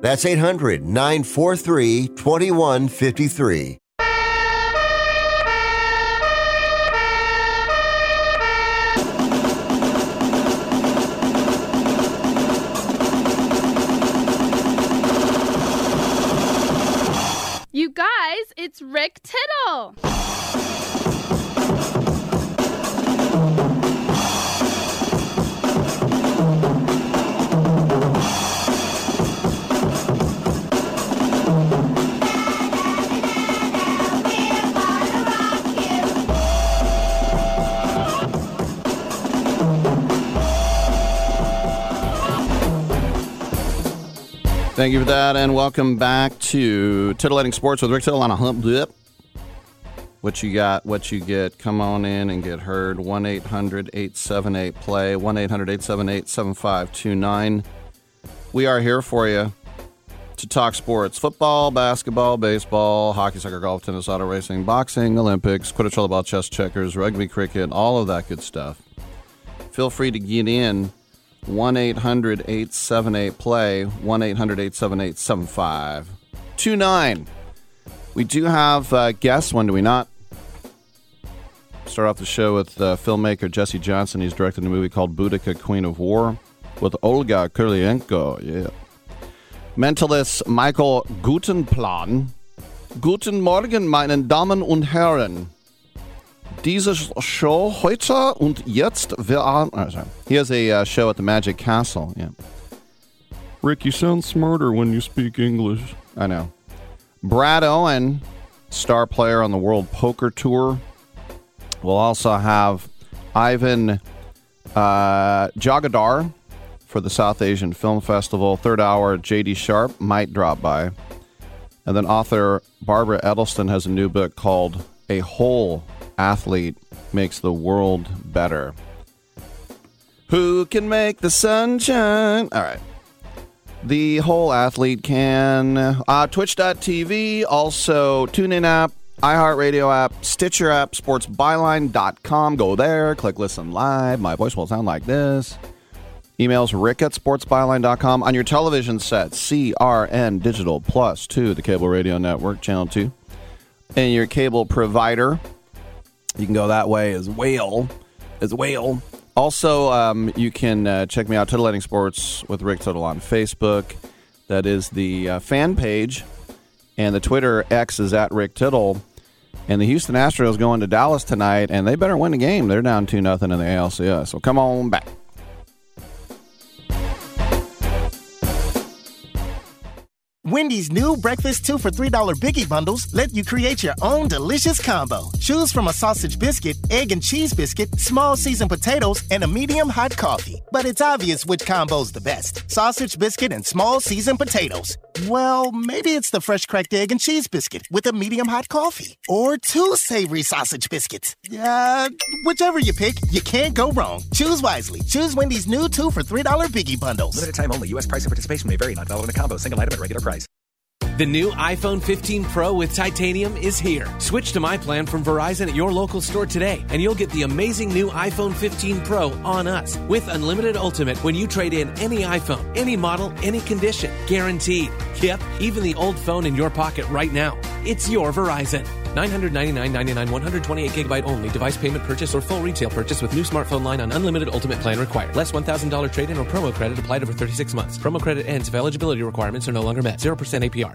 That's 800 943 2153. You guys, it's Rick Tittle. Thank you for that, and welcome back to Titillating Sports with Rick Tittle on a hump dip. What you got, what you get, come on in and get heard. 1 800 878 play, 1 800 878 7529. We are here for you to talk sports football, basketball, baseball, hockey, soccer, golf, tennis, auto racing, boxing, Olympics, Quidditch, volleyball, chess, checkers, rugby, cricket, all of that good stuff. Feel free to get in 1 800 878 play, 1 800 878 7529. We do have uh, guests, when do we not? Start off the show with uh, filmmaker Jesse Johnson. He's directed a movie called Boudica, Queen of War with Olga Kurylenko. Yeah. Mentalist Michael Gutenplan. Guten Morgen, meine Damen und Herren. Diese Show heute und jetzt wir are. Oh, sorry. He has a uh, show at the Magic Castle. Yeah. Rick, you sound smarter when you speak English. I know. Brad Owen, star player on the World Poker Tour. We'll also have Ivan uh, Jagadar for the South Asian Film Festival. Third hour, JD Sharp might drop by. And then author Barbara Edelston has a new book called A Whole Athlete Makes the World Better. Who can make the sunshine? All right. The whole athlete can. Uh, Twitch.tv, also TuneIn app, iHeartRadio app, Stitcher app, sportsbyline.com. Go there, click listen live. My voice will sound like this. Emails rick at sportsbyline.com. On your television set, CRN Digital Plus 2, the cable radio network, channel 2. And your cable provider, you can go that way as well. As well. Also, um, you can uh, check me out, Titillating Sports with Rick Tittle on Facebook. That is the uh, fan page. And the Twitter X is at Rick Tittle. And the Houston Astros going to Dallas tonight, and they better win the game. They're down 2 nothing in the ALCS. So come on back. Wendy's new breakfast two for $3 biggie bundles let you create your own delicious combo. Choose from a sausage biscuit, egg and cheese biscuit, small seasoned potatoes, and a medium hot coffee. But it's obvious which combo's the best sausage biscuit and small seasoned potatoes. Well, maybe it's the fresh cracked egg and cheese biscuit with a medium hot coffee. Or two savory sausage biscuits. Uh, whichever you pick, you can't go wrong. Choose wisely. Choose Wendy's new two for $3 biggie bundles. Limited time only. U.S. price and participation may vary. Not valid in a combo. Single item at regular price. The new iPhone 15 Pro with titanium is here. Switch to my plan from Verizon at your local store today, and you'll get the amazing new iPhone 15 Pro on us with unlimited ultimate when you trade in any iPhone, any model, any condition. Guaranteed. Yep, even the old phone in your pocket right now. It's your Verizon. 999.99 128 gigabyte only. Device payment purchase or full retail purchase with new smartphone line on unlimited ultimate plan required. Less $1,000 trade in or promo credit applied over 36 months. Promo credit ends if eligibility requirements are no longer met. 0% APR.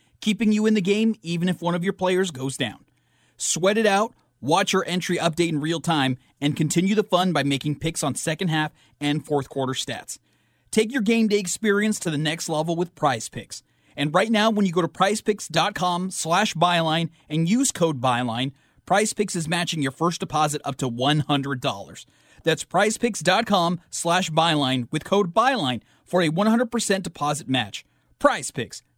keeping you in the game even if one of your players goes down. Sweat it out, watch your entry update in real time, and continue the fun by making picks on second half and fourth quarter stats. Take your game day experience to the next level with Prize Picks. And right now, when you go to prizepicks.com slash byline and use code byline, Prize Picks is matching your first deposit up to $100. That's prizepicks.com slash byline with code byline for a 100% deposit match. Prize Picks,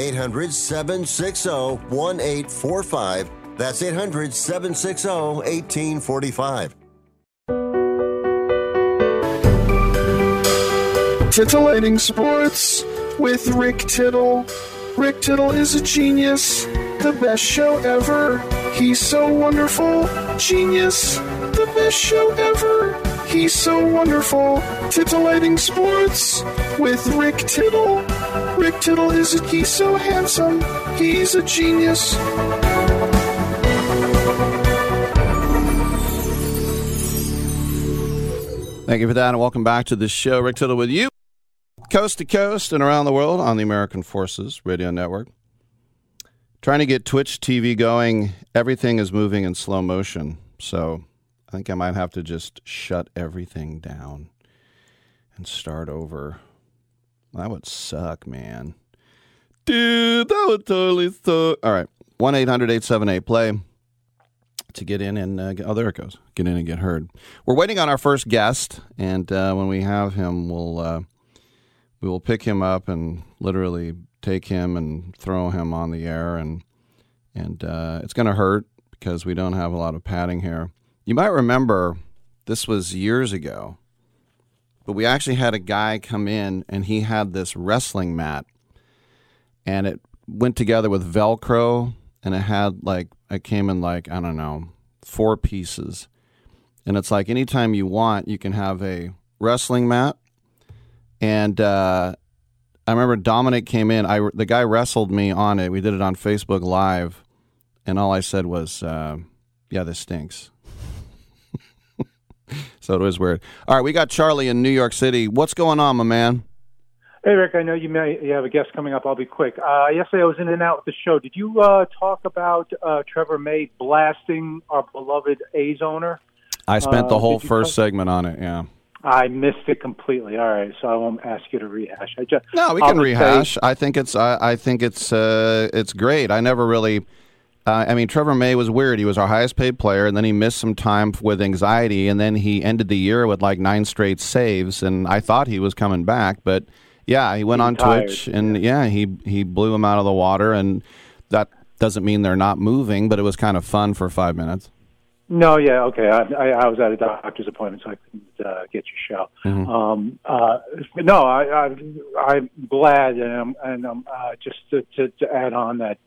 800 760 1845. That's 800 760 1845. Titillating Sports with Rick Tittle. Rick Tittle is a genius, the best show ever. He's so wonderful, genius, the best show ever. He's so wonderful. Titillating Sports with Rick Tittle. Rick Tittle is a, he's so handsome. He's a genius. Thank you for that, and welcome back to the show. Rick Tittle with you, coast to coast and around the world on the American Forces Radio Network. Trying to get Twitch TV going. Everything is moving in slow motion, so I think I might have to just shut everything down and start over. That would suck, man. Dude, that would totally suck. All right. 1 800 878 play to get in and uh, oh, there it goes. Get in and get heard. We're waiting on our first guest, and uh, when we have him, we'll uh, we will pick him up and literally take him and throw him on the air, and and uh, it's going to hurt because we don't have a lot of padding here. You might remember this was years ago, but we actually had a guy come in and he had this wrestling mat, and it went together with Velcro, and it had like it came in like I don't know four pieces, and it's like anytime you want, you can have a wrestling mat, and uh, I remember Dominic came in. I the guy wrestled me on it. We did it on Facebook Live, and all I said was, uh, "Yeah, this stinks." So it was weird. All right, we got Charlie in New York City. What's going on, my man? Hey, Rick, I know you may you have a guest coming up. I'll be quick. Uh, yesterday I was in and out with the show. Did you uh, talk about uh, Trevor May blasting our beloved A's owner? I spent the Uh, whole first talk- segment on it. Yeah. I missed it completely. All right, so I won't ask you to rehash. I just No, we can rehash. say- I think it's. I, I think it's. Uh, it's great. I never really. Uh, I mean, Trevor May was weird. He was our highest paid player, and then he missed some time with anxiety, and then he ended the year with like nine straight saves. And I thought he was coming back, but yeah, he went on retired, Twitch, and yeah. he he blew him out of the water, and that doesn't mean they're not moving, but it was kind of fun for five minutes. No, yeah, okay. I, I, I was at a doctor's appointment, so I couldn't uh, get your show. Mhm. Um, uh, no, I, I, I'm glad, and I'm, and I'm uh, just to, to, to add on that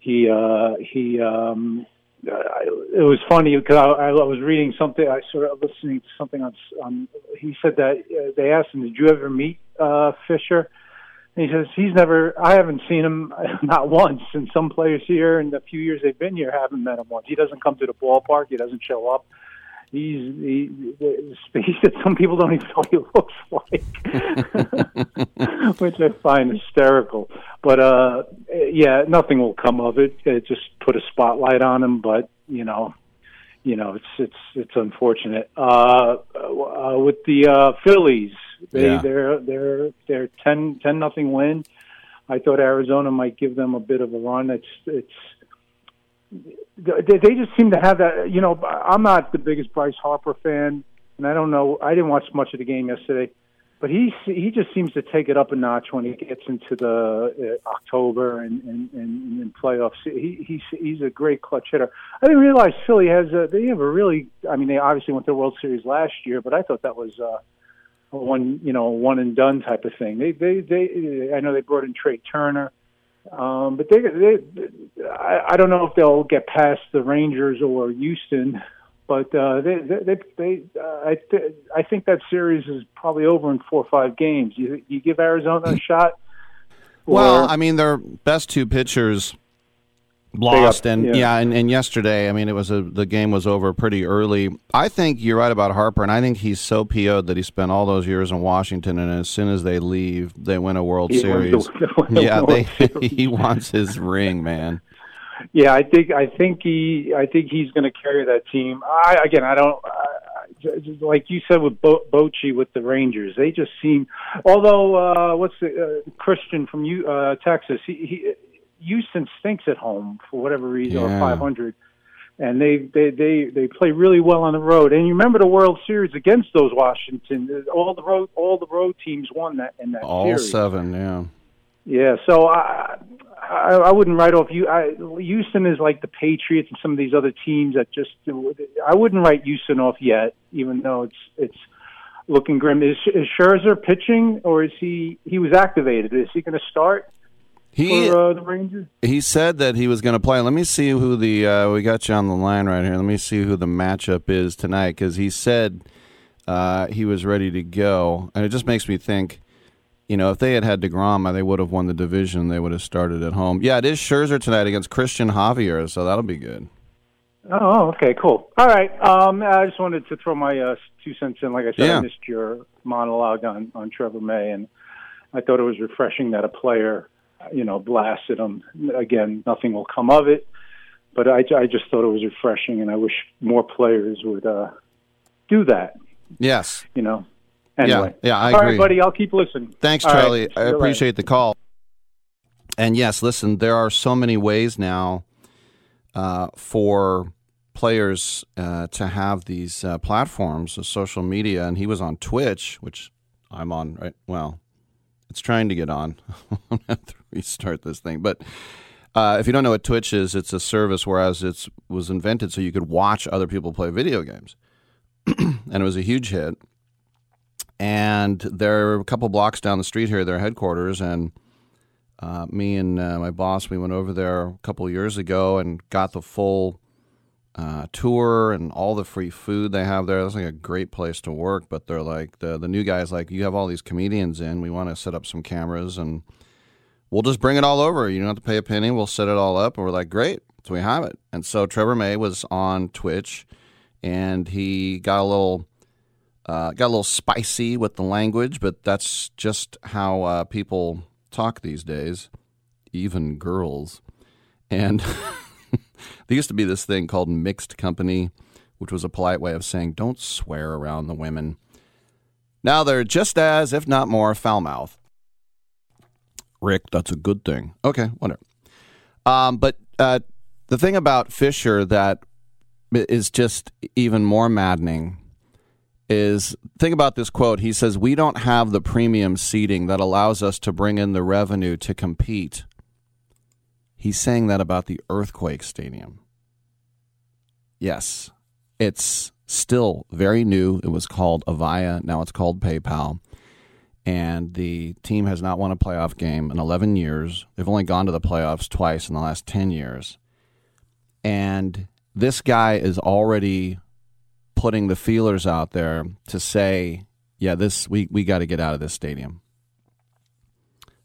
he uh, he. Um, uh, it was funny because I, I was reading something. I sort of listening to something on. on he said that uh, they asked him, "Did you ever meet uh, Fisher?" And he says he's never. I haven't seen him not once. And some players here in the few years they've been here haven't met him once. He doesn't come to the ballpark. He doesn't show up. He's he, he said some people don't even know what he looks like, which I find hysterical. But uh, yeah, nothing will come of it. It just put a spotlight on him. But you know, you know, it's it's it's unfortunate. Uh, uh, with the uh, Phillies, they Yeah. they're they're they're ten ten nothing win. I thought Arizona might give them a bit of a run. It's it's they, they just seem to have that. You know, I'm not the biggest Bryce Harper fan, and I don't know. I didn't watch much of the game yesterday, but he he just seems to take it up a notch when he gets into the uh, October and and, and, and playoffs. He he's he's a great clutch hitter. I didn't realize Philly has a they have a really. I mean, they obviously went to the World Series last year, but I thought that was. uh a one you know one and done type of thing. They they they I know they brought in Trey Turner, um, but they they I, I don't know if they'll get past the Rangers or Houston, but uh, they they they, they uh, I th- I think that series is probably over in four or five games. You you give Arizona a shot. Well, I mean, their best two pitchers lost, and yeah. yeah, and, and yesterday, I mean, it was a the game was over pretty early. I think you're right about Harper, and I think he's so PO'd that he spent all those years in Washington, and as soon as they leave, they win a World He Series. the- the yeah, World they, he wants his ring, man. Yeah, I think I think he I think he's going to carry that team. I again, I don't I, like you said with Bo- Bochy with the Rangers. They just seem. Although uh, what's the uh, Christian from you uh, Texas? He, he Houston stinks at home for whatever reason, or 500. And they, they they they play really well on the road. And you remember the World Series against those Washington? All the road all the road teams won that in that All series. seven, yeah. Yeah, so I, I I wouldn't write off you. I, Houston is like the Patriots and some of these other teams that just I wouldn't write Houston off yet, even though it's it's looking grim. Is, is Scherzer pitching or is he he was activated? Is he going to start He for uh, the Rangers? he said that he was going to play. Let me see who the uh, we got you on the line right here. Let me see who the matchup is tonight because he said uh, he was ready to go, and it just makes me think. You know, if they had had Degrom, they would have won the division. They would have started at home. Yeah, it is Scherzer tonight against Christian Javier, so that'll be good. Oh, okay, cool. All right. Um, I just wanted to throw my uh, two cents in. Like I said, Yeah. I missed your monologue on on Trevor May, and I thought it was refreshing that a player, you know, blasted him. Again, nothing will come of it, but I, I just thought it was refreshing, and I wish more players would uh, do that. Yes. You know. Anyway. Yeah, yeah, I All agree. right, buddy. I'll keep listening. Thanks, All right. Charlie. See I later. appreciate the call. And yes, listen, there are so many ways now uh, for players uh, to have these uh, platforms of social media. And he was on Twitch, which I'm on right. Well, it's trying to get on. I have to restart this thing, but. Uh, if you don't know what Twitch is, it's a service whereas it was invented so you could watch other people play video games, and it was a huge hit and they're a couple blocks down the street here, their headquarters. And uh, me and uh, my boss, we went over there a couple years ago and got the full uh, tour and all the free food they have there. That's like a great place to work. But they're like the the new guys like you have all these comedians in. We want to set up some cameras and we'll just bring it all over. You don't have to pay a penny. We'll set it all up. And we're like, great. So we have it. And so Trevor May was on Twitch and he got a little uh, got a little spicy with the language, but that's just how uh, people talk these days, even girls. And there used to be this thing called mixed company, which was a polite way of saying don't swear around the women. Now they're just as, if not more, foul mouthed. Rick, that's a good thing. Okay, whatever. Um, but uh, the thing about Fisher that is just even more maddening is think about this quote. He says, We don't have the premium seating that allows us to bring in the revenue to compete. He's saying that about the Earthquake Stadium. Yes, it's still very new. It was called Avaya, now it's called PayPal. And the team has not won a playoff game in 11 years. They've only gone to the playoffs twice in the last 10 years. And this guy is already putting the feelers out there to say, yeah, this we, we got to get out of this stadium.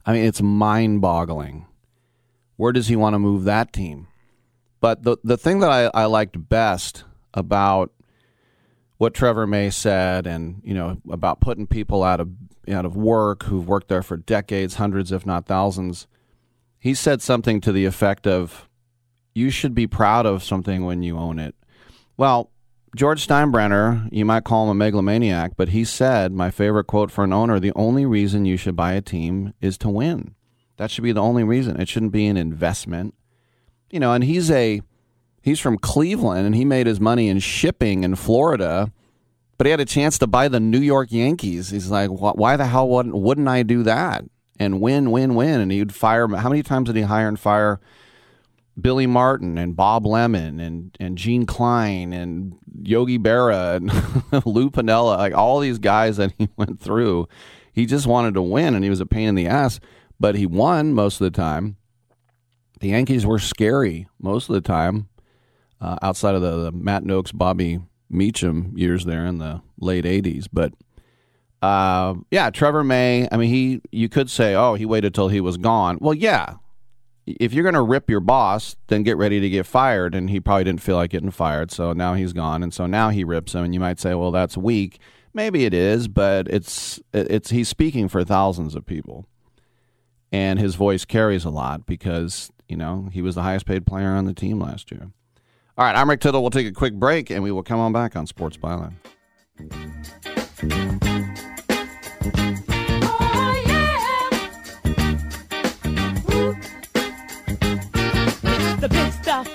I mean, it's mind boggling. Where does he want to move that team? But the the thing that I, I liked best about what Trevor May said, and you know about putting people out of out of work who've worked there for decades, hundreds if not thousands. He said something to the effect of, "You should be proud of something when you own it." Well, George Steinbrenner, you might call him a megalomaniac, but he said, my favorite quote for an owner, the only reason you should buy a team is to win. That should be the only reason. It shouldn't be an investment. You know, and he's a he's from Cleveland and he made his money in shipping in Florida, but he had a chance to buy the New York Yankees. He's like, why the hell wouldn't, wouldn't I do that? And win, win, win. And he'd fire. How many times did he hire and fire Billy Martin and Bob Lemon and, and Gene Klein and Yogi Berra and Lou Piniella, like all these guys that he went through. He just wanted to win and he was a pain in the ass, but he won most of the time. The Yankees were scary most of the time, uh, outside of the, the Matt Nokes, Bobby Meacham years there in the late 80s. But uh, yeah, Trevor May, I mean, he you could say, oh, he waited till he was gone. Well, yeah, if you're going to rip your boss, then get ready to get fired. And he probably didn't feel like getting fired, so now he's gone, and so now he rips him. And you might say, well, that's weak. Maybe it is, but it's it's he's speaking for thousands of people, and his voice carries a lot because you know he was the highest paid player on the team last year. All right, I'm Rick Tittle. We'll take a quick break, and we will come on back on Sports Byline. Oh, the big stuff.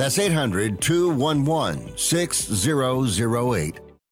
That's 800 211 6008.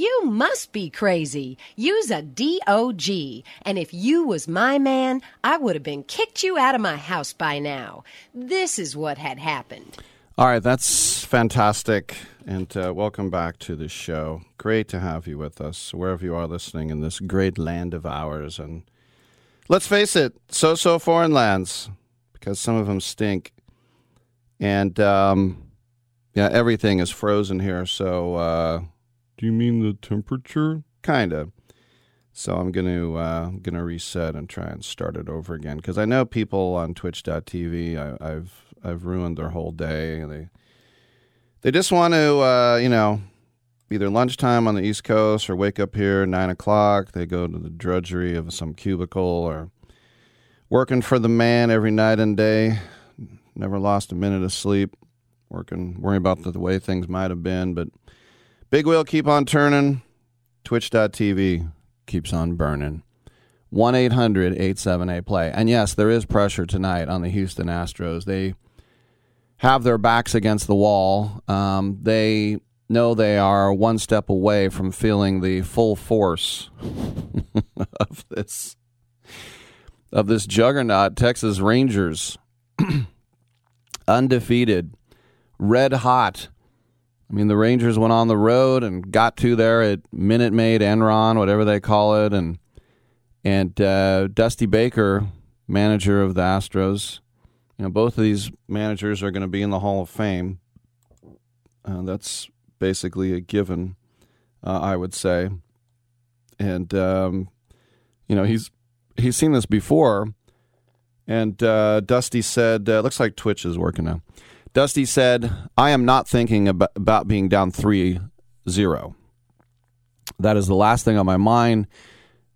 You must be crazy. Use a DOG. And if you was my man, I would have been kicked you out of my house by now. This is what had happened. All right, that's fantastic. And uh, welcome back to the show. Great to have you with us, wherever you are listening in this great land of ours. And let's face it, so so foreign lands, because some of them stink. And um, yeah, everything is frozen here. So, uh, do you mean the temperature? Kind of. So I'm gonna uh, gonna reset and try and start it over again because I know people on Twitch.tv. I, I've I've ruined their whole day. They they just want to uh, you know either lunchtime on the East Coast or wake up here nine o'clock. They go to the drudgery of some cubicle or working for the man every night and day. Never lost a minute of sleep. Working, worrying about the way things might have been, but big wheel keep on turning. Twitch.tv keeps on burning. 1 800 878 play. And yes, there is pressure tonight on the Houston Astros. They have their backs against the wall. Um, they know they are one step away from feeling the full force of this of this juggernaut Texas Rangers undefeated red hot I mean, the Rangers went on the road and got to there at Minute Maid, Enron, whatever they call it, and and uh, Dusty Baker, manager of the Astros. You know, both of these managers are going to be in the Hall of Fame. Uh, that's basically a given, uh, I would say. And um, you know, he's he's seen this before. And uh, Dusty said, uh, "Looks like Twitch is working now." Dusty said, I am not thinking about, about being down 3 0. That is the last thing on my mind.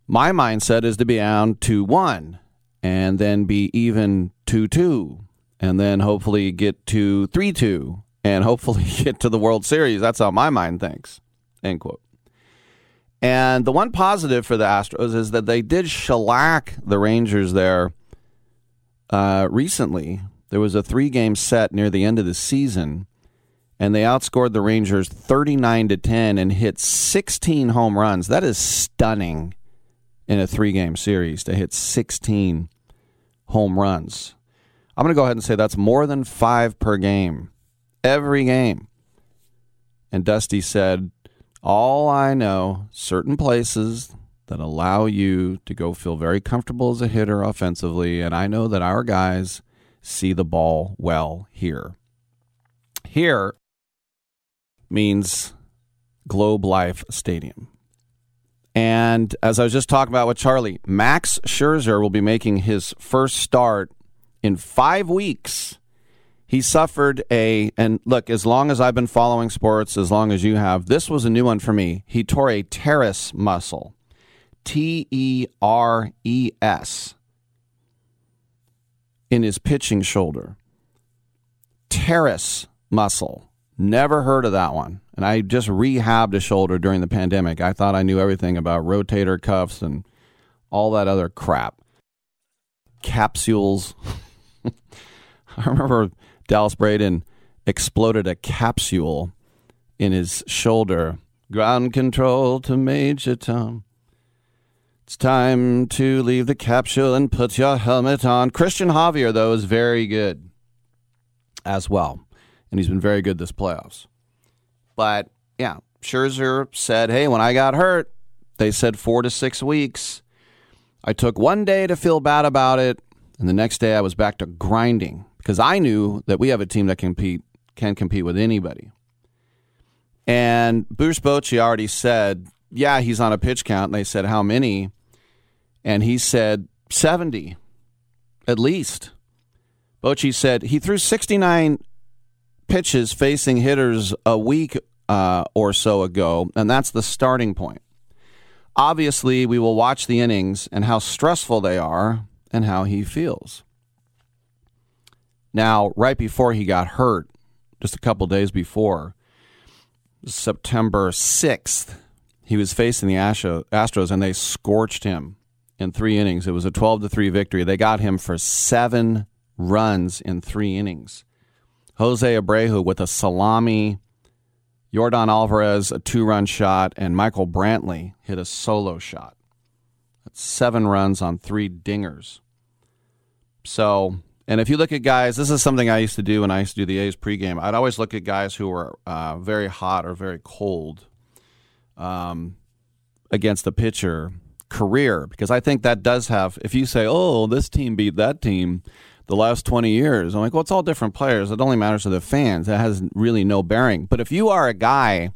My mindset is to be down 2 1 and then be even 2 2 and then hopefully get to 3 2 and hopefully get to the World Series. That's how my mind thinks. End quote. And the one positive for the Astros is that they did shellac the Rangers there uh, recently there was a three game set near the end of the season, and they outscored the Rangers 39 to 10 and hit 16 home runs. That is stunning in a three game series to hit 16 home runs. I'm going to go ahead and say that's more than five per game, every game. And Dusty said, All I know, certain places that allow you to go feel very comfortable as a hitter offensively, and I know that our guys see the ball well here. Here means Globe Life Stadium. And as I was just talking about with Charlie, Max Scherzer will be making his first start in five weeks. He suffered a, and look, as long as I've been following sports, as long as you have, this was a new one for me. He tore a teres muscle. T E R E S in his pitching shoulder. Teres muscle. Never heard of that one. And I just rehabbed a shoulder during the pandemic. I thought I knew everything about rotator cuffs and all that other crap. Capsules. I remember Dallas Braden exploded a capsule in his shoulder. Ground control to Major Tom. It's time to leave the capsule and put your helmet on. Christian Javier, though, is very good as well. And he's been very good this playoffs. But yeah, Scherzer said, hey, when I got hurt, They said four to six weeks. I took one day to feel bad about it, and the next day I was back to grinding because I knew that we have a team that can compete can compete with anybody. And Bruce Bochy already said, "Yeah, he's on a pitch count." And they said, "How many?" And he said, 70 at least. Bochy said he threw 69 pitches facing hitters a week uh, or so ago, and that's the starting point. Obviously, we will watch the innings and how stressful they are and how he feels. Now, right before he got hurt, just a couple days before, September 6th, he was facing the Astros and they scorched him in three innings. It was a 12 to 3 victory. They got him for seven runs in three innings. Jose Abreu with a salami, Yordan Alvarez a two run shot, and Michael Brantley hit a solo shot. That's seven runs on three dingers. So, and if you look at guys, this is something I used to do when I used to do the A's pregame. I'd always look at guys who were uh, very hot or very cold um, against the pitcher career because I think that does have. If you say, "Oh, this team beat that team," the last 20 years. I'm like, well, it's all different players. It only matters to the fans. That has really no bearing. But if you are a guy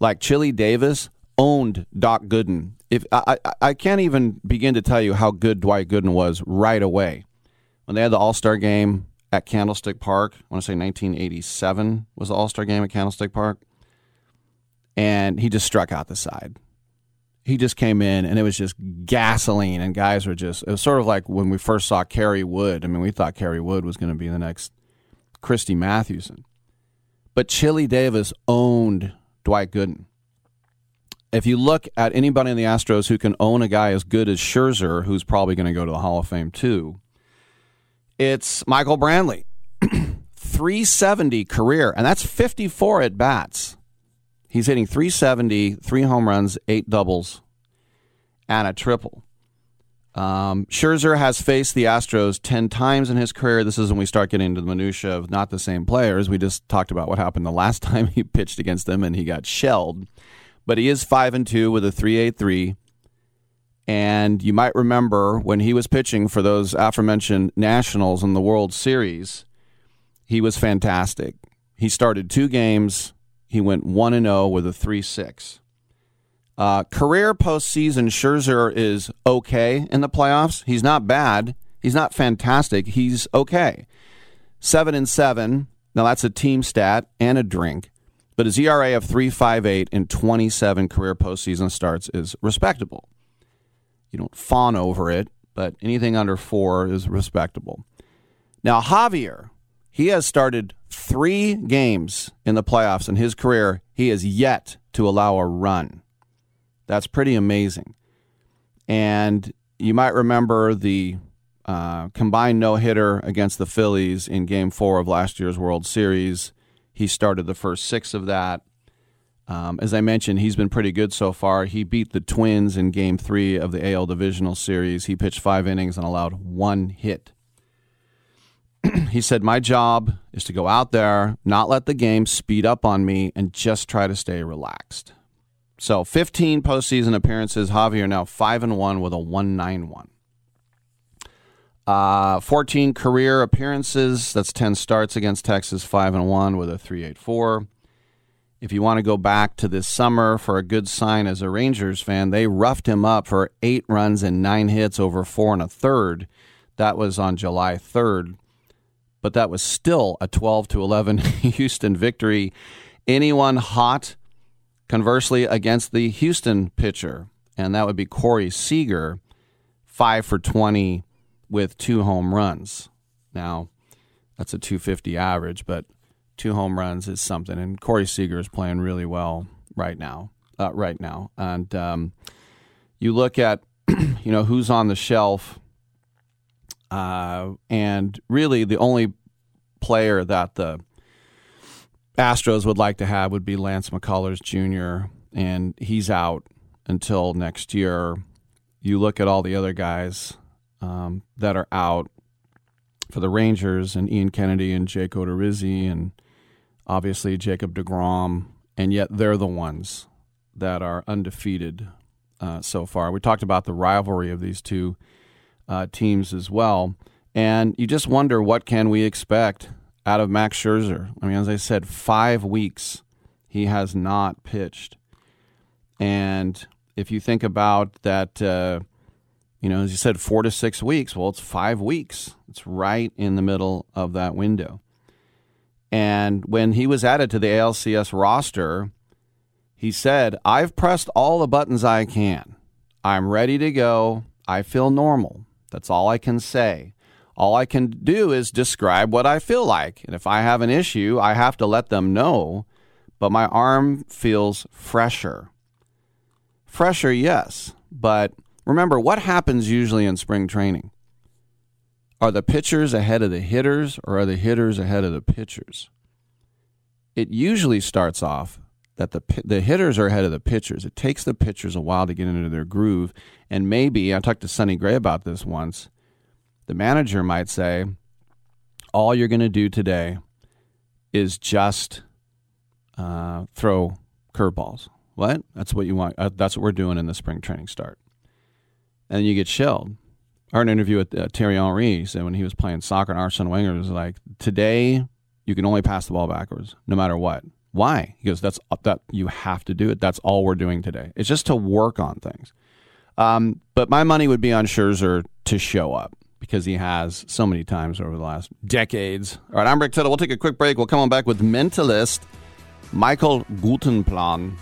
like Chili Davis, owned Doc Gooden. If I, I, I can't even begin to tell you how good Dwight Gooden was right away when they had the All Star game at Candlestick Park. I want to say 1987 was the All Star game at Candlestick Park, and he just struck out the side he just came in and it was just gasoline and guys were just it was sort of like when we first saw Kerry Wood. I mean, we thought Kerry Wood was going to be the next Christy Mathewson. But Chili Davis owned Dwight Gooden. If you look at anybody in the Astros who can own a guy as good as Scherzer, who's probably going to go to the Hall of Fame too, it's Michael Brantley. 370 career, and that's 54 at bats. He's hitting 370, three home runs, eight doubles, and a triple. Um, Scherzer has faced the Astros 10 times in his career. This is when we start getting into the minutia of not the same players. We just talked about what happened the last time he pitched against them and he got shelled. But he is 5 and 2 with a 383. And you might remember when he was pitching for those aforementioned Nationals in the World Series, he was fantastic. He started two games, he went 1 and 0 with a 3 6. Uh, career postseason, Scherzer is okay in the playoffs. He's not bad. He's not fantastic. He's okay. 7 and 7. Now, that's a team stat and a drink. But his ERA of 3.58 in 27 career postseason starts is respectable. You don't fawn over it, but anything under four is respectable. Now, Javier, he has started three games in the playoffs in his career. He has yet to allow a run. That's pretty amazing. And you might remember the uh, combined no hitter against the Phillies in game four of last year's World Series. He started the first six of that. Um, as I mentioned, he's been pretty good so far. He beat the Twins in game three of the AL Divisional Series. He pitched five innings and allowed one hit. he said, My job is to go out there, not let the game speed up on me, and just try to stay relaxed. So 15 postseason appearances. Javier now 5 and 1 with a 191. Uh, 14 career appearances. That's 10 starts against Texas, 5 and 1 with a 384. If you want to go back to this summer for a good sign as a Rangers fan, they roughed him up for eight runs and nine hits over four and a third. That was on July 3rd but that was still a 12 to 11 Houston victory. Anyone hot, conversely, against the Houston pitcher, and that would be Corey Seager, five for 20 with two home runs. Now, that's a 250 average, but two home runs is something. And Corey Seager is playing really well right now. Uh, right now, and um, you look at you know who's on the shelf uh, and really, the only player that the Astros would like to have would be Lance McCullers Jr., and he's out until next year. You look at all the other guys um, that are out for the Rangers, and Ian Kennedy and Jake Odorizzi, and obviously Jacob DeGrom, and yet they're the ones that are undefeated uh, so far. We talked about the rivalry of these two uh, teams as well, and you just wonder what can we expect out of Max Scherzer. I mean, as I said, five weeks he has not pitched, and if you think about that, uh, you know, as you said, four to six weeks. Well, it's five weeks. It's right in the middle of that window. And when he was added to the ALCS roster, he said, I've pressed all the buttons I can. I'm ready to go. I feel normal. That's all I can say. All I can do is describe what I feel like. And if I have an issue, I have to let them know. But my arm feels fresher. Fresher, yes. But remember, what happens usually in spring training? Are the pitchers ahead of the hitters or are the hitters ahead of the pitchers? It usually starts off that the the hitters are ahead of the pitchers. It takes the pitchers a while to get into their groove, and maybe I talked to Sonny Gray about this once. The manager might say, "All you're going to do today is just uh, throw curveballs." What? That's what you want. Uh, that's what we're doing in the spring training start, and you get shelled I heard an interview with uh, Thierry Henry. He said when he was playing soccer, and Arsene Wenger was like, "Today, you can only pass the ball backwards, no matter what." Why? He goes, "That's that you have to do it. That's all we're doing today. It's just to work on things." Um, but my money would be on Scherzer to show up because he has so many times over the last decades. All right, I'm Rick Tittle. We'll take a quick break. We'll come on back with mentalist Michael Gutenplan.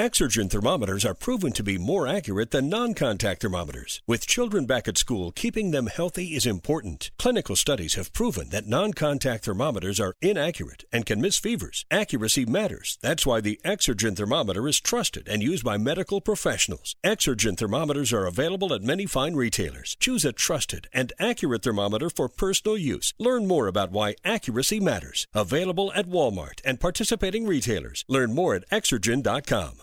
Exergen thermometers are proven to be more accurate than non contact thermometers. With children back at school, keeping them healthy is important. Clinical studies have proven that non contact thermometers are inaccurate and can miss fevers. Accuracy matters. That's why the Exergen thermometer is trusted and used by medical professionals. Exergen thermometers are available at many fine retailers. Choose a trusted and accurate thermometer for personal use. Learn more about why accuracy matters. Available at Walmart and participating retailers. Learn more at Exergen.com.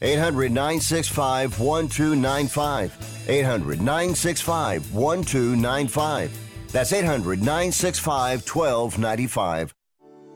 800 965 1295. 800 965 1295. That's 800 965 1295.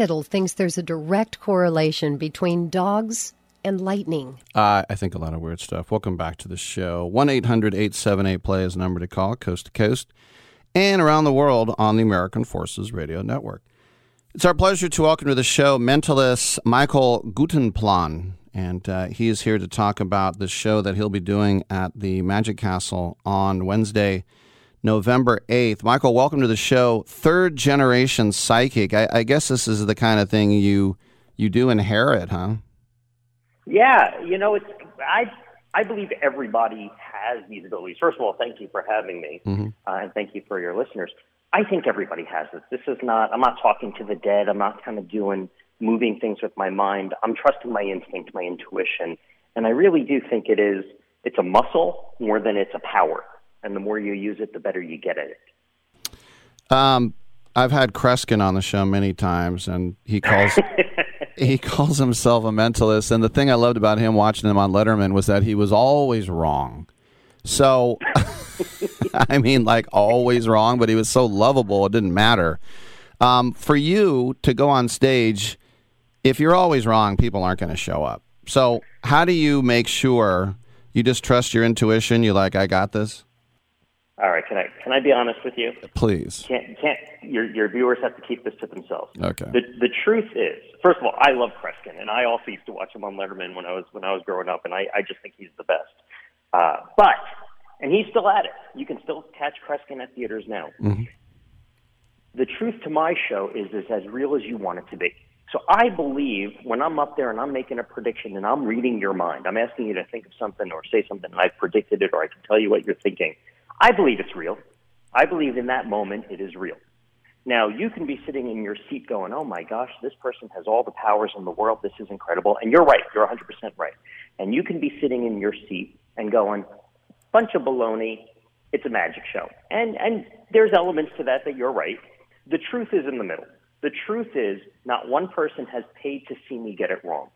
Tittle thinks there's a direct correlation between dogs and lightning. Uh, I think a lot of weird stuff. Welcome back to the show. 1 800 878 play is number to call, coast to coast, and around the world on the American Forces Radio Network. It's our pleasure to welcome to the show mentalist Michael Gutenplan. And uh, he is here to talk about the show that he'll be doing at the Magic Castle on Wednesday, November 8th. Michael, welcome to the show. Third generation psychic. I, I guess this is the kind of thing you you do inherit, huh? Yeah, you know, it's I I believe everybody has these abilities. First of all, thank you for having me, Mm-hmm. uh, and thank you for your listeners. I think everybody has this. This is not. I'm not talking to the dead. I'm not kind of doing moving things with my mind. I'm trusting my instinct, my intuition, and I really do think it is. It's a muscle more than it's a power, and the more you use it, the better you get at it. Um, I've had Kreskin on the show many times, and he calls he calls himself a mentalist. And the thing I loved about him watching him on Letterman was that he was always wrong. So, I mean, like always wrong, but he was so lovable it didn't matter. Um, for you to go on stage, if you're always wrong, people aren't going to show up. So, how do you make sure you just trust your intuition? You like, I got this. All right, can I can I be honest with you? Please. Can't can't your your viewers have to keep this to themselves. Okay. The the truth is, first of all, I love Kreskin, and I also used to watch him on Letterman when I was when I was growing up, and I I just think he's the best. Uh, but and he's still at it. You can still catch Kreskin at theaters now. Mm-hmm. The truth to my show is is as real as you want it to be. So I believe when I'm up there and I'm making a prediction and I'm reading your mind, I'm asking you to think of something or say something, and I've predicted it, or I can tell you what you're thinking. I believe it's real. I believe in that moment it is real. Now, you can be sitting in your seat going, oh my gosh, this person has all the powers in the world. This is incredible. And you're right. You're 100% right. And you can be sitting in your seat and going, bunch of baloney. It's a magic show. And, and there's elements to that that you're right. The truth is in the middle. The truth is not one person has paid to see me get it wrong.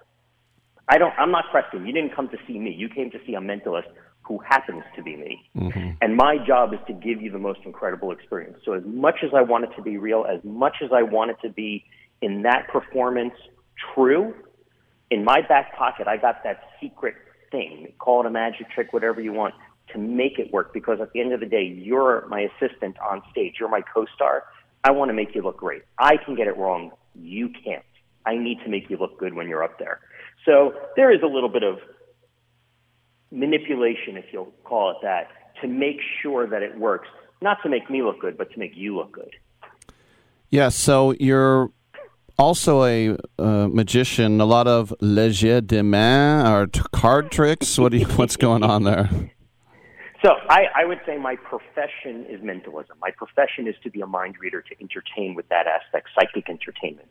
I don't, I'm not questioning. You didn't come to see me. You came to see a mentalist who happens to be me. Mm-hmm. And my job is to give you the most incredible experience. So, as much as I want it to be real, as much as I want it to be in that performance true, in my back pocket, I got that secret thing. Call it a magic trick, whatever you want, to make it work. Because at the end of the day, you're my assistant on stage, you're my co star. I want to make you look great. I can get it wrong. You can't. I need to make you look good when you're up there. So, there is a little bit of manipulation, if you'll call it that, to make sure that it works. Not to make me look good, but to make you look good. Yeah, so you're also a uh, magician. A lot of legerdemain or t- card tricks. What do you, what's going on there? So I, I would say my profession is mentalism. My profession is to be a mind reader, to entertain with that aspect, psychic entertainment.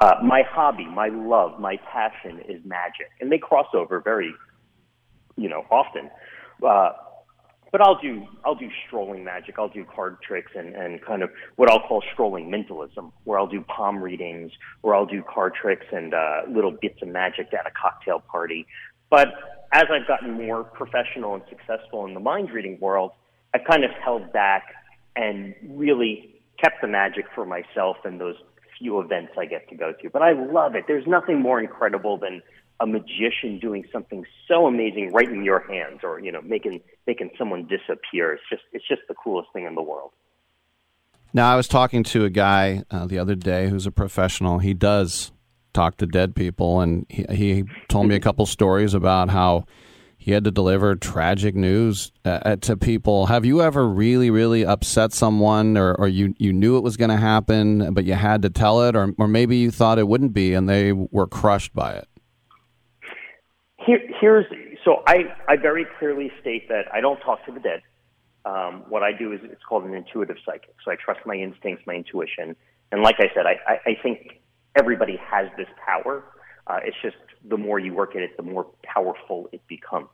Uh, my hobby, my love, my passion is magic, and they cross over very, you know, often. Uh, but I'll do I'll do strolling magic. I'll do card tricks and, and kind of what I'll call strolling mentalism, where I'll do palm readings, where I'll do card tricks and uh, little bits of magic at a cocktail party. But as I've gotten more professional and successful in the mind reading world, I've kind of held back and really kept the magic for myself and those few events I get to go to. But I love it. There's nothing more incredible than a magician doing something so amazing right in your hands, or you know, making making someone disappear. It's just it's just the coolest thing in the world. Now, I was talking to a guy uh, the other day who's a professional. He does talk to dead people, and he, he told me a couple stories about how he had to deliver tragic news uh, to people. Have you ever really, really upset someone, or, or you, you knew it was going to happen, but you had to tell it, or, or maybe you thought it wouldn't be and they were crushed by it? Here, here's so I, I very clearly state that I don't talk to the dead. Um, what I do is it's called an intuitive psychic. So I trust my instincts, my intuition, and like I said, I, I, I think everybody has this power. Uh, it's just the more you work at it, the more powerful it becomes.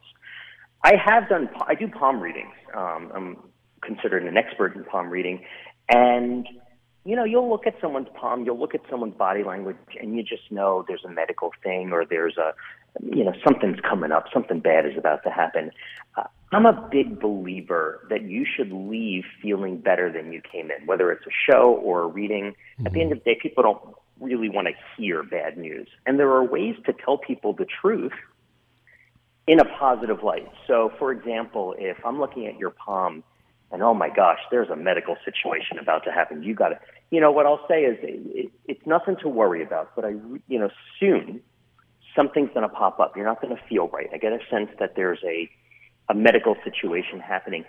I have done, I do palm readings. Um, I'm considered an expert in palm reading. And, you know, you'll look at someone's palm, you'll look at someone's body language, and you just know there's a medical thing or there's a, you know, something's coming up, something bad is about to happen. Uh, I'm a big believer that you should leave feeling better than you came in, whether it's a show or a reading. Mm-hmm. At the end of the day, people don't really want to hear bad news. And there are ways to tell people the truth in a positive light. So, for example, if I'm looking at your palm and oh my gosh, there's a medical situation about to happen, you got to, you know, what I'll say is it, it's nothing to worry about, but I, you know, soon something's going to pop up. You're not going to feel right. I get a sense that there's a, a medical situation happening.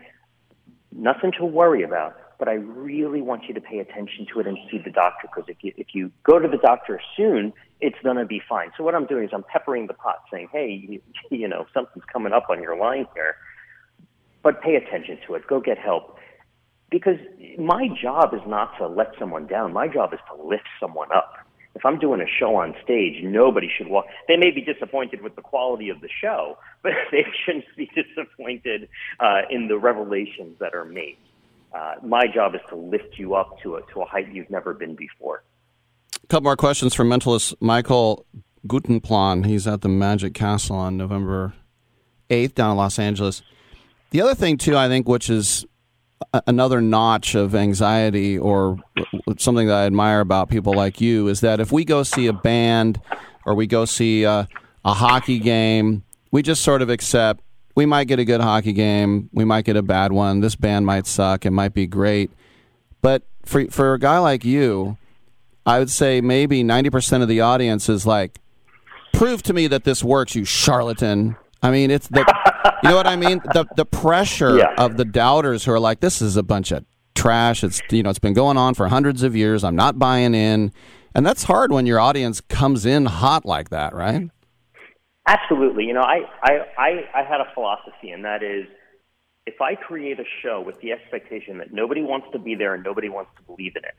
Nothing to worry about but I really want you to pay attention to it and see the doctor because if you, if you go to the doctor soon, it's going to be fine. So what I'm doing is I'm peppering the pot saying, hey, you, you know, something's coming up on your line here, but pay attention to it. Go get help. Because my job is not to let someone down. My job is to lift someone up. If I'm doing a show on stage, nobody should walk. They may be disappointed with the quality of the show, but they shouldn't be disappointed uh, in the revelations that are made uh, my job is to lift you up to a, to a height you've never been before. A couple more questions from mentalist Michael Gutenplan. He's at the Magic Castle on November 8th down in Los Angeles. The other thing, too, I think, which is another notch of anxiety or something that I admire about people like you is that if we go see a band or we go see a, a hockey game, we just sort of accept we might get a good hockey game. We might get a bad one. This band might suck. It might be great. But for for a guy like you, I would say maybe 90% of the audience is like, prove to me that this works, you charlatan. I mean, it's the, you know what I mean? The, the pressure yeah. of the doubters who are like, this is a bunch of trash. It's, you know, it's been going on for hundreds of years. I'm not buying in. And that's hard when your audience comes in hot like that, right? Absolutely. You know, I, I, I, I had a philosophy, and that is if I create a show with the expectation that nobody wants to be there and nobody wants to believe in it,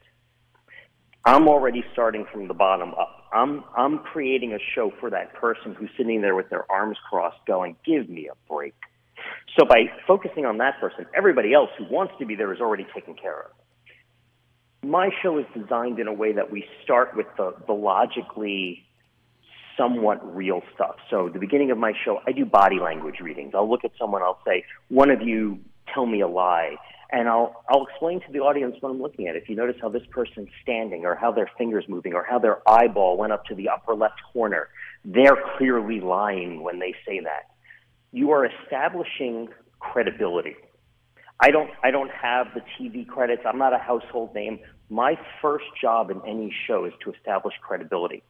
I'm already starting from the bottom up. I'm, I'm creating a show for that person who's sitting there with their arms crossed going, give me a break. So by focusing on that person, everybody else who wants to be there is already taken care of. My show is designed in a way that we start with the, the logically somewhat real stuff. So the beginning of my show, I do body language readings. I'll look at someone, I'll say, one of you tell me a lie. And I'll, I'll explain to the audience what I'm looking at. If you notice how this person's standing or how their finger's moving or how their eyeball went up to the upper left corner, they're clearly lying when they say that. You are establishing credibility. I don't, I don't have the TV credits. I'm not a household name. My first job in any show is to establish credibility.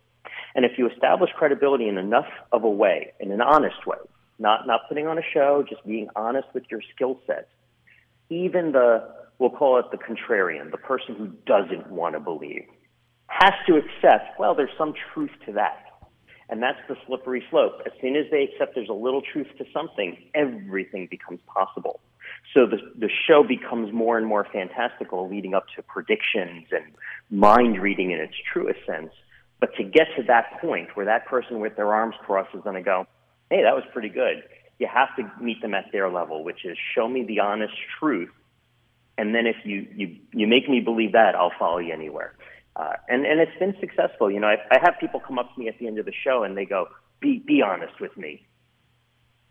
And if you establish credibility in enough of a way, in an honest way, not, not putting on a show, just being honest with your skill set, even the, we'll call it the contrarian, the person who doesn't want to believe, has to accept, well, there's some truth to that. And that's the slippery slope. As soon as they accept there's a little truth to something, everything becomes possible. So the, the show becomes more and more fantastical, leading up to predictions and mind reading in its truest sense. But to get to that point where that person with their arms crossed is going to go, hey, that was pretty good, you have to meet them at their level, which is show me the honest truth. And then if you, you, you make me believe that, I'll follow you anywhere. Uh, and, and it's been successful. You know, I, I have people come up to me at the end of the show and they go, be, be honest with me.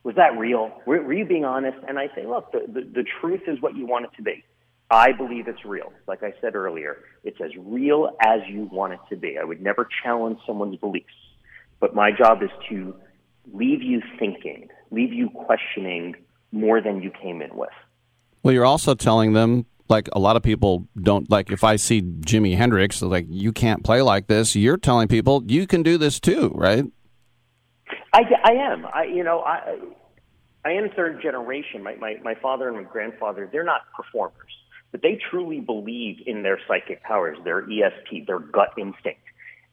Was that real? Were, were you being honest? And I say, look, the, the, the truth is what you want it to be. I believe it's real. Like I said earlier, it's as real as you want it to be. I would never challenge someone's beliefs. but my job is to leave you thinking, leave you questioning more than you came in with. Well, you're also telling them, like a lot of people don't like. If I see Jimi Hendrix, like you can't play like this. You're telling people you can do this too, right? I, I am. I you know I I am third generation. My, my my father and my grandfather they're not performers, but they truly believe in their psychic powers, their ESP, their gut instinct,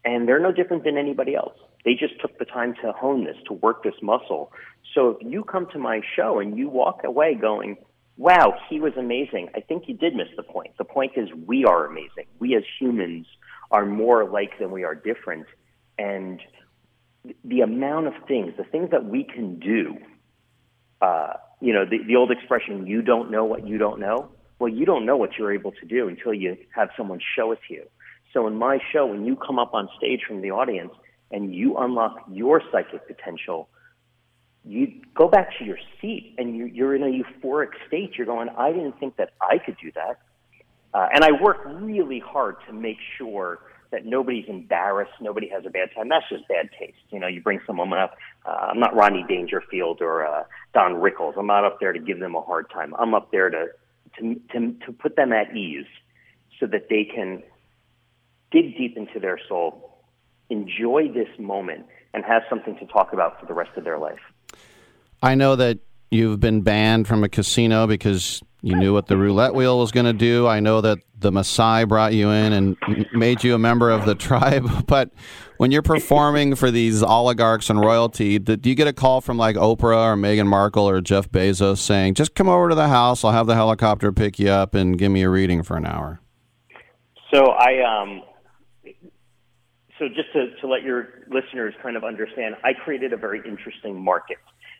and they're no different than anybody else. They just took the time to hone this, to work this muscle. So if you come to my show and you walk away going, "Wow, he was amazing," I think you did miss the point. The point is we are amazing. We as humans are more alike than we are different, and the amount of things, the things that we can do, uh, you know, the, the old expression, you don't know what you don't know. Well, you don't know what you're able to do until you have someone show it to you. So in my show, when you come up on stage from the audience and you unlock your psychic potential, you go back to your seat and you, you're in a euphoric state. You're going, I didn't think that I could do that. Uh, and I work really hard to make sure that nobody's embarrassed, nobody has a bad time. That's just bad taste. You know, you bring someone up. Uh, I'm not Rodney Dangerfield or uh, Don Rickles. I'm not up there to give them a hard time. I'm up there to to to, to put them at ease, so that they can dig deep into their soul, enjoy this moment, and have something to talk about for the rest of their life. I know that you've been banned from a casino because you knew what the roulette wheel was going to do. I know that the Maasai brought you in and made you a member of the tribe. But when you're performing for these oligarchs and royalty, do you get a call from like Oprah or Meghan Markle or Jeff Bezos saying, just come over to the house, I'll have the helicopter pick you up and give me a reading for an hour? So I, um, so just to, to let your listeners kind of understand, I created a very interesting market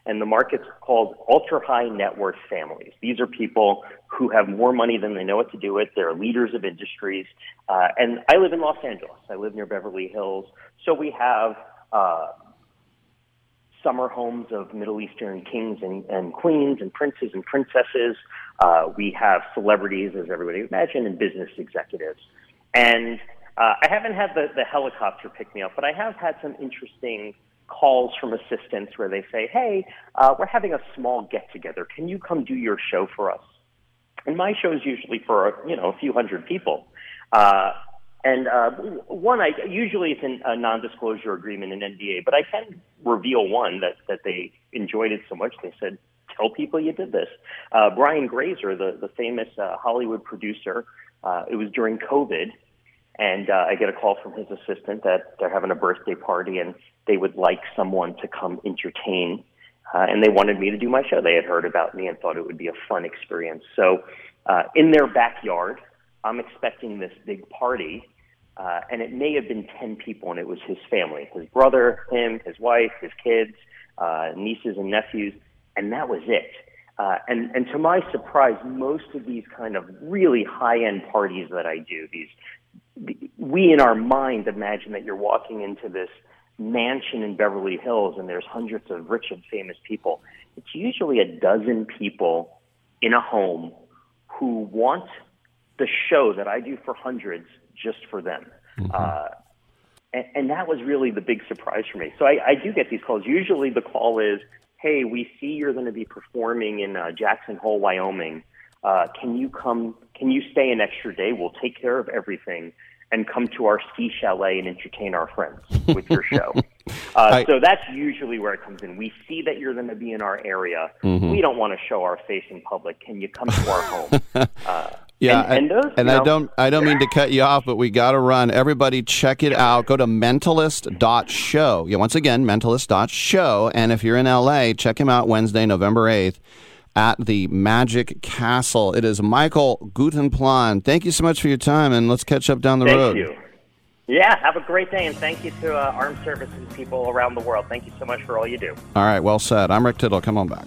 and the market's called ultra high net worth families. These are people who have more money than they know what to do with. They're leaders of industries. Uh, and I live in Los Angeles. I live near Beverly Hills. So we have uh, summer homes of Middle Eastern kings and, and queens and princes and princesses. Uh, we have celebrities, as everybody would imagine, and business executives. And uh, I haven't had the, the helicopter pick me up, but I have had some interesting calls from assistants where they say, "Hey, uh, we're having a small get together. Can you come do your show for us?" And my show is usually for you know a few hundred people. Uh, and uh, one, I usually it's in a non-disclosure agreement, an NDA, but I can reveal one that that they enjoyed it so much they said, "Tell people you did this." Uh, Brian Grazer, the the famous uh, Hollywood producer, uh, it was during COVID, and uh, I get a call from his assistant that they're having a birthday party and they would like someone to come entertain. Uh, and they wanted me to do my show. They had heard about me and thought it would be a fun experience. So, uh, in their backyard, I'm expecting this big party, uh, and it may have been 10 people, and it was his family his brother, him, his wife, his kids, uh, nieces, and nephews, and that was it. Uh, and, and to my surprise, most of these kind of really high end parties that I do, these we in our mind imagine that you're walking into this mansion in Beverly Hills and there's hundreds of rich and famous people. It's usually a dozen people in a home who want the show that I do for hundreds just for them. Mm-hmm. Uh, and, and that was really the big surprise for me. So I, I do get these calls. Usually the call is, hey, we see you're going to be performing in uh, Jackson Hole, Wyoming. Uh, can you come? Can you stay an extra day? We'll take care of everything and come to our ski chalet and entertain our friends with your show. Uh, I, so that's usually where it comes in. We see that you're going to be in our area. Mm-hmm. We don't want to show our face in public. Can you come to our home? Uh, yeah, and, and, those, and I don't I don't mean to cut you off, but we got to run. Everybody, check it out. Go to mentalist.show. Yeah, once again, mentalist.show. And if you're in LA, check him out Wednesday, November 8th at the Magic Castle. It is Michael Gutenplan. Thank you so much for your time, and let's catch up down the thank road. Thank you. Yeah, have a great day, and thank you to uh, armed services people around the world. Thank you so much for all you do. All right, well said. I'm Rick Tittle. Come on back.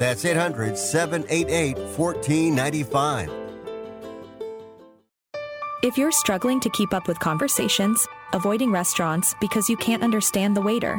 That's 800 788 1495. If you're struggling to keep up with conversations, avoiding restaurants because you can't understand the waiter,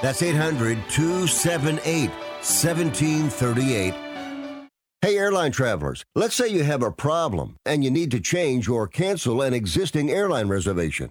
That's 800 278 1738. Hey, airline travelers, let's say you have a problem and you need to change or cancel an existing airline reservation.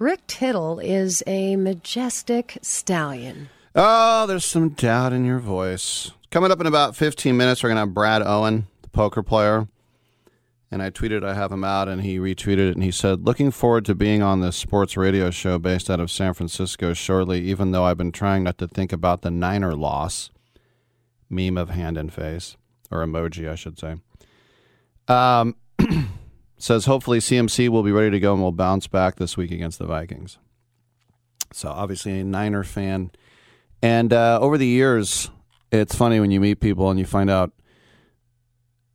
Rick Tittle is a majestic stallion. Oh, there's some doubt in your voice. Coming up in about 15 minutes, we're going to have Brad Owen, the poker player. And I tweeted I have him out, and he retweeted it, and he said, Looking forward to being on this sports radio show based out of San Francisco shortly, even though I've been trying not to think about the Niner loss. Meme of hand and face, or emoji, I should say. Um, says, Hopefully CMC will be ready to go and will bounce back this week against the Vikings. So, obviously, a Niner fan. And uh, over the years, it's funny when you meet people and you find out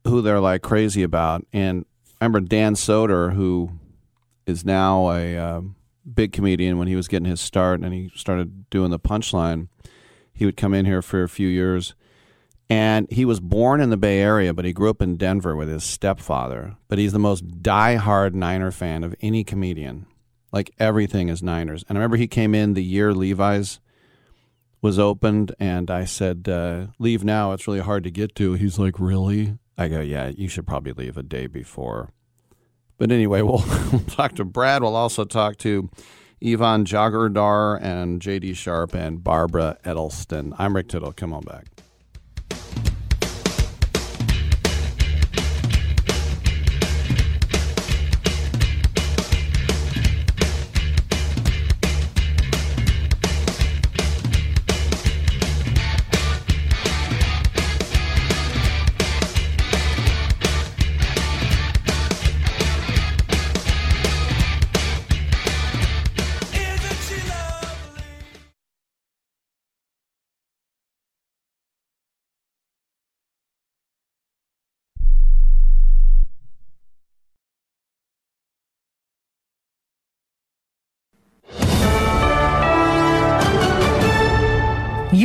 who they're like crazy about. And I remember Dan Soder, who is now a uh, big comedian, when he was getting his start and he started doing the punchline, he would come in here for a few years. And he was born in the Bay Area, but he grew up in Denver with his stepfather. But he's the most diehard Niner fan of any comedian. Like everything is Niners. And I remember he came in the year Levi's was opened, and I said, uh, "Leave now. It's really hard to get to." He's like, "Really?" I go, "Yeah, you should probably leave a day before." But anyway, we'll talk to Brad. We'll also talk to Yvonne Jagardar and J.D. Sharp and Barbara Edelston. I'm Rick Tittle. Come on back.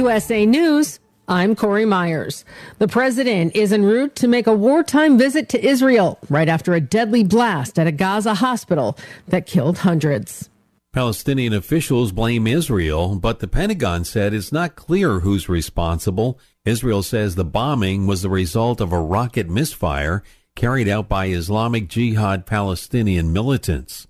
USA News. I'm Corey Myers. The president is en route to make a wartime visit to Israel right after a deadly blast at a Gaza hospital that killed hundreds. Palestinian officials blame Israel, but the Pentagon said it's not clear who's responsible. Israel says the bombing was the result of a rocket misfire carried out by Islamic Jihad Palestinian militants.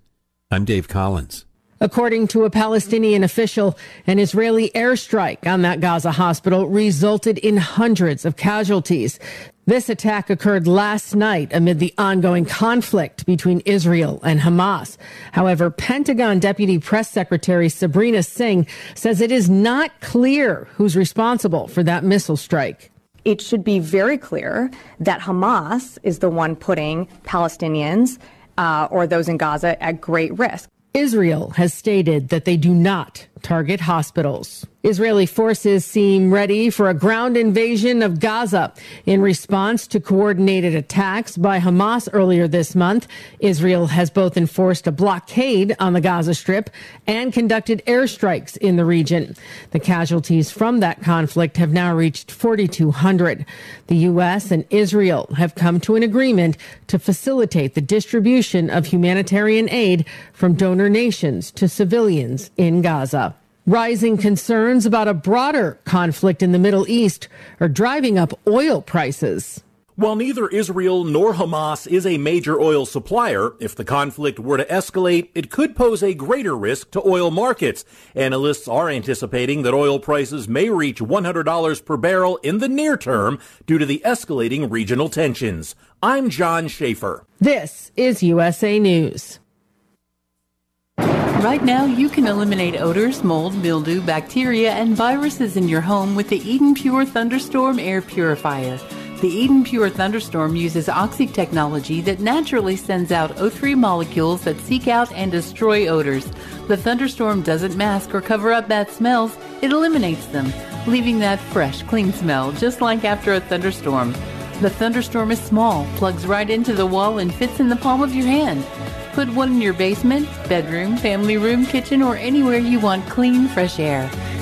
I'm Dave Collins. According to a Palestinian official, an Israeli airstrike on that Gaza hospital resulted in hundreds of casualties. This attack occurred last night amid the ongoing conflict between Israel and Hamas. However, Pentagon Deputy Press Secretary Sabrina Singh says it is not clear who's responsible for that missile strike. It should be very clear that Hamas is the one putting Palestinians uh, or those in Gaza at great risk. Israel has stated that they do not target hospitals. Israeli forces seem ready for a ground invasion of Gaza in response to coordinated attacks by Hamas earlier this month. Israel has both enforced a blockade on the Gaza Strip and conducted airstrikes in the region. The casualties from that conflict have now reached 4,200. The U.S. and Israel have come to an agreement to facilitate the distribution of humanitarian aid from donor nations to civilians in Gaza. Rising concerns about a broader conflict in the Middle East are driving up oil prices. While neither Israel nor Hamas is a major oil supplier, if the conflict were to escalate, it could pose a greater risk to oil markets. Analysts are anticipating that oil prices may reach $100 per barrel in the near term due to the escalating regional tensions. I'm John Schaefer. This is USA News. Right now, you can eliminate odors, mold, mildew, bacteria, and viruses in your home with the Eden Pure Thunderstorm Air Purifier. The Eden Pure Thunderstorm uses oxy technology that naturally sends out O3 molecules that seek out and destroy odors. The thunderstorm doesn't mask or cover up bad smells, it eliminates them, leaving that fresh, clean smell just like after a thunderstorm. The thunderstorm is small, plugs right into the wall, and fits in the palm of your hand. Put one in your basement, bedroom, family room, kitchen, or anywhere you want clean, fresh air.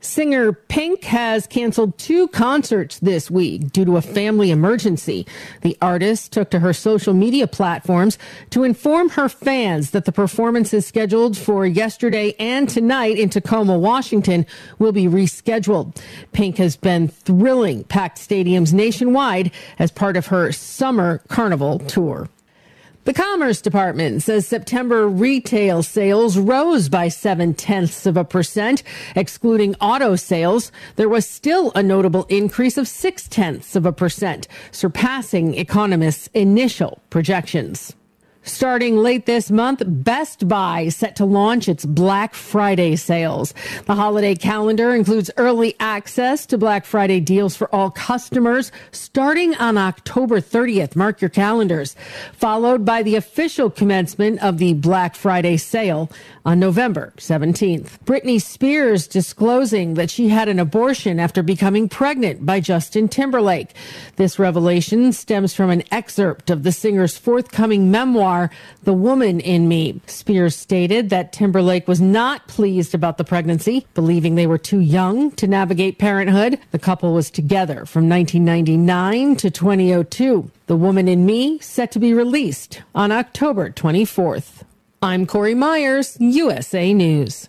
Singer Pink has canceled two concerts this week due to a family emergency. The artist took to her social media platforms to inform her fans that the performances scheduled for yesterday and tonight in Tacoma, Washington will be rescheduled. Pink has been thrilling packed stadiums nationwide as part of her summer carnival tour. The Commerce Department says September retail sales rose by seven tenths of a percent. Excluding auto sales, there was still a notable increase of six tenths of a percent, surpassing economists' initial projections. Starting late this month, Best Buy set to launch its Black Friday sales. The holiday calendar includes early access to Black Friday deals for all customers starting on October 30th. Mark your calendars. Followed by the official commencement of the Black Friday sale on November 17th. Britney Spears disclosing that she had an abortion after becoming pregnant by Justin Timberlake. This revelation stems from an excerpt of the singer's forthcoming memoir the Woman in Me. Spears stated that Timberlake was not pleased about the pregnancy, believing they were too young to navigate parenthood. The couple was together from 1999 to 2002. The Woman in Me set to be released on October 24th. I'm Corey Myers, USA News.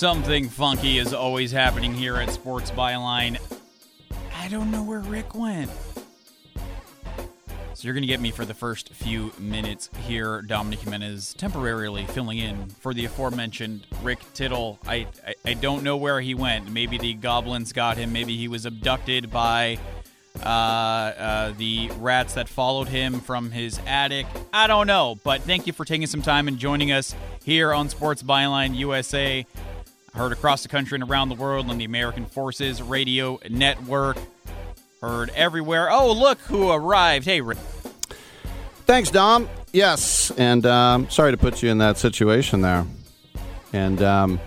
Something funky is always happening here at Sports Byline. I don't know where Rick went. So you're going to get me for the first few minutes here. Dominic Jimenez temporarily filling in for the aforementioned Rick Tittle. I, I, I don't know where he went. Maybe the goblins got him. Maybe he was abducted by uh, uh, the rats that followed him from his attic. I don't know. But thank you for taking some time and joining us here on Sports Byline USA. Heard across the country and around the world on the American Forces Radio Network. Heard everywhere. Oh, look who arrived. Hey, Rick. Thanks, Dom. Yes, and um, sorry to put you in that situation there. And um,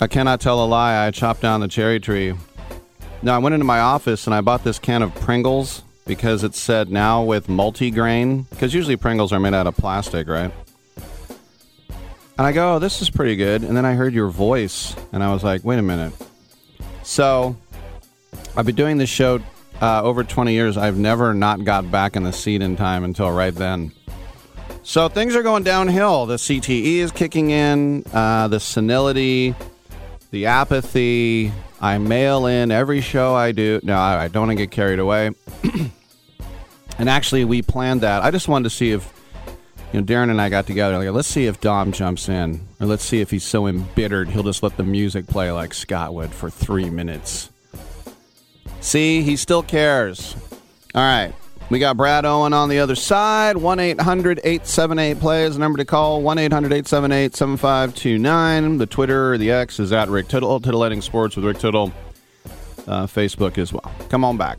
I cannot tell a lie. I chopped down the cherry tree. Now, I went into my office and I bought this can of Pringles because it said now with multigrain. Because usually Pringles are made out of plastic, right? And I go, oh, this is pretty good. And then I heard your voice, and I was like, wait a minute. So I've been doing this show uh, over 20 years. I've never not got back in the seat in time until right then. So things are going downhill. The CTE is kicking in, uh, the senility, the apathy. I mail in every show I do. No, I, don't want to get carried away. and actually, we planned that. I just wanted to see if you know, Darren and I got together. Like, let's see if Dom jumps in, or let's see if he's so embittered he'll just let the music play like Scott would for three minutes. See, he still cares. All right. We got Brad Owen on the other side. 1 800 878 play is the number to call. 1 800 878 7529. The Twitter, the X is at Rick Tittle. Titillating Sports with Rick Tittle. Uh, Facebook as well. Come on back.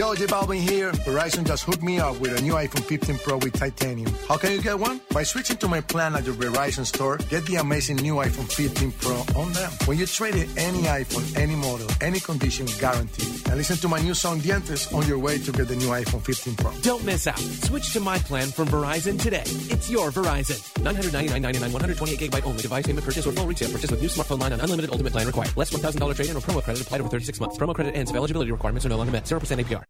Yo, J Balvin here. Verizon just hooked me up with a new iPhone 15 Pro with titanium. How can you get one? By switching to my plan at your Verizon store, get the amazing new iPhone 15 Pro on them. When you trade in any iPhone, any model, any condition, guaranteed. And listen to my new song Dientes on your way to get the new iPhone 15 Pro. Don't miss out. Switch to my plan from Verizon today. It's your Verizon. 999.99, 128 gigabyte only. Device payment purchase or full retail purchase with new smartphone line on unlimited ultimate plan required. Less $1,000 trade-in or promo credit applied over 36 months. Promo credit ends if eligibility requirements are no longer met. 0% APR.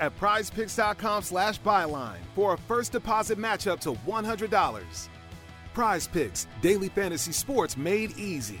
at prizepicks.com slash byline for a first deposit match up to $100. Prize Picks, daily fantasy sports made easy.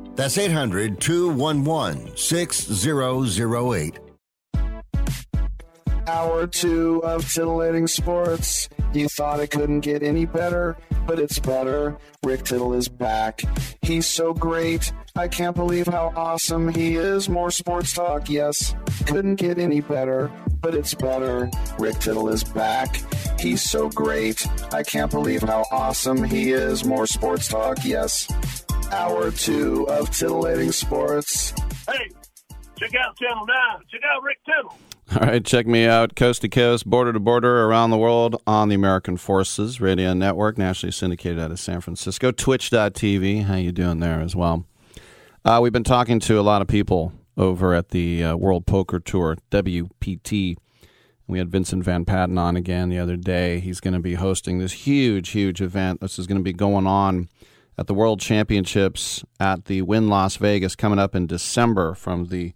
That's 800 211 6008. Hour two of titillating sports. You thought it couldn't get any better, but it's better. Rick Tittle is back. He's so great. I can't believe how awesome he is. More sports talk, yes. Couldn't get any better, but it's better. Rick Tittle is back. He's so great. I can't believe how awesome he is. More sports talk, yes hour two of Titillating Sports. Hey, check out Channel 9. Check out Rick Tittle. All right, check me out coast to coast, border to border, around the world on the American Forces Radio Network, nationally syndicated out of San Francisco. Twitch.tv, how you doing there as well? Uh, we've been talking to a lot of people over at the uh, World Poker Tour, WPT. We had Vincent Van Patten on again the other day. He's going to be hosting this huge, huge event. This is going to be going on at the World Championships at the Wynn Las Vegas coming up in December from the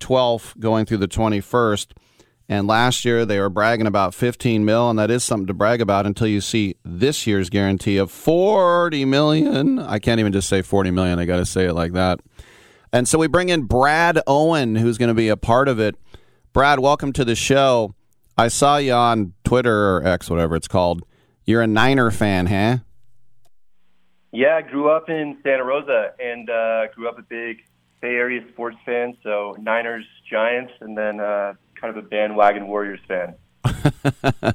12th going through the 21st. And last year they were bragging about 15 mil, and that is something to brag about until you see this year's guarantee of 40 million. I can't even just say 40 million. I got to say it like that. And so we bring in Brad Owen, who's going to be a part of it. Brad, welcome to the show. I saw you on Twitter or X, whatever it's called. You're a Niner fan, huh? Yeah, I grew up in Santa Rosa and uh, grew up a big Bay Area sports fan. So Niners, Giants, and then uh, kind of a bandwagon Warriors fan.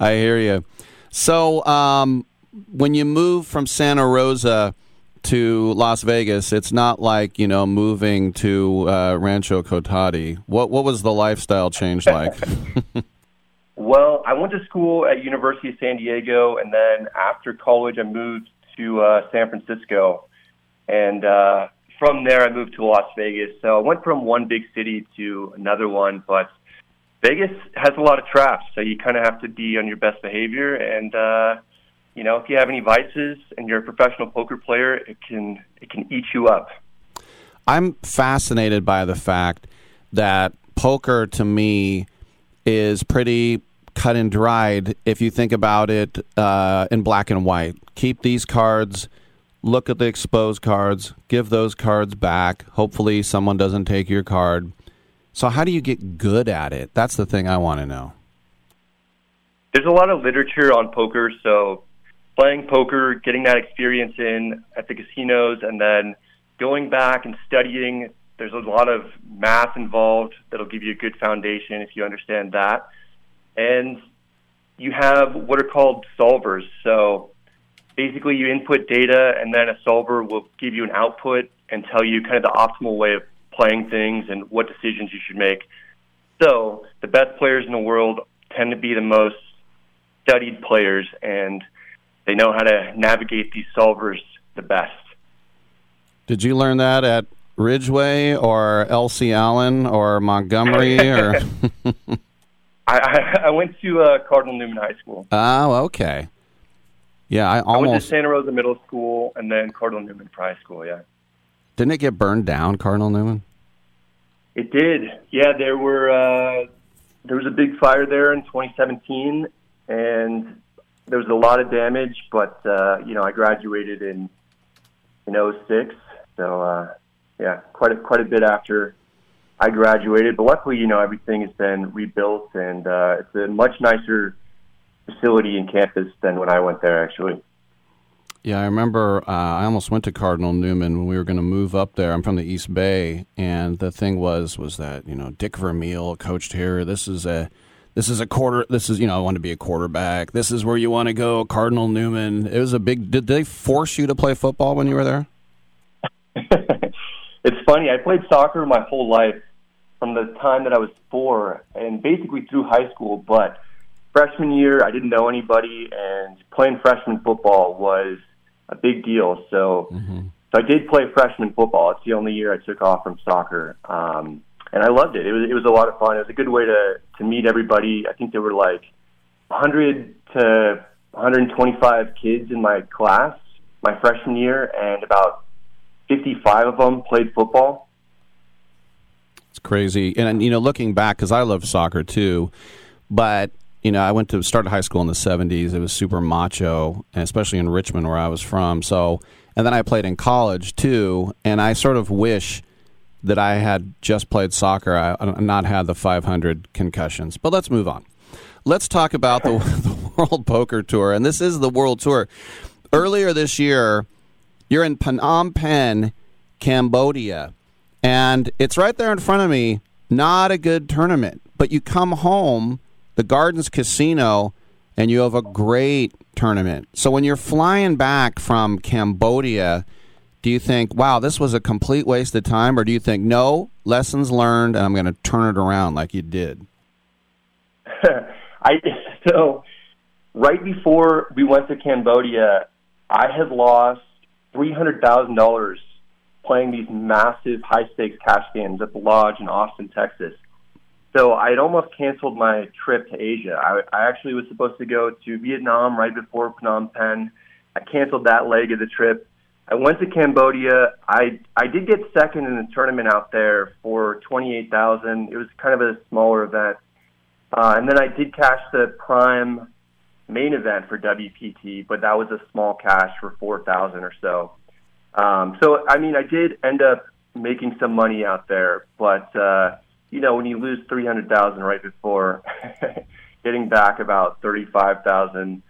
I hear you. So um, when you move from Santa Rosa to Las Vegas, it's not like you know moving to uh, Rancho Cotati. What what was the lifestyle change like? well, I went to school at University of San Diego, and then after college, I moved to uh, San Francisco, and uh, from there I moved to Las Vegas. So I went from one big city to another one, but Vegas has a lot of traps, so you kind of have to be on your best behavior. And uh, you know, if you have any vices and you're a professional poker player, it can it can eat you up. I'm fascinated by the fact that poker to me is pretty cut and dried if you think about it uh, in black and white. Keep these cards, look at the exposed cards, give those cards back. Hopefully, someone doesn't take your card. So, how do you get good at it? That's the thing I want to know. There's a lot of literature on poker, so playing poker, getting that experience in at the casinos, and then going back and studying. There's a lot of math involved that'll give you a good foundation if you understand that and you have what are called solvers. So basically, you input data, and then a solver will give you an output and tell you kind of the optimal way of playing things and what decisions you should make. So the best players in the world tend to be the most studied players, and they know how to navigate these solvers the best. Did you learn that at Ridgway or Elsie Allen or Montgomery or? I, I, went to uh, Cardinal Newman High School. oh, okay. Yeah, I I went to Santa Rosa Middle School and then Cardinal Newman High School. Yeah, didn't it get burned down, Cardinal Newman. it did. Yeah, there were uh, there was a big fire there in 2017, and there was a lot of damage. But uh, you know, I graduated in in '06, so uh, yeah, quite a, quite a bit after I graduated. But luckily, you know, everything has been rebuilt, and uh, it's a much nicer facility and campus than when I went there. Actually, Yeah, I remember uh, I almost went to Cardinal Newman when we were going to move up there. I'm from the East Bay, and the thing was was that you know Dick Vermeil coached here. This is a this is a quarter. This is you know I want to be a quarterback. This is where you want to go, Cardinal Newman. It was a big. Did they force you to play football when you were there? it's funny. I played soccer my whole life from the time that I was four, and basically through high school. But freshman year, I didn't know anybody, and playing freshman football was a big deal. So, so I did play freshman football. It's the only year I took off from soccer, um, and I loved it. It was it was a lot of fun. It was a good way to to meet everybody. I think there were like 100 to 125 kids in my class my freshman year, and about 55 of them played football. It's crazy. And, you know, looking back, because I love soccer too, but, you know, I went to start high school in the 70s. It was super macho, and especially in Richmond, where I was from. So, and then I played in college too, and I sort of wish that I had just played soccer, I, I not had the 500 concussions. But let's move on. Let's talk about the, the World Poker Tour, and this is the World Tour. Earlier this year, you're in Phnom Penh, Cambodia, and it's right there in front of me. Not a good tournament, but you come home, the Gardens Casino, and you have a great tournament. So when you're flying back from Cambodia, do you think, wow, this was a complete waste of time? Or do you think, no, lessons learned, and I'm going to turn it around like you did? I so right before we went to Cambodia, I had lost three hundred thousand dollars playing these massive high stakes cash games at the lodge in Austin, Texas. So I had almost canceled my trip to Asia. I, I actually was supposed to go to Vietnam right before Phnom Penh. I canceled that leg of the trip. I went to Cambodia. I I did get second in the tournament out there for twenty eight thousand. It was kind of a smaller event, uh, and then I did cash the prime main event for WPT, but that was a small cash for four thousand or so. Um, so I mean, I did end up making some money out there, but uh, you know, when you lose three hundred thousand right before getting back about thirty five thousand,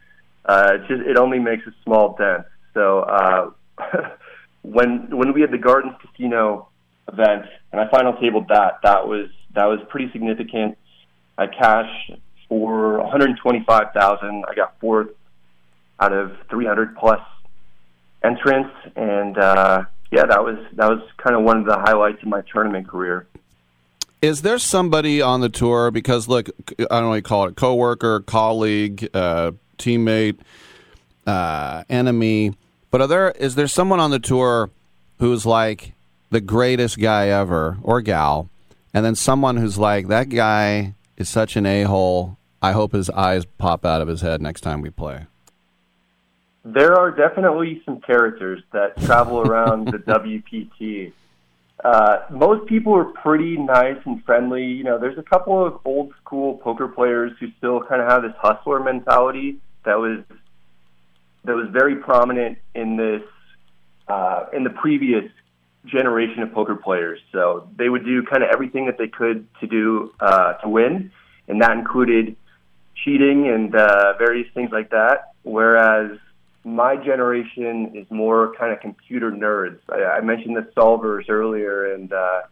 uh, it just it only makes a small dent. So uh, when when we had the Gardens Casino event and I final tabled that, that was that was pretty significant. I cashed for one hundred twenty five thousand. I got fourth out of three hundred plus entrants, and uh, yeah, that was that was kind of one of the highlights of my tournament career. Is there somebody on the tour? Because look, I don't know what you call it, coworker, colleague, uh, teammate, uh, enemy. But are there is there someone on the tour who's like the greatest guy ever or gal, and then someone who's like that guy is such an a hole. I hope his eyes pop out of his head next time we play. There are definitely some characters that travel around the WPT. Uh, most people are pretty nice and friendly. You know, there's a couple of old school poker players who still kind of have this hustler mentality that was that was very prominent in this uh, in the previous generation of poker players. So they would do kind of everything that they could to do uh, to win, and that included cheating and uh, various things like that. Whereas my generation is more kind of computer nerds. I, I mentioned the solvers earlier, and uh,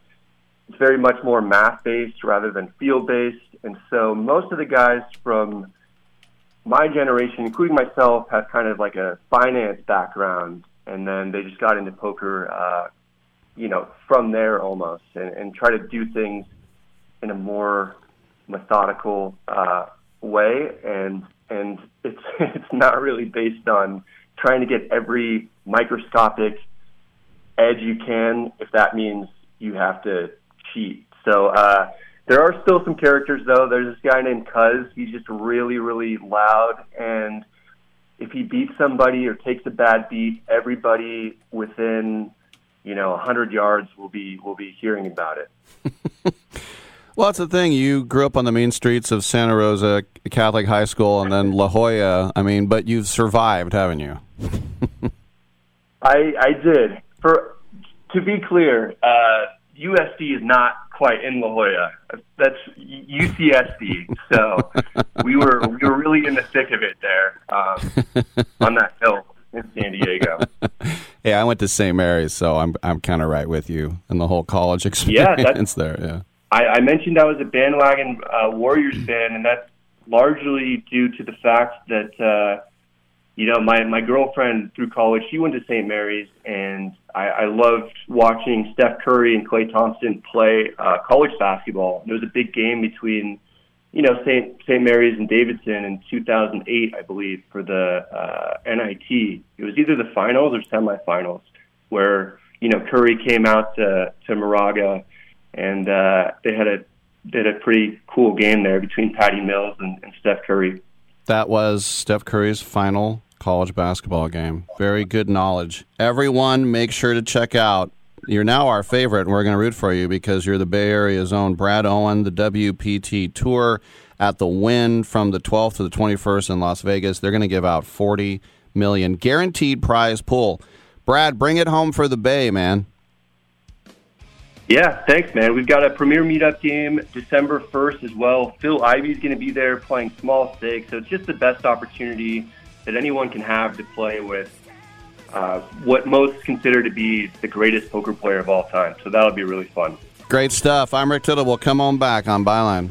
it's very much more math based rather than field based. And so most of the guys from my generation, including myself, have kind of like a finance background, and then they just got into poker uh, you know, from there almost, and, and try to do things in a more methodical uh, way, and and it's it's not really based on trying to get every microscopic edge you can, if that means you have to cheat. So uh, there are still some characters, though. There's this guy named Cuz. He's just really, really loud, and if he beats somebody or takes a bad beat, everybody within you know a 100 yards will be will be hearing about it. Well, that's the thing. You grew up on the mean streets of Santa Rosa Catholic High School and then La Jolla. I mean, but you've survived, haven't you? I I did. For to be clear, uh, USD is not quite in La Jolla. That's UCSD. So we were we were really in the thick of it there um, on that hill in San Diego. Yeah, I went to St. Mary's, so I'm I'm kind of right with you in the whole college Yeah, experience that's- there. Yeah. I, I mentioned I was a bandwagon uh, Warriors fan, and that's largely due to the fact that uh, you know my my girlfriend through college she went to St. Mary's, and I, I loved watching Steph Curry and Klay Thompson play uh, college basketball. There was a big game between you know St. St. Mary's and Davidson in 2008, I believe, for the uh, NIT. It was either the finals or semifinals where you know Curry came out to to Moraga and uh, they had a did a pretty cool game there between Patty Mills and, and Steph Curry. That was Steph Curry's final college basketball game. Very good knowledge. Everyone, make sure to check out. You're now our favorite, and we're going to root for you because you're the Bay Area's own Brad Owen, the WPT Tour at the Wynn from the 12th to the 21st in Las Vegas. They're going to give out 40 million guaranteed prize pool. Brad, bring it home for the Bay, man. Yeah, thanks, man. We've got a premier meetup game December 1st as well. Phil Ivey's going to be there playing small stakes, so it's just the best opportunity that anyone can have to play with uh, what most consider to be the greatest poker player of all time. So that'll be really fun. Great stuff. I'm Rick Tittle. We'll come on back on Byline.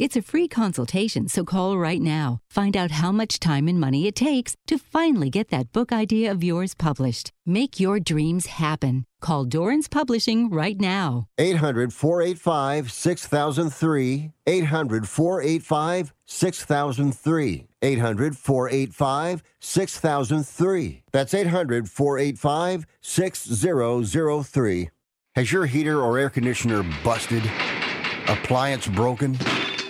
It's a free consultation, so call right now. Find out how much time and money it takes to finally get that book idea of yours published. Make your dreams happen. Call Dorrance Publishing right now. 800 485 6003. 800 485 6003. 800 485 6003. That's 800 485 6003. Has your heater or air conditioner busted? Appliance broken?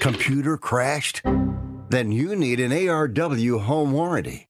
Computer crashed? Then you need an ARW home warranty.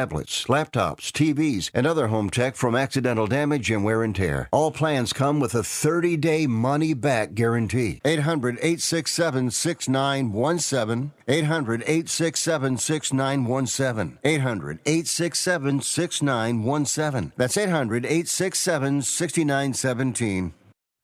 tablets, laptops, TVs, and other home tech from accidental damage and wear and tear. All plans come with a 30 day money back guarantee. 800 867 6917. 800 867 6917. 800 867 6917. That's 800 867 6917.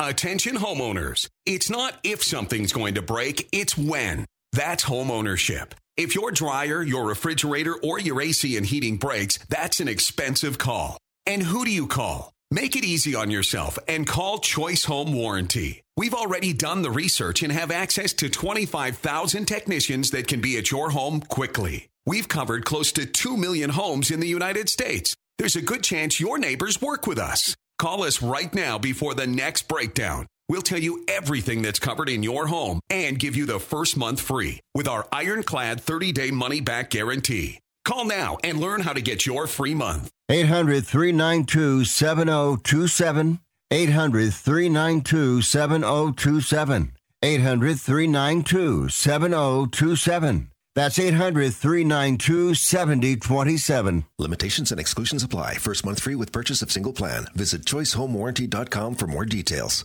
Attention homeowners. It's not if something's going to break, it's when. That's home ownership. If your dryer, your refrigerator, or your AC and heating breaks, that's an expensive call. And who do you call? Make it easy on yourself and call Choice Home Warranty. We've already done the research and have access to 25,000 technicians that can be at your home quickly. We've covered close to 2 million homes in the United States. There's a good chance your neighbors work with us. Call us right now before the next breakdown. We'll tell you everything that's covered in your home and give you the first month free with our ironclad 30 day money back guarantee. Call now and learn how to get your free month. 800 392 7027. 800 392 7027. 800 392 7027. That's 800 392 7027. Limitations and exclusions apply. First month free with purchase of single plan. Visit choicehomewarranty.com for more details.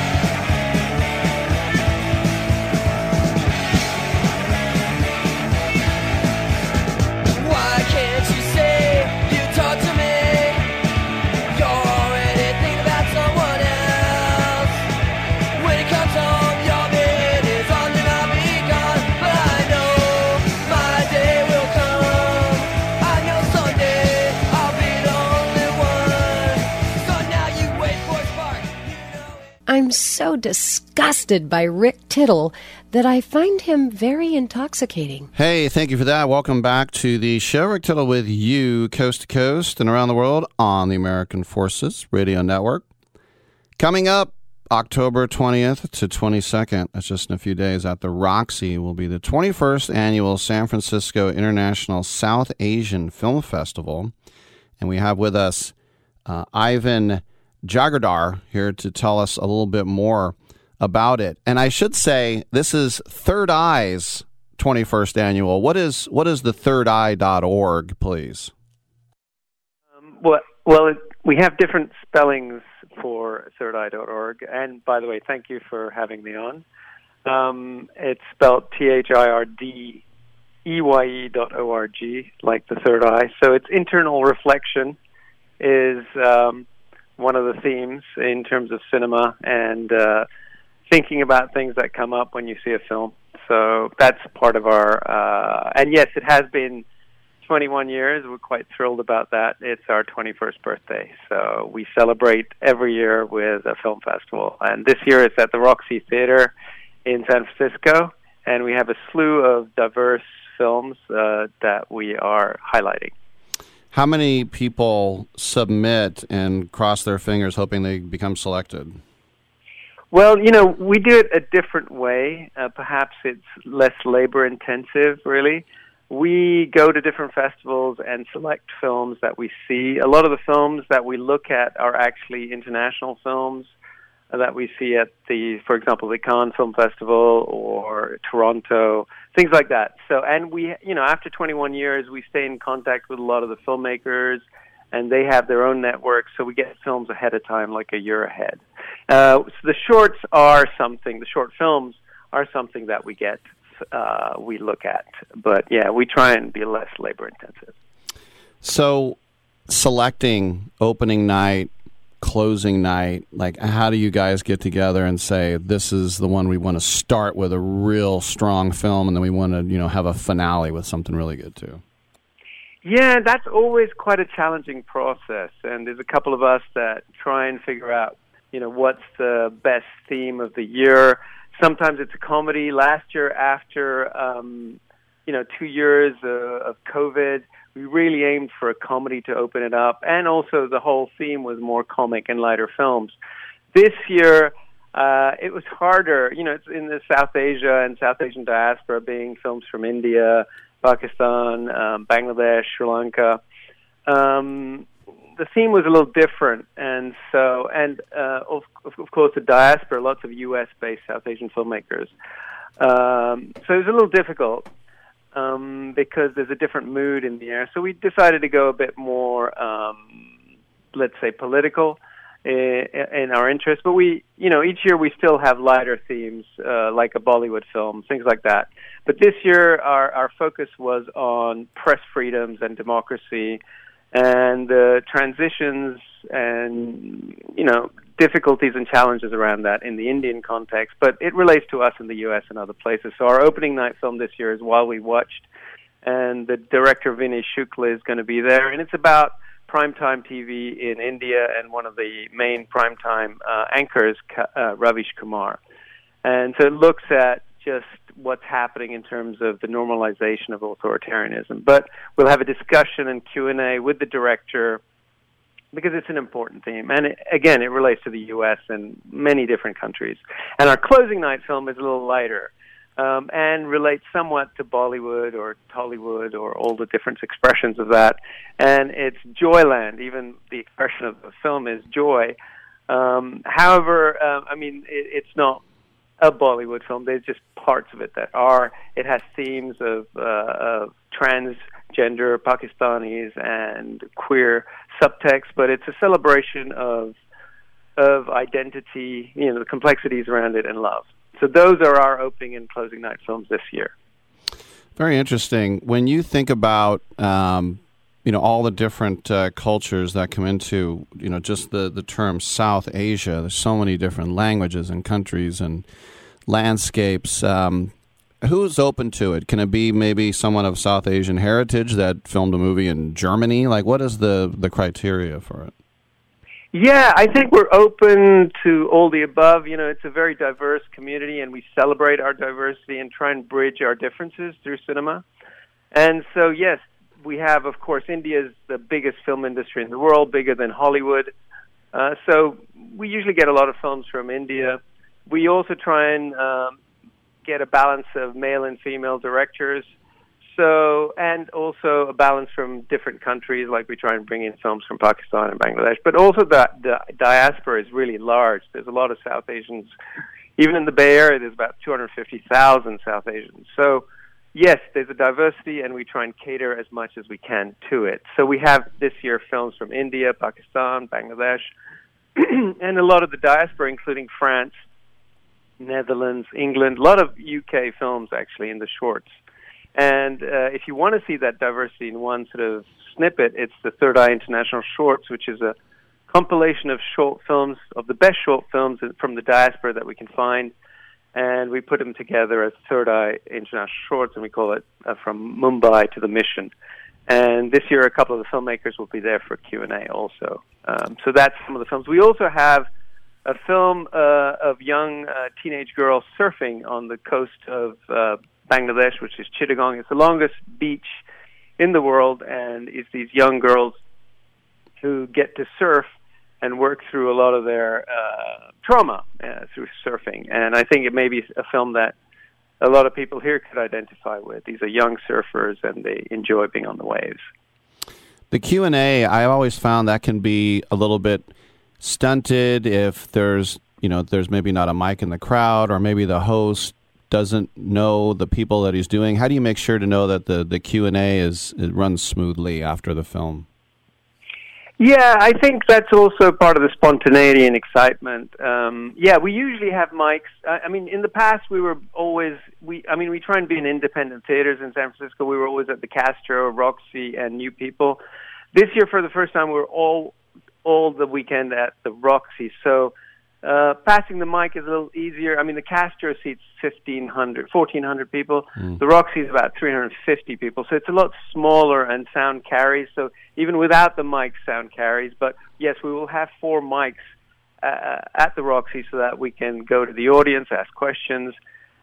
I'm so disgusted by Rick Tittle that I find him very intoxicating. Hey, thank you for that. Welcome back to the show. Rick Tittle with you, coast to coast and around the world on the American Forces Radio Network. Coming up October 20th to 22nd, that's just in a few days, at the Roxy will be the 21st annual San Francisco International South Asian Film Festival. And we have with us uh, Ivan Jaigirdar here to tell us a little bit more about it. And I should say this is Third Eye's 21st annual. What is what is the thirdeye.org, please? Well, well, it, we have different spellings for thirdeye.org. And by the way, thank you for having me on. Um, it's spelled T H I R D E Y E dot O R G, like the third eye. So it's internal reflection is um, one of the themes in terms of cinema and uh, thinking about things that come up when you see a film. So that's part of our, uh, and yes, it has been 21 years. We're quite thrilled about that. It's our 21st birthday. So we celebrate every year with a film festival. And this year it's at the Roxy Theater in San Francisco. And we have a slew of diverse films uh, that we are highlighting. How many people submit and cross their fingers hoping they become selected? Well, you know, we do it a different way. Uh, perhaps it's less labor intensive, really. We go to different festivals and select films that we see. A lot of the films that we look at are actually international films that we see at the, for example, the Cannes Film Festival or Toronto, things like that. So, and we, you know, after 21 years, we stay in contact with a lot of the filmmakers and they have their own networks, so we get films ahead of time, like a year ahead. Uh, so the shorts are something. The short films are something that we get, uh, we look at. But yeah, we try and be less labor intensive. So, selecting opening night, closing night, like how do you guys get together and say this is the one we want to start with a real strong film, and then we want to, you know, have a finale with something really good too? Yeah, that's always quite a challenging process, and there's a couple of us that try and figure out, you know, what's the best theme of the year. Sometimes it's a comedy. Last year, after um, you know two years uh, of COVID, we really aimed for a comedy to open it up, and also the whole theme was more comic and lighter films. This year, uh, it was harder. You know, it's in the South Asia and South Asian diaspora, being films from India. Pakistan, um, Bangladesh, Sri Lanka. Um, the theme was a little different, and so and uh, of, of course the diaspora, lots of U.S.-based South Asian filmmakers. Um, so it was a little difficult um, because there's a different mood in the air. So we decided to go a bit more, um, let's say, political in, in our interest. But we, you know, each year we still have lighter themes, uh, like a Bollywood film, things like that. But this year, our, our focus was on press freedoms and democracy and the transitions and, you know, difficulties and challenges around that in the Indian context. But it relates to us in the U.S. and other places. So our opening night film this year is While We Watched, and the director, Vinay Shukla, is going to be there. And it's about primetime TV in India and one of the main primetime uh, anchors, uh, Ravish Kumar. And so it looks at just what's happening in terms of the normalization of authoritarianism. But we'll have a discussion and Q&A with the director because it's an important theme. And it, again, it relates to the U.S. and many different countries. And our closing night film is a little lighter um, and relates somewhat to Bollywood or Tollywood or all the different expressions of that. And it's Joyland. Even the expression of the film is joy. Um, however, uh, I mean, it, it's not a Bollywood film. There's just parts of it that are. It has themes of, uh, of transgender Pakistanis and queer subtext, but it's a celebration of of identity, you know, the complexities around it, and love. So those are our opening and closing night films this year. Very interesting. When you think about um, you know all the different uh, cultures that come into you know just the the term South Asia. There's so many different languages and countries and landscapes. Um, who's open to it? Can it be maybe someone of South Asian heritage that filmed a movie in Germany? Like, what is the the criteria for it? Yeah, I think we're open to all the above. You know, it's a very diverse community, and we celebrate our diversity and try and bridge our differences through cinema. And so, yes, we have, of course, India's the biggest film industry in the world, bigger than Hollywood. Uh, so we usually get a lot of films from India. We also try and um, get a balance of male and female directors. So, and also a balance from different countries, like we try and bring in films from Pakistan and Bangladesh. But also the, the diaspora is really large. There's a lot of South Asians. Even in the Bay Area, there's about 250,000 South Asians. So, yes, there's a diversity, and we try and cater as much as we can to it. So we have this year films from India, Pakistan, Bangladesh, and a lot of the diaspora, including France, Netherlands, England, a lot of UK films actually in the shorts. And uh, if you want to see that diversity in one sort of snippet, it's the Third Eye International Shorts, which is a compilation of short films, of the best short films from the diaspora that we can find. And we put them together as Third Eye International Shorts, and we call it uh, From Mumbai to the Mission. And this year, a couple of the filmmakers will be there for Q&A also. Um, so that's some of the films. We also have a film uh, of young uh, teenage girls surfing on the coast of uh, Bangladesh, which is Chittagong. It's the longest beach in the world, and it's these young girls who get to surf and work through a lot of their uh, trauma uh, through surfing. And I think it may be a film that a lot of people here could identify with. These are young surfers, and they enjoy being on the waves. The Q and A, I always found that can be a little bit stunted if there's you know there's maybe not a mic in the crowd or maybe the host doesn't know the people that he's doing. How do you make sure to know that the the q&a is it runs smoothly after the film? Yeah i think that's also part of the spontaneity and excitement. Um, yeah we usually have mics. I, I mean in the past we were always we i mean we try and be in independent theaters in san francisco. We were always at the castro roxy and new people. This year for the first time we we're all all the weekend at the Roxy. So uh, passing the mic is a little easier. I mean, the Castro seats 1,500, 1,400 people. Mm. The Roxy is about 350 people. So it's a lot smaller and sound carries. So even without the mic, sound carries. But yes, we will have four mics uh, at the Roxy so that we can go to the audience, ask questions,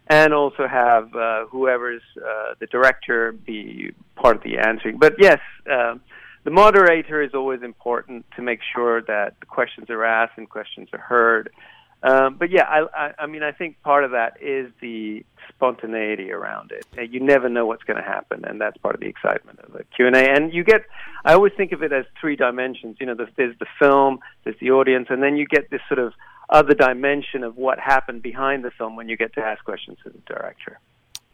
and also have uh, whoever's uh, the director be part of the answering. But yes, um, the moderator is always important to make sure that the questions are asked and questions are heard. Um, but yeah, I, I, I mean, I think part of that is the spontaneity around it. You never know what's going to happen, and that's part of the excitement of the Q and A. And you get, I always think of it as three dimensions. You know, there's the film, there's the audience, and then you get this sort of other dimension of what happened behind the film when you get to ask questions to the director.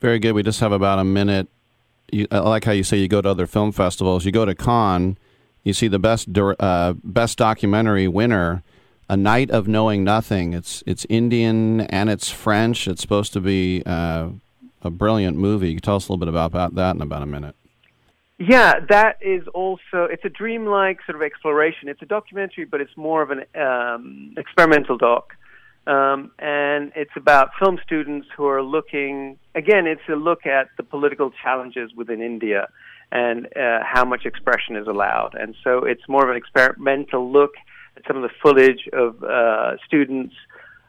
Very good. We just have about a minute you, I like how you say you go to other film festivals. You go to Cannes, you see the best uh, best documentary winner, A Night of Knowing Nothing. It's it's Indian and it's French. It's supposed to be uh, a brilliant movie. You can tell us a little bit about that in about a minute. Yeah, that is also it's a dreamlike sort of exploration. It's a documentary, but it's more of an um, experimental doc. Um, and it's about film students who are looking, again, it's a look at the political challenges within India and uh, how much expression is allowed. And so it's more of an experimental look at some of the footage of uh, students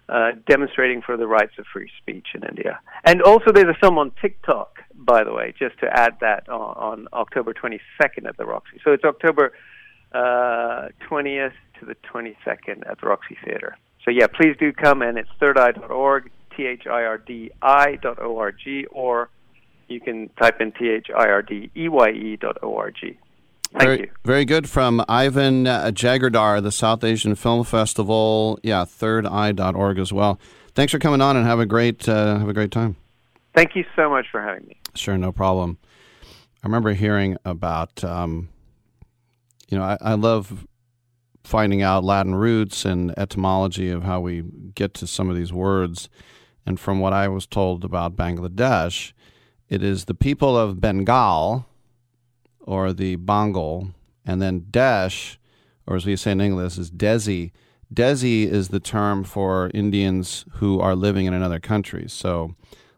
uh, demonstrating for the rights of free speech in India. And also, there's a film on TikTok, by the way, just to add that on, on October 22nd at the Roxy. So it's October uh, 20th to the 22nd at the Roxy Theater. So yeah, please do come, and it's thirdeye.org, T H I R D I dot O R G, or you can type in T H I R D E Y E dot O R G. Thank very, you. Very good from Ivan uh, Jaigirdar, the South Asian Film Festival. Yeah, thirdeye.org as well. Thanks for coming on and have a great uh, have a great time. Thank you so much for having me. Sure, no problem. I remember hearing about, um, you know, I, I love finding out Latin roots and etymology of how we get to some of these words. And from what I was told about Bangladesh, it is the people of Bengal or the Bengal, and then Desh, or as we say in English, is Desi. Desi is the term for Indians who are living in another country. So,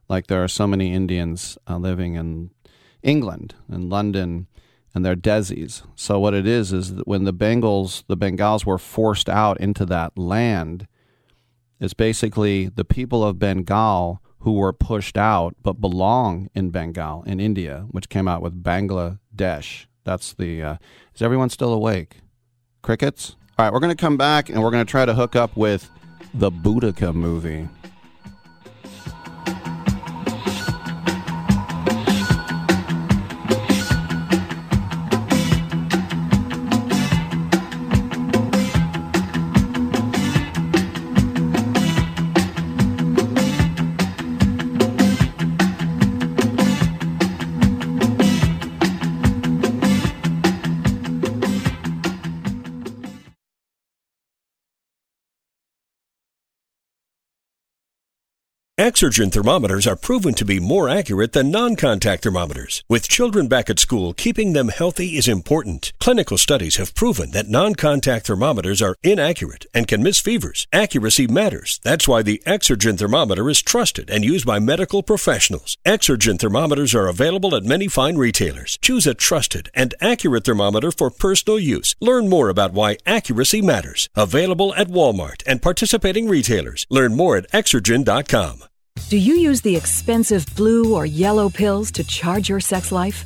like there are so many Indians uh, living in England and London, and they're Desis. So what it is is that when the Bengals, the Bengals were forced out into that land, it's basically the people of Bengal who were pushed out but belong in Bengal in India, which came out with Bangladesh. That's the. Uh, is everyone still awake? Crickets. All right, we're going to come back and we're going to try to hook up with the Boudica movie. Exergen thermometers are proven to be more accurate than non-contact thermometers. With children back at school, keeping them healthy is important. Clinical studies have proven that non-contact thermometers are inaccurate and can miss fevers. Accuracy matters. That's why the Exergen thermometer is trusted and used by medical professionals. Exergen thermometers are available at many fine retailers. Choose a trusted and accurate thermometer for personal use. Learn more about why accuracy matters. Available at Walmart and participating retailers. Learn more at exergen.com. Do you use the expensive blue or yellow pills to charge your sex life?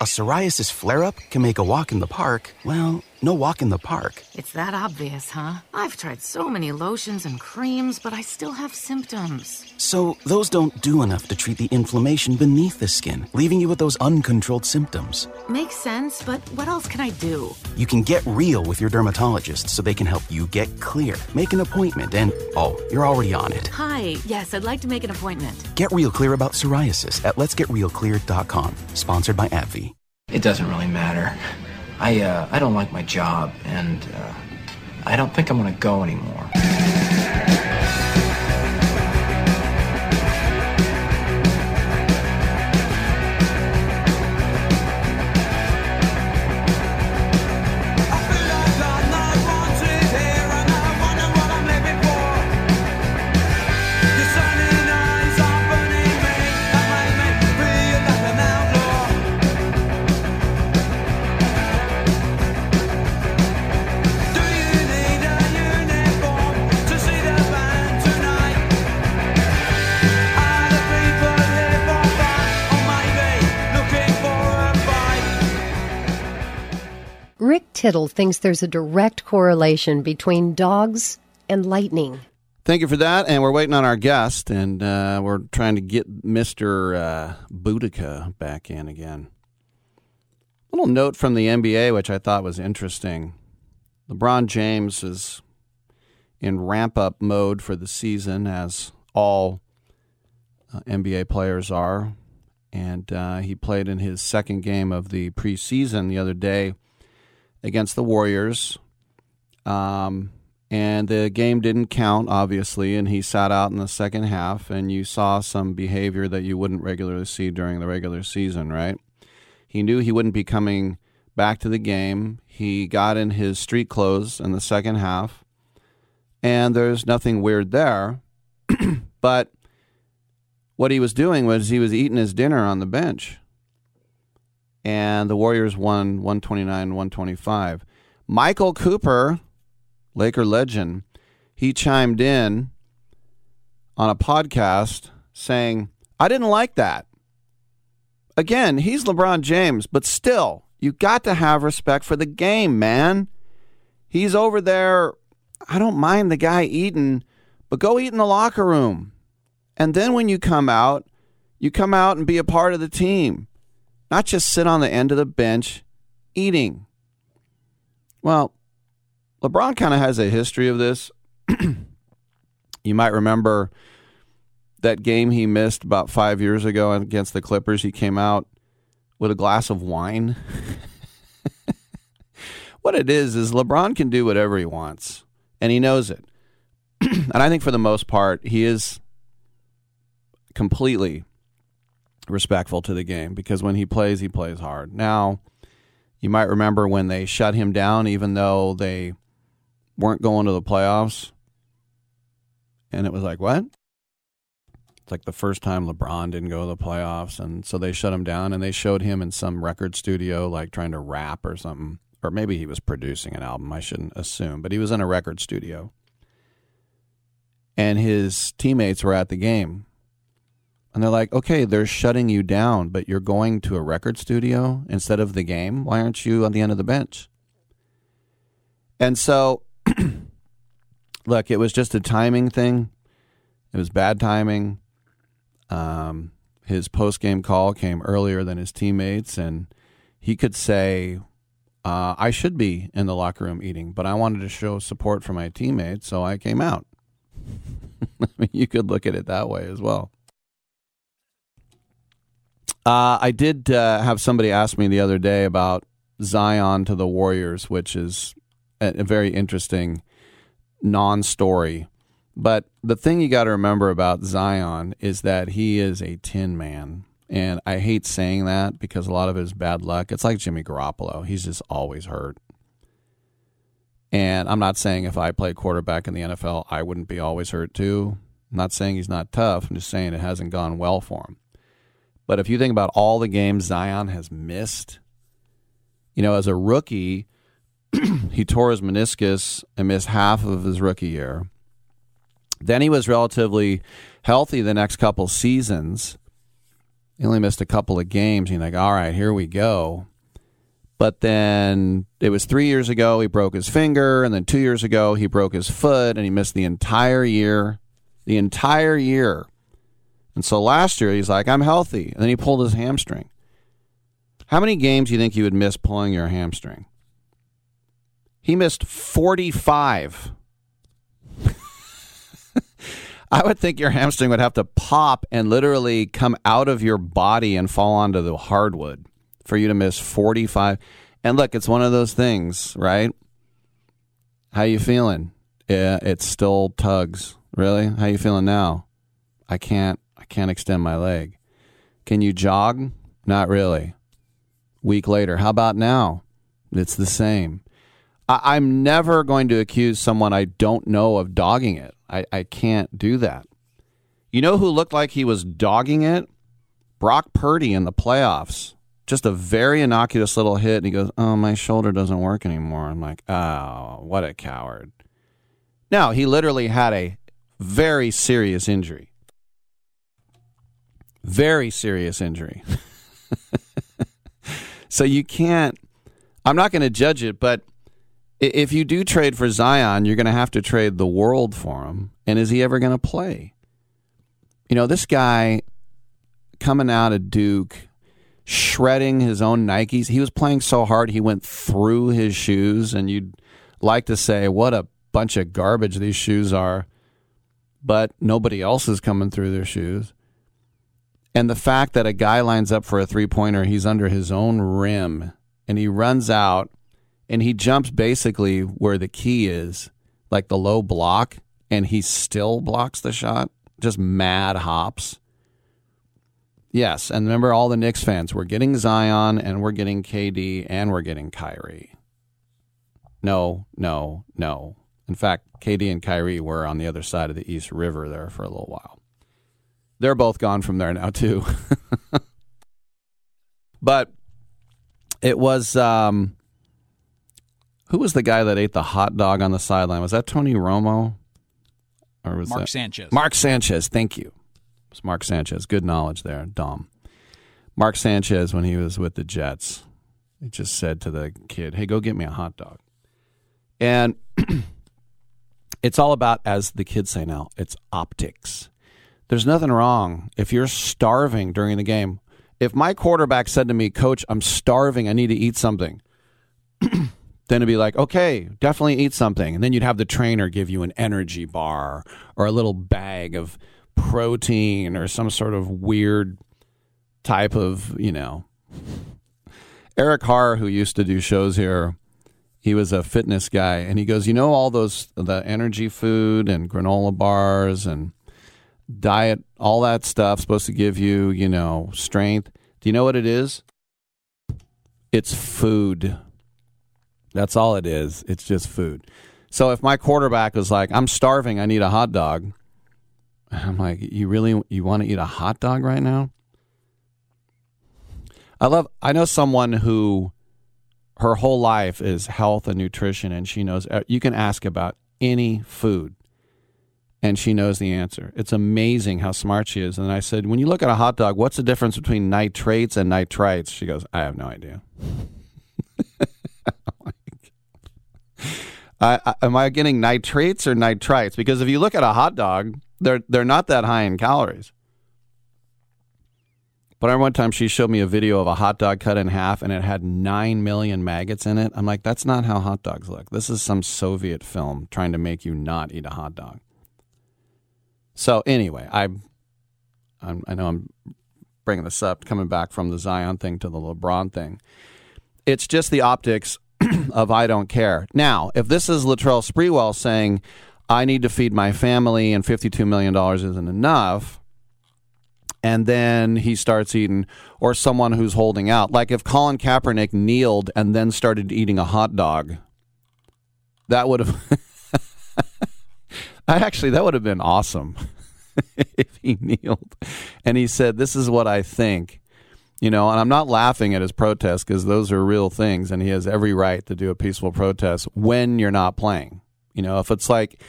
A psoriasis flare up can make a walk in the park, well, no walk in the park. It's that obvious, huh? I've tried so many lotions and creams, but I still have symptoms. So, those don't do enough to treat the inflammation beneath the skin, leaving you with those uncontrolled symptoms. Makes sense, but what else can I do? You can get real with your dermatologist so they can help you get clear. Make an appointment and, oh, you're already on it. Hi, yes, I'd like to make an appointment. Get real clear about psoriasis at letsgetrealclear.com. Sponsored by AbbVie. It doesn't really matter. I uh, I don't like my job, and uh, I don't think I'm gonna go anymore. Rick Tittle thinks there's a direct correlation between dogs and lightning. Thank you for that. And we're waiting on our guest, and uh, we're trying to get Mr. Uh, Boudica back in again. A little note from the NBA, which I thought was interesting. LeBron James is in ramp up mode for the season, as all uh, NBA players are. And uh, he played in his second game of the preseason the other day against the Warriors. Um, and the game didn't count, obviously, and he sat out in the second half, and you saw some behavior that you wouldn't regularly see during the regular season, right? He knew he wouldn't be coming back to the game. He got in his street clothes in the second half, and there's nothing weird there. but what he was doing was he was eating his dinner on the bench and the Warriors won 129 125. Michael Cooper, Laker legend, he chimed in on a podcast saying, I didn't like that. Again, he's LeBron James, but still, you got to have respect for the game, man. He's over there. I don't mind the guy eating, but go eat in the locker room. And then when you come out, you come out and be a part of the team not just sit on the end of the bench eating. Well, LeBron kind of has a history of this. you might remember that game he missed about five years ago against the Clippers. He came out with a glass of wine. what it is, is LeBron can do whatever he wants, and he knows it. and I think for the most part, he is completely respectful to the game because when he plays, he plays hard. Now, you might remember when they shut him down, even though they weren't going to the playoffs. And it was like, what? It's like the first time LeBron didn't go to the playoffs. And so they shut him down and they showed him in some record studio, like trying to rap or something. Or maybe he was producing an album. I shouldn't assume. But he was in a record studio. And his teammates were at the game and they're like, okay, they're shutting you down, but you're going to a record studio instead of the game. Why aren't you on the end of the bench? And so, look, it was just a timing thing. It was bad timing. Um, his post game call came earlier than his teammates, and he could say, uh, I should be in the locker room eating, but I wanted to show support for my teammates, so I came out. You could look at it that way as well. Uh, I did uh, have somebody ask me the other day about Zion to the Warriors, which is a, a very interesting non story. But the thing you got to remember about Zion is that he is a tin man. And I hate saying that because a lot of it is bad luck. It's like Jimmy Garoppolo, he's just always hurt. And I'm not saying if I play quarterback in the NFL, I wouldn't be always hurt too. I'm not saying he's not tough. I'm just saying it hasn't gone well for him. But if you think about all the games Zion has missed, you know, as a rookie, he tore his meniscus and missed half of his rookie year. Then he was relatively healthy the next couple seasons. He only missed a couple of games. You're like, all right, here we go. But then it was three years ago, he broke his finger. And then two years ago, he broke his foot and he missed the entire year. The entire year. And so last year, he's like, I'm healthy. And then he pulled his hamstring. How many games do you think you would miss pulling your hamstring? He missed 45. I would think your hamstring would have to pop and literally come out of your body and fall onto the hardwood for you to miss 45. And look, it's one of those things, right? How you feeling? Yeah, it still tugs. Really? How you feeling now? I can't I can't extend my leg. Can you jog? Not really. Week later, how about now? It's the same. I, am never going to accuse someone I don't know of dogging it. I, I can't do that. You know who looked like he was dogging it? Brock Purdy in the playoffs. Just a very innocuous little hit, and he goes, Oh, my shoulder doesn't work anymore. I'm like, Oh, what a coward. Now, he literally had a very serious injury. Very serious injury. so you can't, I'm not going to judge it, but if you do trade for Zion, you're going to have to trade the world for him. And is he ever going to play? You know, this guy coming out of Duke, shredding his own Nikes. He was playing so hard, he went through his shoes. And you'd like to say, what a bunch of garbage these shoes are. But nobody else is coming through their shoes. And the fact that a guy lines up for a three pointer, he's under his own rim, and he runs out and he jumps basically where the key is, like the low block, and he still blocks the shot. Just mad hops. Yes, and remember all the Knicks fans, we're getting Zion and we're getting KD and we're getting Kyrie. No, no, no. In fact, KD and Kyrie were on the other side of the East River there for a little while. They're both gone from there now too. but it was um, who was the guy that ate the hot dog on the sideline? Was that Tony Romo? Or was Mark that? Sanchez. Mark Sanchez. Thank you. It was Mark Sanchez. Good knowledge there, Dom. Mark Sanchez, when he was with the Jets, he just said to the kid, "Hey, go get me a hot dog." And it's all about, as the kids say now, it's optics. There's nothing wrong if you're starving during the game. If my quarterback said to me, "Coach, I'm starving. I need to eat something," then it'd be like, okay, definitely eat something. And then you'd have the trainer give you an energy bar or a little bag of protein or some sort of weird type of, you know. Eric Harr, who used to do shows here, he was a fitness guy, and he goes, you know, all those the energy food and granola bars and diet, all that stuff supposed to give you, you know, strength. Do you know what it is? It's food. That's all it is. It's just food. So if my quarterback was like, "I'm starving, I need a hot dog," I'm like, "You really you want to eat a hot dog right now?" I love. I know someone who her whole life is health and nutrition, and she knows. uh, You can ask about any food, and she knows the answer. It's amazing how smart she is. And I said, "When you look at a hot dog, what's the difference between nitrates and nitrites?" She goes, "I have no idea." Am I getting nitrates or nitrites? Because if you look at a hot dog, they're they're not that high in calories. But I one time she showed me a video of a hot dog cut in half and it had nine million maggots in it. I'm like, that's not how hot dogs look. This is some Soviet film trying to make you not eat a hot dog. So anyway, I I'm, I know I'm bringing this up, coming back from the Zion thing to the LeBron thing. It's just the optics of I don't care. Now, if this is Latrell Sprewell saying, I need to feed my family and $52 million isn't enough, and then he starts eating, or someone who's holding out, like if Colin Kaepernick kneeled and then started eating a hot dog, that would have. Actually, that would have been awesome if he kneeled and he said, This is what I think. You know, and I'm not laughing at his protest because those are real things, and he has every right to do a peaceful protest when you're not playing. You know, if it's like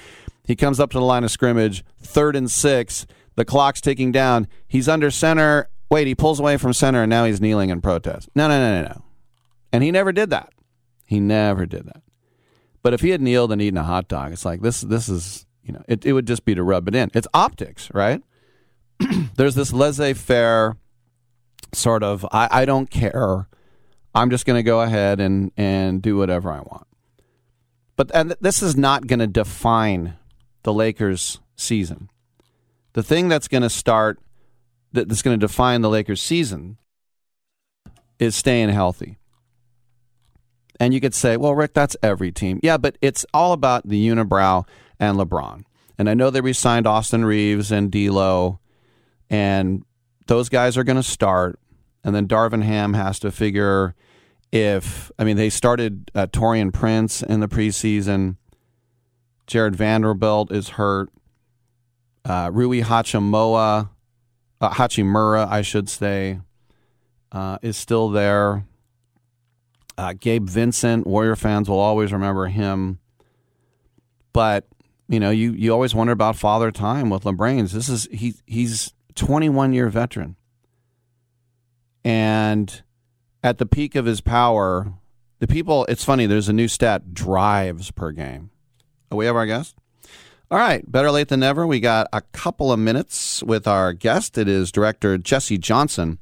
he comes up to the line of scrimmage, third and six, the clock's ticking down, he's under center. Wait, he pulls away from center and now he's kneeling in protest. No, no, no, no, no. And he never did that. He never did that. But if he had kneeled and eaten a hot dog, it's like this. This is you know, it, it would just be to rub it in. It's optics, right? There's this laissez-faire sort of. I, I don't care. I'm just going to go ahead and and do whatever I want. But and this is not going to define the Lakers' season. The thing that's going to start that- that's going to define the Lakers' season is staying healthy. And you could say, well, Rick, that's every team. Yeah, but it's all about the unibrow and LeBron. And I know they re-signed Austin Reaves and D'Lo, and those guys are going to start. And then Darvin Ham has to figure if I mean they started uh, Taurean Prince in the preseason. Jarred Vanderbilt is hurt. Uh, Rui Hachimura, uh, Hachimura, I should say, uh, is still there. Uh, Gabe Vincent, Warrior fans will always remember him. But you know, you you always wonder about Father Time with LeBrains. This is he he's 21 year veteran, and at the peak of his power, the people. It's funny. There's a new stat: drives per game. Oh, we have our guest. All right, better late than never. We got a couple of minutes with our guest. It is director Jesse Johnson.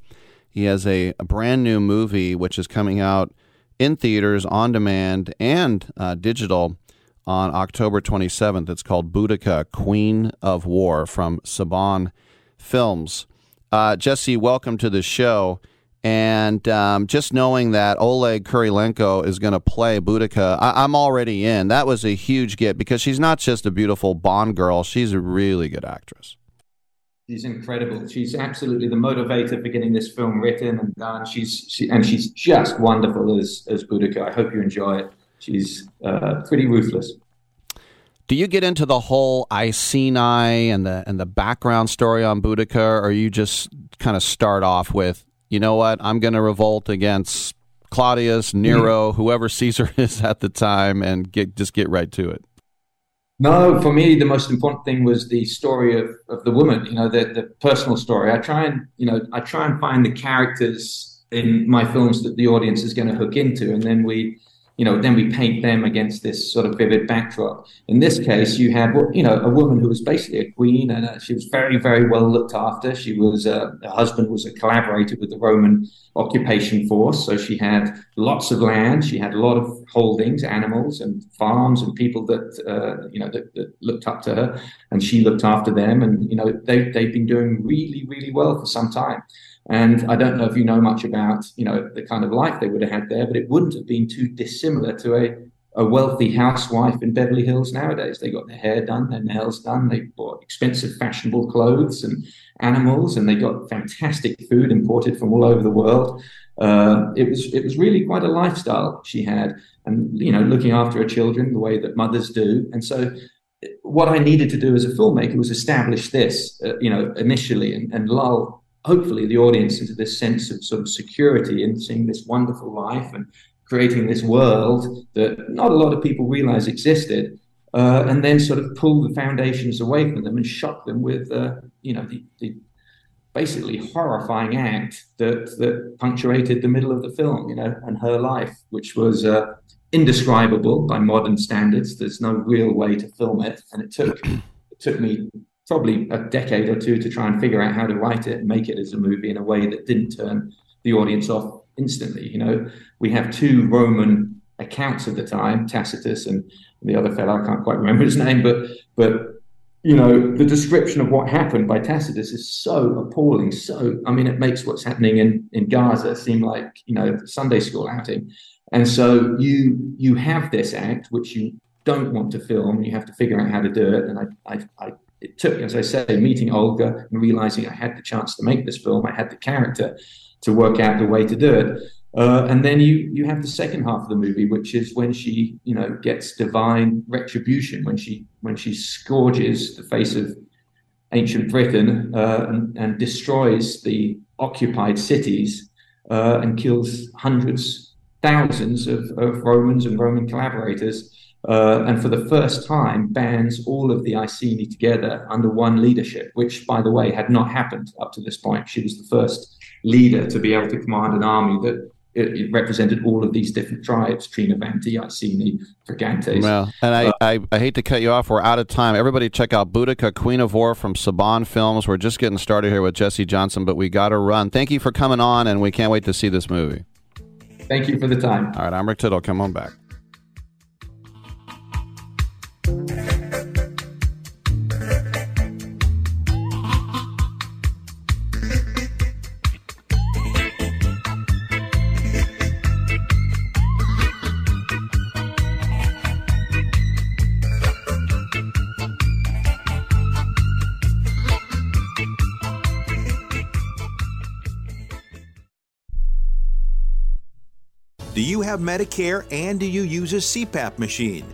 He has a, a brand new movie which is coming out in theaters, on demand, and uh, digital on October 27th. It's called Boudica, Queen of War from Saban Films. Uh, Jesse, welcome to the show. And um, just knowing that Olga Kurylenko is going to play Boudica, I- I'm already in. That was a huge get because she's not just a beautiful Bond girl, she's a really good actress. She's incredible. She's absolutely the motivator for getting this film written and done. She's she, and she's just wonderful as as Boudica. I hope you enjoy it. She's uh, pretty ruthless. Do you get into the whole Iceni and the and the background story on Boudica, or you just kind of start off with, you know what, I'm going to revolt against Claudius, Nero, whoever Caesar is at the time, and get just get right to it? No, for me, the most important thing was the story of, of the woman, you know, the, the personal story. I try and, you know, I try and find the characters in my films that the audience is going to hook into. And then we, you know, then we paint them against this sort of vivid backdrop. In this case, you had, you know, a woman who was basically a queen and uh, she was very, very well looked after. She was, uh, her husband was a collaborator with the Roman occupation force. So she had lots of land. She had a lot of holdings, animals and farms and people that, uh, you know, that, that looked up to her and she looked after them. And, you know, they, they've been doing really, really well for some time. And I don't know if you know much about, you know, the kind of life they would have had there, but it wouldn't have been too dissimilar to a, a wealthy housewife in Beverly Hills nowadays. They got their hair done, their nails done, they bought expensive, fashionable clothes and animals, and they got fantastic food imported from all over the world. Uh, it was it was really quite a lifestyle she had, and you know, looking after her children the way that mothers do. And so, what I needed to do as a filmmaker was establish this, uh, you know, initially, and, and lull hopefully the audience into this sense of sort of security and seeing this wonderful life and creating this world that not a lot of people realize existed. Uh, and then sort of pull the foundations away from them and shock them with, uh, you know, the, the basically horrifying act that that punctuated the middle of the film, you know, and her life, which was uh, indescribable by modern standards. There's no real way to film it, and it took it took me probably a decade or two to try and figure out how to write it and make it as a movie in a way that didn't turn the audience off instantly. You know, we have two Roman accounts of the time, Tacitus and the other fellow, I can't quite remember his name, but but you know, the description of what happened by Tacitus is so appalling. So, I mean, it makes what's happening in, in Gaza seem like, you know, Sunday school outing. And so you you have this act which you don't want to film. You have to figure out how to do it. And I, I, I it took, as I say, meeting Olga and realizing I had the chance to make this film. I had the character to work out the way to do it. Uh, and then you you have the second half of the movie, which is when she you know gets divine retribution, when she when she scourges the face of ancient Britain uh, and, and destroys the occupied cities uh, and kills hundreds, thousands of, of Romans and Roman collaborators. Uh, and for the first time bans all of the Iceni together under one leadership, which, by the way, had not happened up to this point. She was the first leader to be able to command an army that it, it represented all of these different tribes: Trinovanti, Iceni, Brigantes. Well, and I, Uh, I, I hate to cut you off. We're out of time. Everybody check out Boudica, Queen of War from Saban Films. We're just getting started here with Jesse Johnson, but we got to run. Thank you for coming on, and we can't wait to see this movie. Thank you for the time. All right, I'm Rick Tittle. Come on back. Have Medicare and do you use a CPAP machine?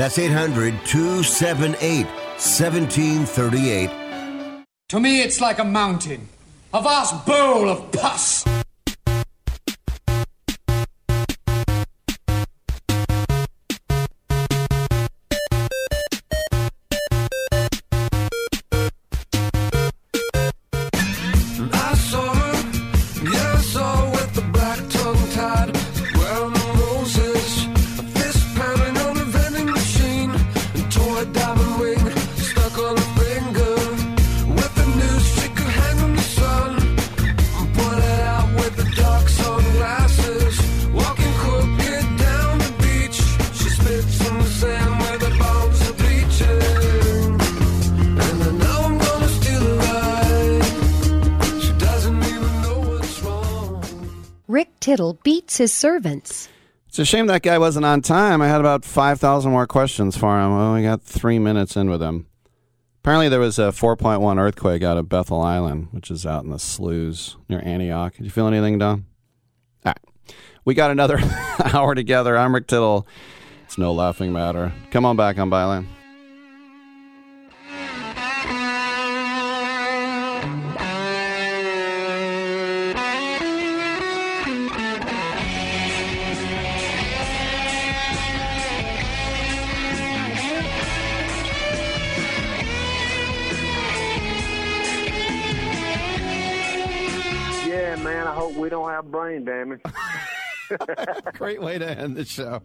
That's 800 278 1738. To me, it's like a mountain, a vast bowl of pus. His servants. It's a shame that guy wasn't on time. I had about 5,000 more questions for him. We got three minutes in with him. Apparently, there was a 4.1 earthquake out of Bethel Island, which is out in the sloughs near Antioch. Did you feel anything, Don? All right. We got another hour together. I'm Rick Tittle. It's no laughing matter. Come on back on Byline. We don't have brain damage. Great way to end the show.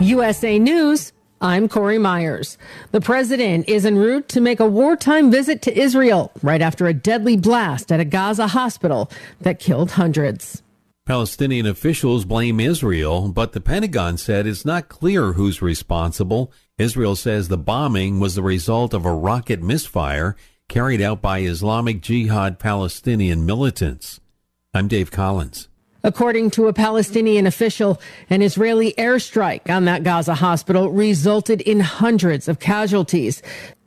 USA News. I'm Corey Myers. The president is en route to make a wartime visit to Israel right after a deadly blast at a Gaza hospital that killed hundreds. Palestinian officials blame Israel, but the Pentagon said it's not clear who's responsible. Israel says the bombing was the result of a rocket misfire carried out by Islamic Jihad Palestinian militants. I'm Dave Collins. According to a Palestinian official, an Israeli airstrike on that Gaza hospital resulted in hundreds of casualties.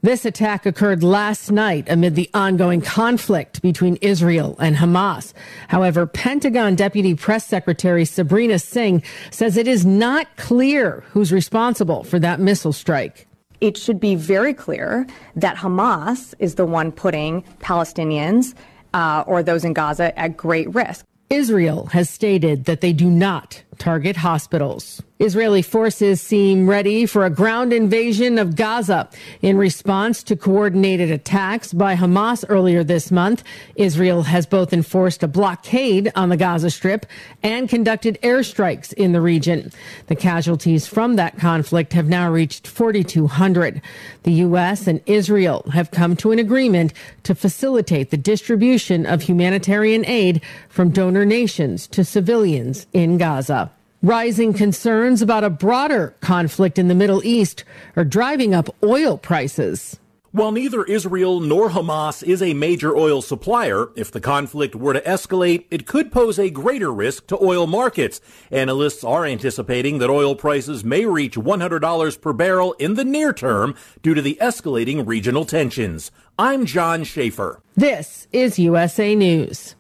This attack occurred last night amid the ongoing conflict between Israel and Hamas. However, Pentagon Deputy Press Secretary Sabrina Singh says it is not clear who's responsible for that missile strike. It should be very clear that Hamas is the one putting Palestinians uh, or those in Gaza at great risk. Israel has stated that they do not target hospitals. Israeli forces seem ready for a ground invasion of Gaza in response to coordinated attacks by Hamas earlier this month. Israel has both enforced a blockade on the Gaza Strip and conducted airstrikes in the region. The casualties from that conflict have now reached 4,200. The U.S. and Israel have come to an agreement to facilitate the distribution of humanitarian aid from donor nations to civilians in Gaza. Rising concerns about a broader conflict in the Middle East are driving up oil prices. While neither Israel nor Hamas is a major oil supplier, if the conflict were to escalate, it could pose a greater risk to oil markets. Analysts are anticipating that oil prices may reach $100 per barrel in the near term due to the escalating regional tensions. I'm John Schaefer. This is USA News.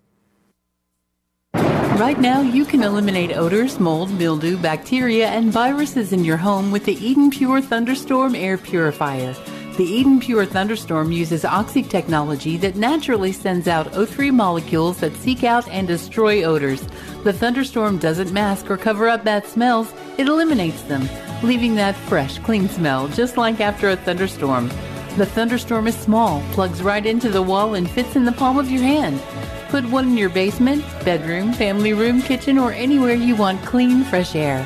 Right now, you can eliminate odors, mold, mildew, bacteria, and viruses in your home with the Eden Pure Thunderstorm Air Purifier. The Eden Pure Thunderstorm uses oxy technology that naturally sends out O3 molecules that seek out and destroy odors. The thunderstorm doesn't mask or cover up bad smells, it eliminates them, leaving that fresh, clean smell just like after a thunderstorm. The thunderstorm is small, plugs right into the wall, and fits in the palm of your hand. Put one in your basement, bedroom, family room, kitchen, or anywhere you want clean, fresh air.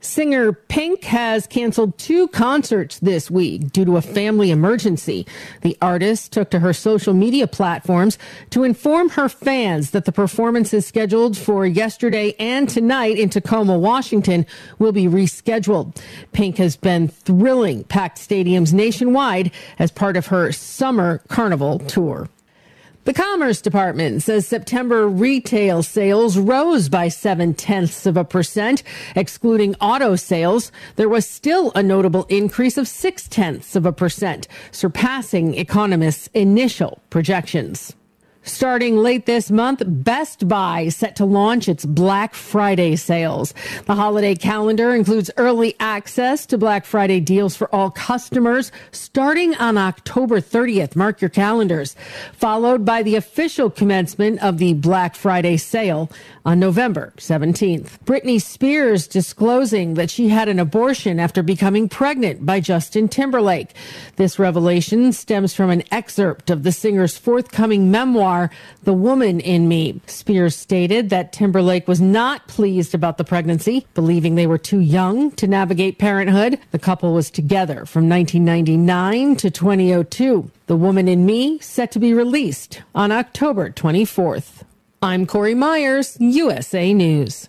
Singer Pink has canceled two concerts this week due to a family emergency. The artist took to her social media platforms to inform her fans that the performances scheduled for yesterday and tonight in Tacoma, Washington will be rescheduled. Pink has been thrilling packed stadiums nationwide as part of her summer carnival tour. The Commerce Department says September retail sales rose by seven tenths of a percent. Excluding auto sales, there was still a notable increase of six tenths of a percent, surpassing economists' initial projections. Starting late this month, Best Buy set to launch its Black Friday sales. The holiday calendar includes early access to Black Friday deals for all customers starting on October 30th. Mark your calendars. Followed by the official commencement of the Black Friday sale on November 17th. Britney Spears disclosing that she had an abortion after becoming pregnant by Justin Timberlake. This revelation stems from an excerpt of the singer's forthcoming memoir the Woman in Me. Spears stated that Timberlake was not pleased about the pregnancy, believing they were too young to navigate parenthood. The couple was together from 1999 to 2002. The Woman in Me set to be released on October 24th. I'm Corey Myers, USA News.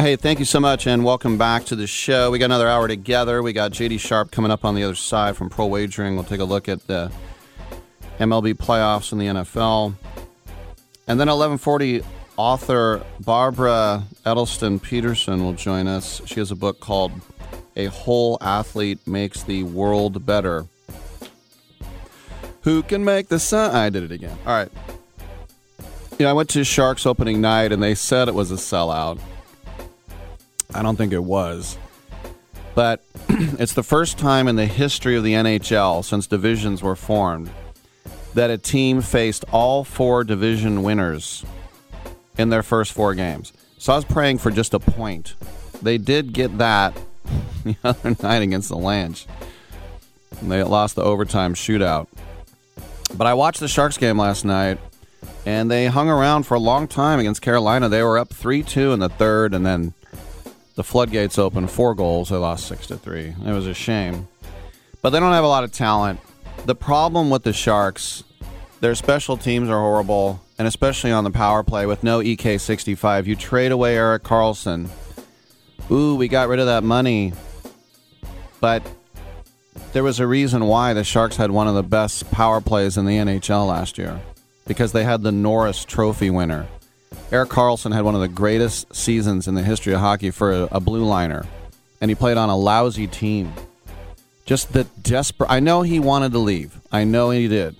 Hey, thank you so much, and welcome back to the show. We got another hour together. We got JD Sharp coming up on the other side from Pro Wagering. We'll take a look at the MLB playoffs in the NFL, and then 11:40, author Barbara Edelston Peterson will join us. She has a book called "A Whole Athlete Makes the World Better." Who can make the sun? I did it again. All right. You know, I went to Sharks opening night, and they said it was a sellout. I don't think it was. But it's the first time in the history of the NHL since divisions were formed that a team faced all four division winners in their first four games. So I was praying for just a point. They did get that the other night against the Lange. They lost the overtime shootout. But I watched the Sharks game last night, and they hung around for a long time against Carolina. They were up 3 2 in the third, and then the floodgates opened, four goals. They lost six to three. It was a shame, but they don't have a lot of talent. The problem with the Sharks, their special teams are horrible, and especially on the power play with no EK sixty five. You trade away Erik Karlsson. Ooh, we got rid of that money, but there was a reason why the Sharks had one of the best power plays in the NHL last year because they had the Norris Trophy winner. Erik Karlsson had one of the greatest seasons in the history of hockey for a, a blue liner, and he played on a lousy team. Just the desperate. I know he wanted to leave. I know he did.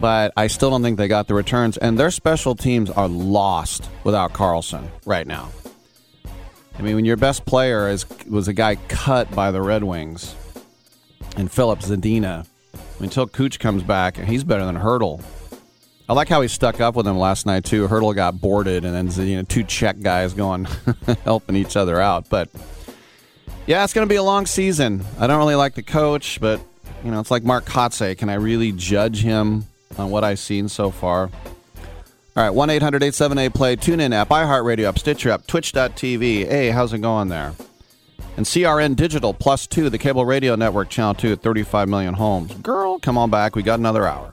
But I still don't think they got the returns, and their special teams are lost without Karlsson right now. I mean, when your best player is was a guy cut by the Red Wings, and Filip Zadina, until Cooch comes back, and he's better than Hertl. I like how he stuck up with him last night too. Hertl got boarded, and then you know two Czech guys going helping each other out. But yeah, it's going to be a long season. I don't really like the coach, but you know it's like Mark Kotze. Can I really judge him on what I've seen so far? All right, one 878 play tune in app, iHeartRadio app, Stitcher app, Twitch.tv. Hey, how's it going there? And CRN Digital Plus Two, the cable radio network, channel two at 35 million homes. Girl, come on back. We got another hour.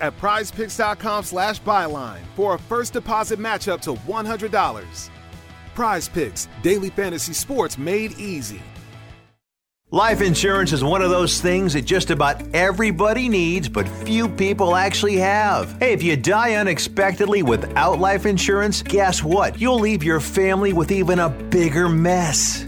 at prizepicks.com slash byline for a first deposit match up to $100. Prize Picks, daily fantasy sports made easy. Life insurance is one of those things that just about everybody needs, but few people actually have. Hey, if you die unexpectedly without life insurance, guess what? You'll leave your family with even a bigger mess.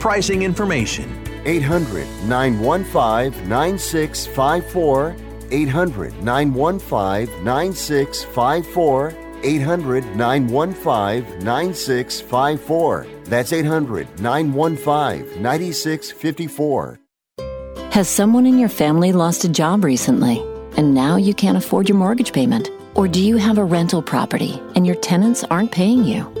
pricing information. 800 915 9654. 800 915 9654. 800 915 9654. That's 800 915 9654. Has someone in your family lost a job recently and now you can't afford your mortgage payment? Or do you have a rental property and your tenants aren't paying you?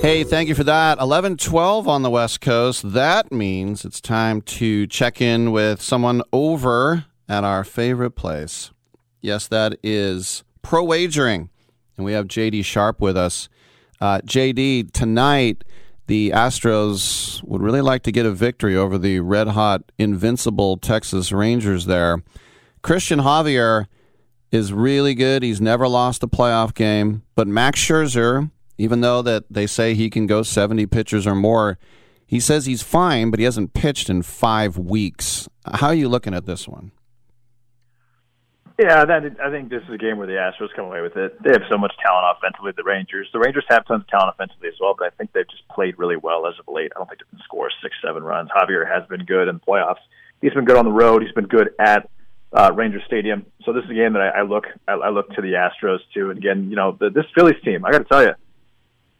Hey, thank you for that. 1112 on the West Coast. That means it's time to check in with someone over at our favorite place. Yes, that is pro wagering. And we have JD Sharp with us. Uh, JD, tonight, the Astros would really like to get a victory over the red hot, invincible Texas Rangers there. Cristian Javier is really good. He's never lost a playoff game. But Max Scherzer, even though that they say he can go 70 pitchers or more, he says he's fine, but he hasn't pitched in five weeks. How are you looking at this one? Yeah, that, I think this is a game where the Astros come away with it. They have so much talent offensively. The Rangers, the Rangers have tons of talent offensively as well, but I think they've just played really well as of late. I don't think they can score six, seven runs. Javier has been good in the playoffs. He's been good on the road. He's been good at uh, Ranger Stadium. So this is a game that I, I look I, I look to the Astros too. And again, you know, the, this Phillies team, I got to tell you,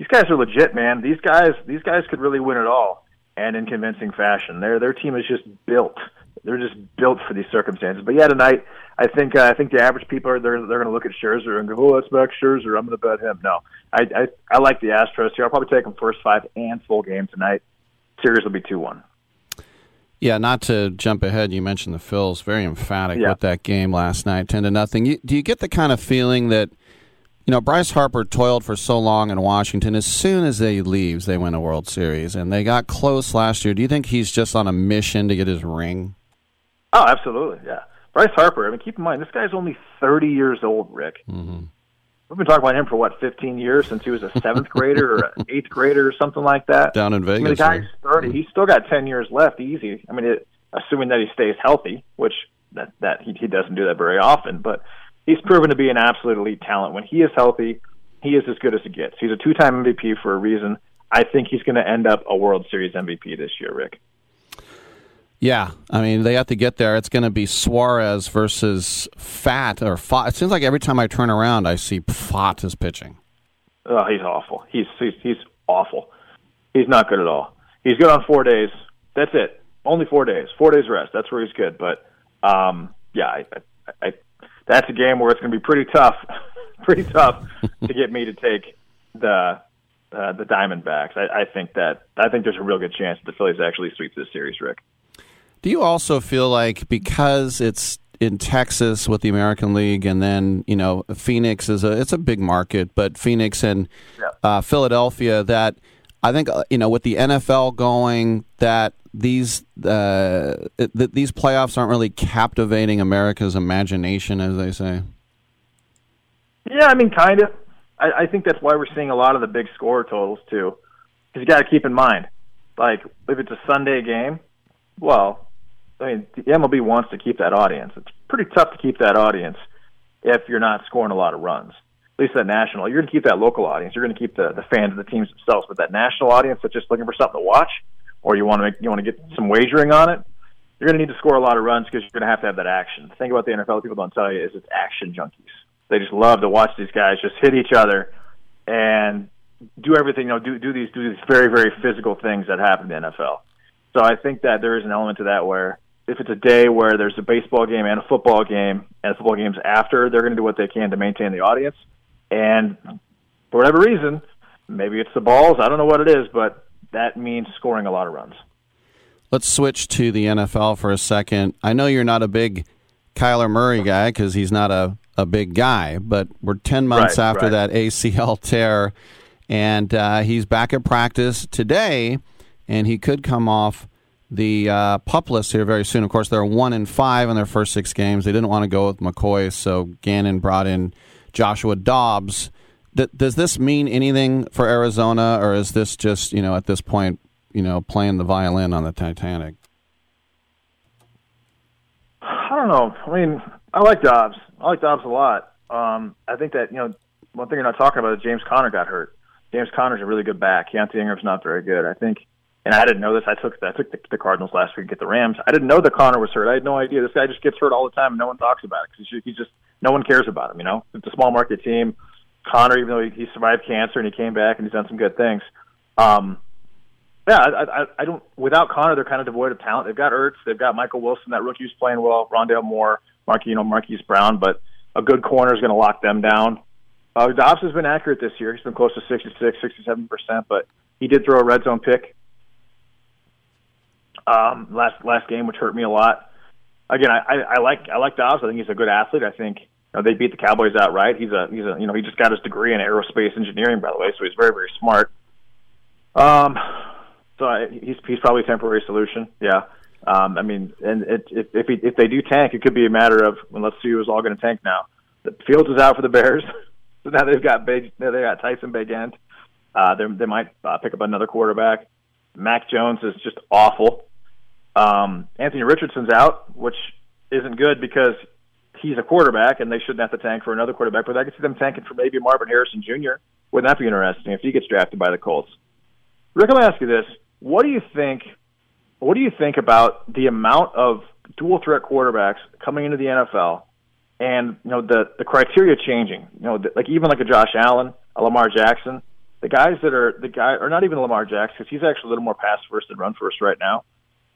these guys are legit, man. These guys these guys could really win it all, and in convincing fashion. Their their team is just built. They're just built for these circumstances. But yeah, tonight I think uh, I think the average people are they're they're going to look at Scherzer and go, oh, that's Max Scherzer. I'm going to bet him. No, I, I I like the Astros here. I'll probably take them first five and full game tonight. Series will be two one. Yeah, not to jump ahead, you mentioned the Phils. Very emphatic Yeah. with that game last night, ten to nothing. You, do you get the kind of feeling that you know Bryce Harper toiled for so long in Washington? As soon as they leaves, they win a World Series, and they got close last year. Do you think he's just on a mission to get his ring? Oh, absolutely, yeah. Bryce Harper. I mean, keep in mind this guy's only 30 years old, Rick. Mm-hmm. We've been talking about him for what 15 years since he was a seventh grader or an eighth grader or something like that. Down in I mean, the Vegas, guy's right? 30. He's still got 10 years left, easy. I mean, it, assuming that he stays healthy, which that that he, he doesn't do that very often. But he's proven to be an absolute elite talent. When he is healthy, he is as good as it gets. He's a two-time MVP for a reason. I think he's going to end up a World Series MVP this year, Rick. Yeah, I mean they have to get there. It's going to be Suarez versus Pfaadt or Pfaadt. It seems like every time I turn around, I see Pfaadt is pitching. Oh, he's awful. He's he's he's awful. He's not good at all. He's good on four days. That's it. Only four days. Four days rest. That's where he's good. But um, yeah, I, I, I, that's a game where it's going to be pretty tough, pretty tough to get me to take the uh, the Diamondbacks. I, I think that I think there's a real good chance that the Phillies actually sweep this series, Rick. Do you also feel like because it's in Texas with the American League, and then you know Phoenix is a it's a big market, but Phoenix and yeah. uh, Philadelphia that I think uh, you know with the NFL going that these uh, th- these playoffs aren't really captivating America's imagination, as they say. Yeah, I mean, kind of. I, I think that's why we're seeing a lot of the big score totals too, because you got to keep in mind, like if it's a Sunday game, well, I mean, the MLB wants to keep that audience. It's pretty tough to keep that audience if you're not scoring a lot of runs. Least that national. You're going to keep that local audience. You're going to keep the, the fans of the teams themselves. But that national audience that's just looking for something to watch, or you want to make you want to get some wagering on it, you're going to need to score a lot of runs because you're going to have to have that action. The thing about the NFL people don't tell you is it's action junkies. They just love to watch these guys just hit each other and do everything. You know, do do these do these very very physical things that happen in the NFL. So I think that there is an element to that where if it's a day where there's a baseball game and a football game and the football games after, they're going to do what they can to maintain the audience. And for whatever reason, maybe it's the balls, I don't know what it is, but that means scoring a lot of runs. Let's switch to the NFL for a second. I know you're not a big Kyler Murray guy because he's not a, a big guy, but we're 10 months right, after right. that ACL tear, and uh, he's back at practice today, and he could come off the uh, pup list here very soon. Of course, they're one and five in their first six games. They didn't want to go with McCoy, so Gannon brought in Joshua Dobbs. Does this mean anything for Arizona, or is this just you know at this point you know playing the violin on the Titanic? I don't know. I mean, I like Dobbs. I like Dobbs a lot. Um, I think that you know one thing you're not talking about is James Conner got hurt. James Conner's a really good back. Keaontay Ingram's not very good. I think and I didn't know this. I took I took the, the Cardinals last week to get the Rams. I didn't know that Conner was hurt. I had no idea. This guy just gets hurt all the time, and no one talks about it because he's just no one cares about him. You know, it's a small market team. Conner, even though he, he survived cancer and he came back and he's done some good things. Um, yeah, I, I, I don't. Without Conner, they're kind of devoid of talent. They've got Ertz, they've got Michael Wilson, that rookie who's playing well, Rondale Moore, Marquise, you know, Marquise Brown, but a good corner is going to lock them down. Uh, Dobbs has been accurate this year. He's been close to 66, 67 percent, but he did throw a red zone pick um, last last game, which hurt me a lot. Again, I, I, like I like Dobbs. I think he's a good athlete. I think you know, they beat the Cowboys outright. He's a he's a you know he just got his degree in aerospace engineering, by the way, so he's very very smart. Um, so I, he's he's probably a temporary solution. Yeah. Um, I mean, and it, if if, he, if they do tank, it could be a matter of well, let's see who's all going to tank now. The Fields is out for the Bears, so now they've got big. They got Tyson Bagent. Uh, they they might uh, pick up another quarterback. Mac Jones is just awful. Um, Anthony Richardson's out, which isn't good because he's a quarterback and they shouldn't have to tank for another quarterback. But I could see them tanking for maybe Marvin Harrison Jr. Wouldn't that be interesting if he gets drafted by the Colts? Rick, let me ask you this: What do you think? What do you think about the amount of dual threat quarterbacks coming into the NFL, and you know the the criteria changing? You know, like even like a Josh Allen, a Lamar Jackson, the guys that are the guy, or not even Lamar Jackson, because he's actually a little more pass first than run first right now.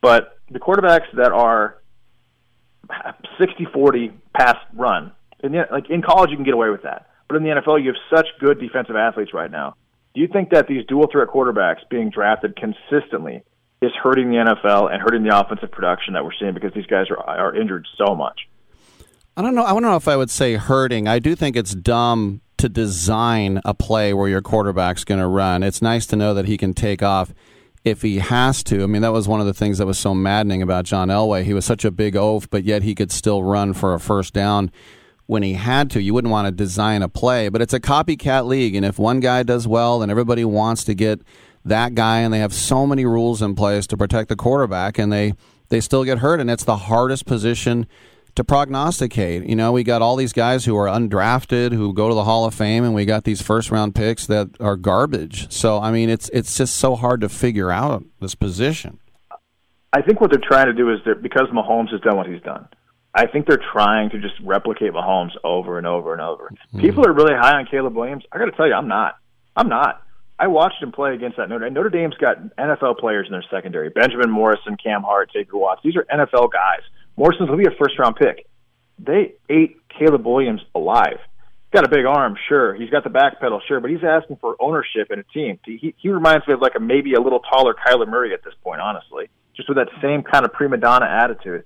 But the quarterbacks that are 60-40 pass run, in the, like in college you can get away with that. But in the NFL, you have such good defensive athletes right now. Do you think that these dual threat quarterbacks being drafted consistently is hurting the NFL and hurting the offensive production that we're seeing because these guys are are injured so much? I don't know. I don't know if I would say hurting. I do think it's dumb to design a play where your quarterback's going to run. It's nice to know that he can take off if he has to. I mean, that was one of the things that was so maddening about John Elway. He was such a big oaf, but yet he could still run for a first down when he had to. You wouldn't want to design a play, but it's a copycat league, and if one guy does well, then everybody wants to get that guy, and they have so many rules in place to protect the quarterback, and they they still get hurt, and it's the hardest position to prognosticate. You know, we got all these guys who are undrafted who go to the Hall of Fame, and we got these first round picks that are garbage. So, I mean, it's it's just so hard to figure out this position. I think what they're trying to do is that because Mahomes has done what he's done, I think they're trying to just replicate Mahomes over and over and over. Mm-hmm. People are really high on Caleb Williams. I got to tell you, I'm not. I'm not. I watched him play against that Notre Dame. Notre Dame's got NFL players in their secondary: Benjamin Morrison, Cam Hart, Xavier Watts. These are NFL guys. Morrison's will be a first round pick. They ate Caleb Williams alive. He's got a big arm, sure. He's got the back pedal, sure, but he's asking for ownership in a team. He, he reminds me of like a maybe a little taller Kyler Murray at this point, honestly, just with that same kind of prima donna attitude.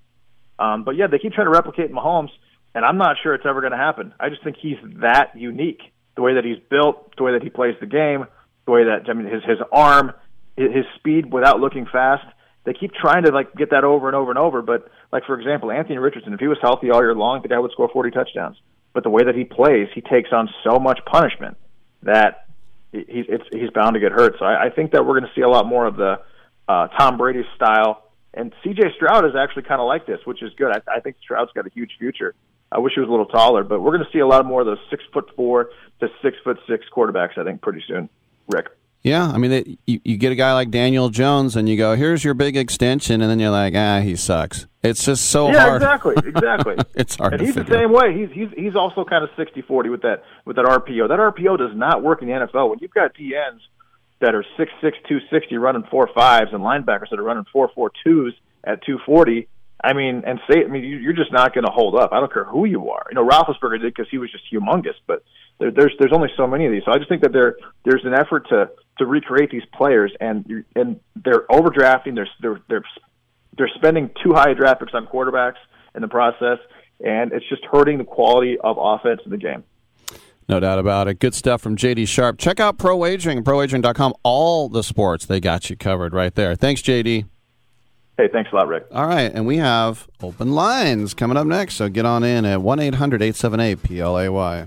Um, but yeah, they keep trying to replicate Mahomes, and I'm not sure it's ever going to happen. I just think he's that unique. The way that he's built, the way that he plays the game, the way that I mean his his arm, his speed without looking fast. They keep trying to like get that over and over and over, but like for example, Anthony Richardson, if he was healthy all year long, the guy would score 40 touchdowns. But the way that he plays, he takes on so much punishment that he's it's, he's bound to get hurt. So I, I think that we're going to see a lot more of the uh, Tom Brady style. And C.J. Stroud is actually kind of like this, which is good. I, I think Stroud's got a huge future. I wish he was a little taller, but we're going to see a lot more of those six foot four to six foot six quarterbacks. I think pretty soon. Rick. Yeah, I mean, it, you, you get a guy like Daniel Jones, and you go, "Here's your big extension," and then you're like, "Ah, he sucks." It's just so yeah, hard. exactly, exactly. it's hard. And he's the same way. He's he's he's also kind of 60-40 with that with that RPO. That RPO does not work in the NFL. When you've got DNs that are six six two sixty running four fives and linebackers that are running four four twos at two forty. I mean, and say, I mean, you're just not going to hold up. I don't care who you are. You know, Roethlisberger did because he was just humongous, but there, there's there's only so many of these. So I just think that there there's an effort to to recreate these players, and and they're overdrafting. They're they're they're they're spending too high draft picks on quarterbacks in the process, and it's just hurting the quality of offense in the game. No doubt about it. Good stuff from JD Sharp. Check out Pro Wagering, prowagering.com. All the sports, they got you covered right there. Thanks, JD. Hey, thanks a lot, Rick. All right, and we have open lines coming up next, so get on in at 1 800 878 PLAY.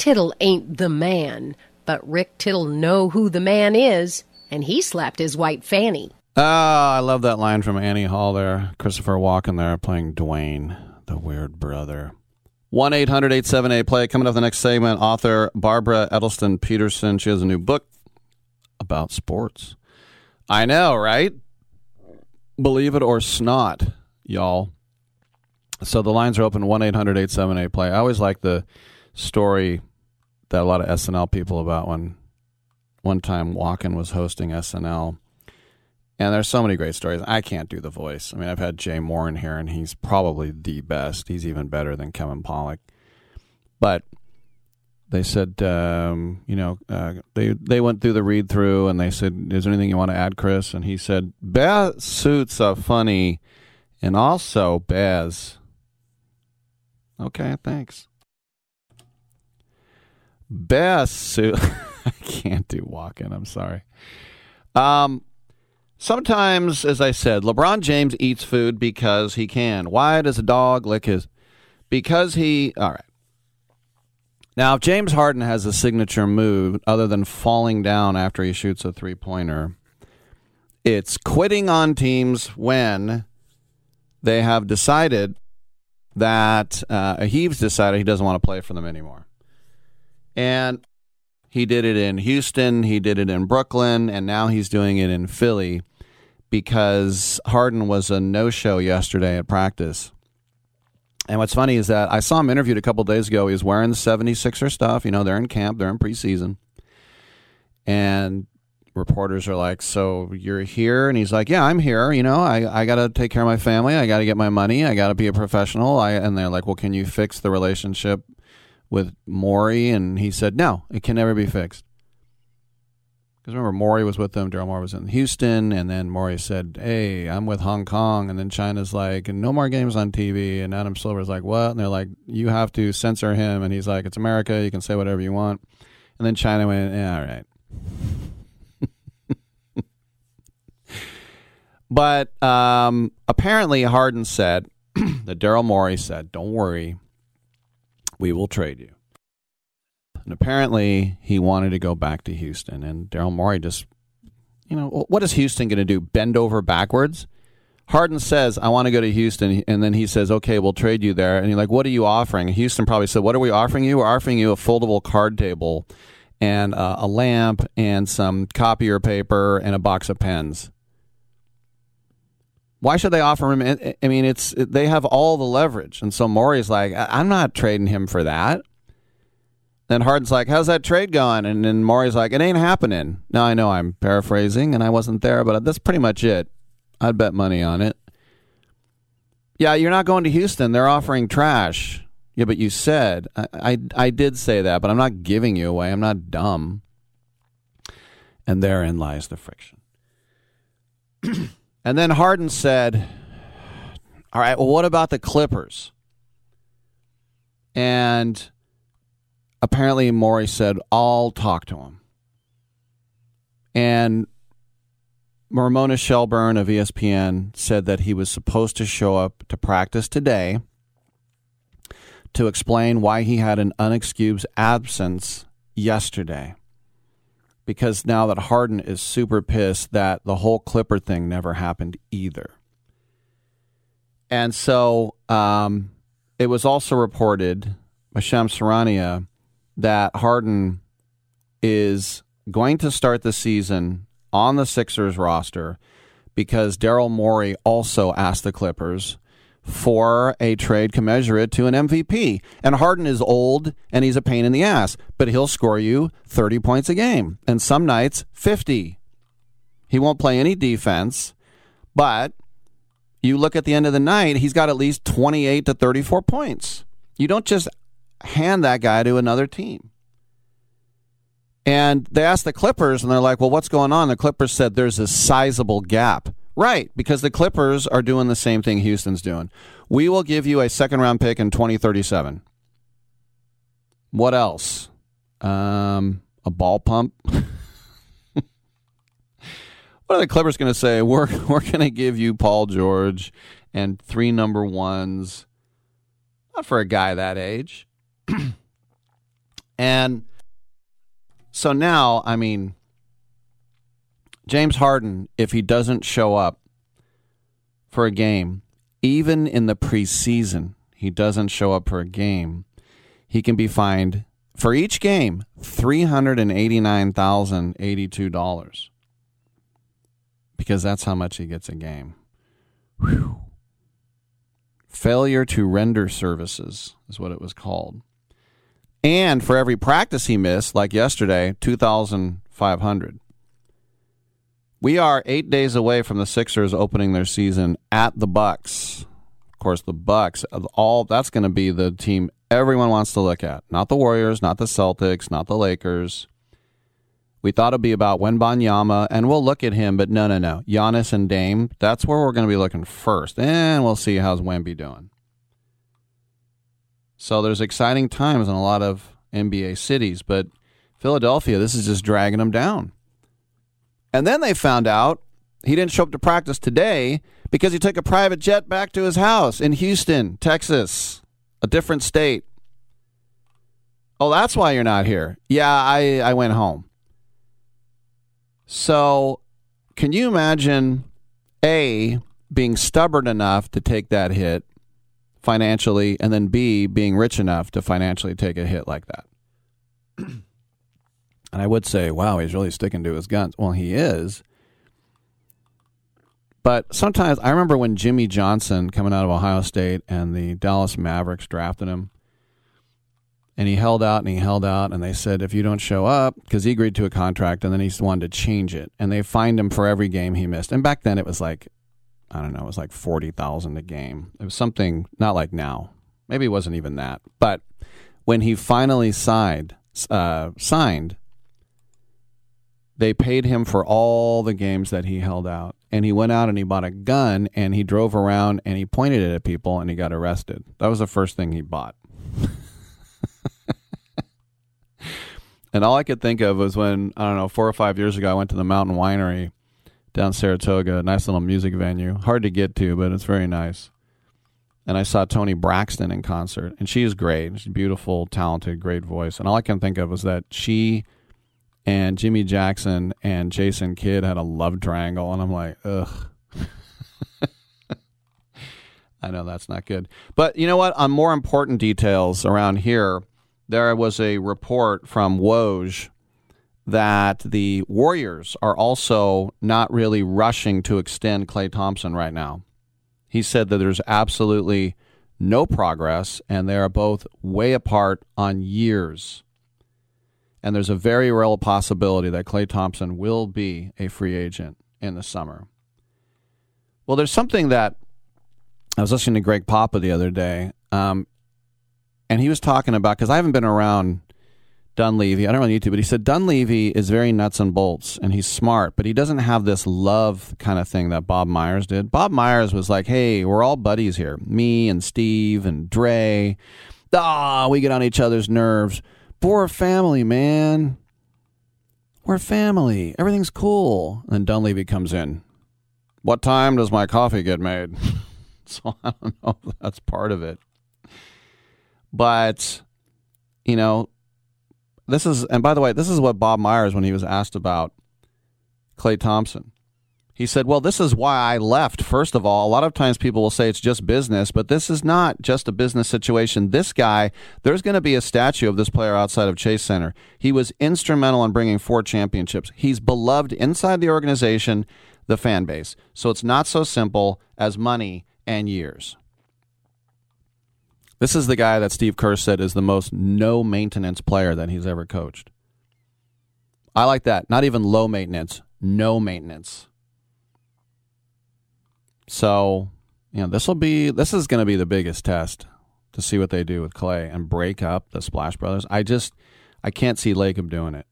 Tittle ain't the man, but Rick Tittle know who the man is, and he slapped his white fanny. Oh, I love that line from Annie Hall there. Christopher Walken there playing Duane, the weird brother. 1 800 878 play. Coming up the next segment, author Barbara Edelston Peterson. She has a new book about sports. I know, right? Believe it or snot, y'all. So the lines are open 1 800 878 play. I always like the story that a lot of SNL people about when one time Walken was hosting SNL. And there's so many great stories. I can't do the voice. I mean, I've had Jay Mohr in here, and he's probably the best. He's even better than Kevin Pollak. But they said, um, you know, uh, they they went through the read through, and they said, "Is there anything you want to add, Chris?" And he said, "Baz suits are funny, and also Baz." Okay, thanks. Best suit. I can't do Walken. I'm sorry. Um, sometimes, as I said, LeBron James eats food because he can. Why does a dog lick his? Because he. All right. Now, if James Harden has a signature move other than falling down after he shoots a three pointer, it's quitting on teams when they have decided that uh, he's decided he doesn't want to play for them anymore. And he did it in Houston, he did it in Brooklyn, and now he's doing it in Philly because Harden was a no show yesterday at practice. And what's funny is that I saw him interviewed a couple days ago. He was wearing the 76er stuff. You know, they're in camp, they're in preseason. And reporters are like, So you're here? And he's like, Yeah, I'm here. You know, I, I got to take care of my family. I got to get my money. I got to be a professional. I, and they're like, Well, can you fix the relationship with Morey? And he said, No, it can never be fixed. Because remember, Morey was with them. Daryl Morey was in Houston, and then Morey said, "Hey, I'm with Hong Kong," and then China's like, "No more games on TV." And Adam Silver's like, "What?" And they're like, "You have to censor him," and he's like, "It's America. You can say whatever you want." And then China went, "Yeah, all right." but um, apparently, Harden said that Daryl Morey said, "Don't worry, we will trade you." And apparently, he wanted to go back to Houston. And Daryl Morey just, you know, what is Houston going to do? Bend over backwards? Harden says, I want to go to Houston. And then he says, okay, we'll trade you there. And you're like, what are you offering? Houston probably said, what are we offering you? We're offering you a foldable card table and uh, a lamp and some copier paper and a box of pens. Why should they offer him? I mean, it's they have all the leverage, and so Morey's like, I'm not trading him for that. Then Harden's like, "How's that trade going?" And then Morey's like, "It ain't happening." Now I know I'm paraphrasing, and I wasn't there, but that's pretty much it. I'd bet money on it. Yeah, you're not going to Houston. They're offering trash. Yeah, but you said I, I, I did say that, but I'm not giving you away. I'm not dumb. And therein lies the friction. and then Harden said, "All right, well, what about the Clippers?" And apparently Morey said, I'll talk to him. And Ramona Shelburne of ESPN said that he was supposed to show up to practice today to explain why he had an unexcused absence yesterday. Because now that Harden is super pissed that the whole Clipper thing never happened either. And so um, it was also reported by Shams Charania that Harden is going to start the season on the Sixers roster because Daryl Morey also asked the Clippers for a trade commensurate to an MVP. And Harden is old and he's a pain in the ass, but he'll score you 30 points a game and some nights 50. He won't play any defense, but you look at the end of the night, he's got at least 28 to 34 points. You don't just hand that guy to another team. And they asked the Clippers, and they're like, well, what's going on? The Clippers said there's a sizable gap. Right, because the Clippers are doing the same thing Houston's doing. We will give you a second round pick in 2037. What else? Um, a ball pump? what are the Clippers going to say? We're, we're going to give you Paul George and three number ones. Not for a guy that age. and so now, I mean, James Harden, if he doesn't show up for a game, even in the preseason, he doesn't show up for a game, he can be fined for each game $389,082 because that's how much he gets a game. Whew. Failure to render services is what it was called. And for every practice he missed, like yesterday, 2,500. We are eight days away from the Sixers opening their season at the Bucks. Of course, the Bucks, all that's going to be the team everyone wants to look at. Not the Warriors, not the Celtics, not the Lakers. We thought it'd be about Wembanyama, and we'll look at him, but no, no, no. Giannis and Dame, that's where we're going to be looking first, and we'll see how's Wemby doing. So there's exciting times in a lot of NBA cities, but Philadelphia, this is just dragging them down. And then they found out he didn't show up to practice today because he took a private jet back to his house in Houston, Texas, a different state. Oh, that's why you're not here. Yeah, I, I went home. So, can you imagine A, being stubborn enough to take that hit, financially, and then B, being rich enough to financially take a hit like that. and I would say, wow, he's really sticking to his guns. Well, he is. But sometimes I remember when Jimmy Johnson coming out of Ohio State and the Dallas Mavericks drafted him. And he held out and he held out, and they said, if you don't show up, because he agreed to a contract, and then he wanted to change it. And they fined him for every game he missed. And back then it was like I don't know, it was like 40,000 a game. It was something not like now. Maybe it wasn't even that. But when he finally signed, uh, signed, they paid him for all the games that he held out. And he went out and he bought a gun and he drove around and he pointed it at people and he got arrested. That was the first thing he bought. and all I could think of was when, I don't know, four or five years ago, I went to the Mountain Winery down Saratoga, nice little music venue. Hard to get to, but it's very nice. And I saw Toni Braxton in concert, and she is great. She's beautiful, talented, great voice. And all I can think of was that she and Jimmy Jackson and Jason Kidd had a love triangle, and I'm like, ugh. I know that's not good. But you know what? On more important details around here, there was a report from Woj that the Warriors are also not really rushing to extend Klay Thompson right now. He said that there's absolutely no progress, and they are both way apart on years. And there's a very real possibility that Klay Thompson will be a free agent in the summer. Well, there's something that I was listening to Greg Papa the other day, um, and he was talking about because I haven't been around Dunleavy. I don't really need to, but he said Dunleavy is very nuts and bolts, and he's smart, but he doesn't have this love kind of thing that Bob Myers did. Bob Myers was like, "Hey, we're all buddies here, me and Steve and Dre. Ah, we get on each other's nerves. We're a family, man. We're a family. Everything's cool." And Dunleavy comes in. What time does my coffee get made? so I don't know if that's part of it. But, you know, this is, and by the way, this is what Bob Myers, when he was asked about Klay Thompson, he said, Well, this is why I left. First of all, a lot of times people will say it's just business, but this is not just a business situation. This guy, there's going to be a statue of this player outside of Chase Center. He was instrumental in bringing four championships. He's beloved inside the organization, the fan base. So it's not so simple as money and years. This is the guy that Steve Kerr said is the most no maintenance player that he's ever coached. I like that. Not even low maintenance, no maintenance. So, you know, this will be this is going to be the biggest test to see what they do with Klay and break up the Splash Brothers. I just I can't see Lacob doing it.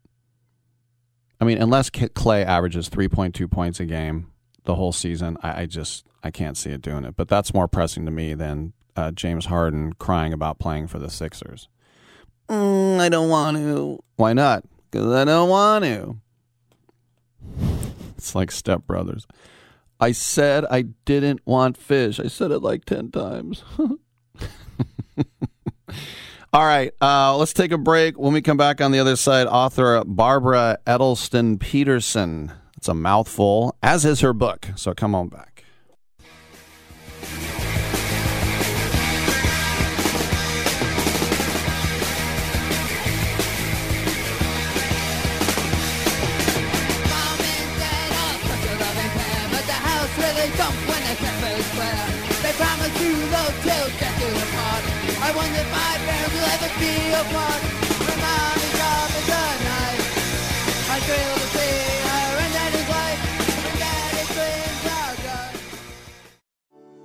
I mean, unless Klay averages 3.2 points a game the whole season, I, I just I can't see it doing it. But that's more pressing to me than uh, James Harden crying about playing for the Sixers. Mm, I don't want to. Why not? Because I don't want to. It's like Step Brothers. I said I didn't want fish. I said it like 10 times. All right, uh, let's take a break. When we come back on the other side, author Barbara Edelston Peterson. It's a mouthful, as is her book. So come on back. I wonder if my parents will ever be apart. My mommy's job is a knife. I thrill to see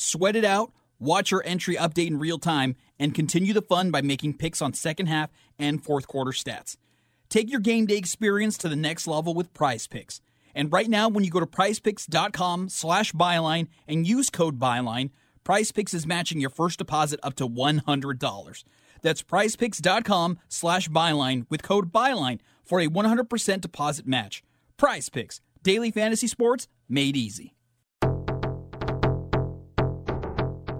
Sweat it out, watch your entry update in real time, and continue the fun by making picks on second half and fourth quarter stats. Take your game day experience to the next level with Prize Picks. And right now, when you go to prizepicks.com slash byline and use code byline, PrizePicks is matching your first deposit up to $100. That's prizepicks.com slash byline with code byline for a 100% deposit match. PrizePicks, daily fantasy sports made easy.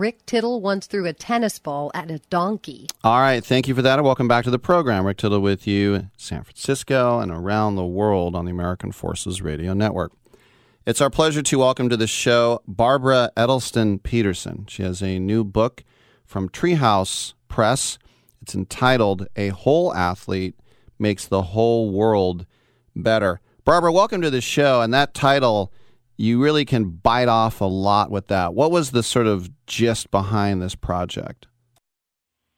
Rick Tittle once threw a tennis ball at a donkey. All right, thank you for that, and welcome back to the program. Rick Tittle with you, San Francisco, and around the world on the American Forces Radio Network. It's our pleasure to welcome to the show Barbara Edelston Peterson. She has a new book from Treehouse Press. It's entitled "A Whole Athlete Makes the Whole World Better." Barbara, welcome to the show, and that title. You really can bite off a lot with that. What was the sort of gist behind this project?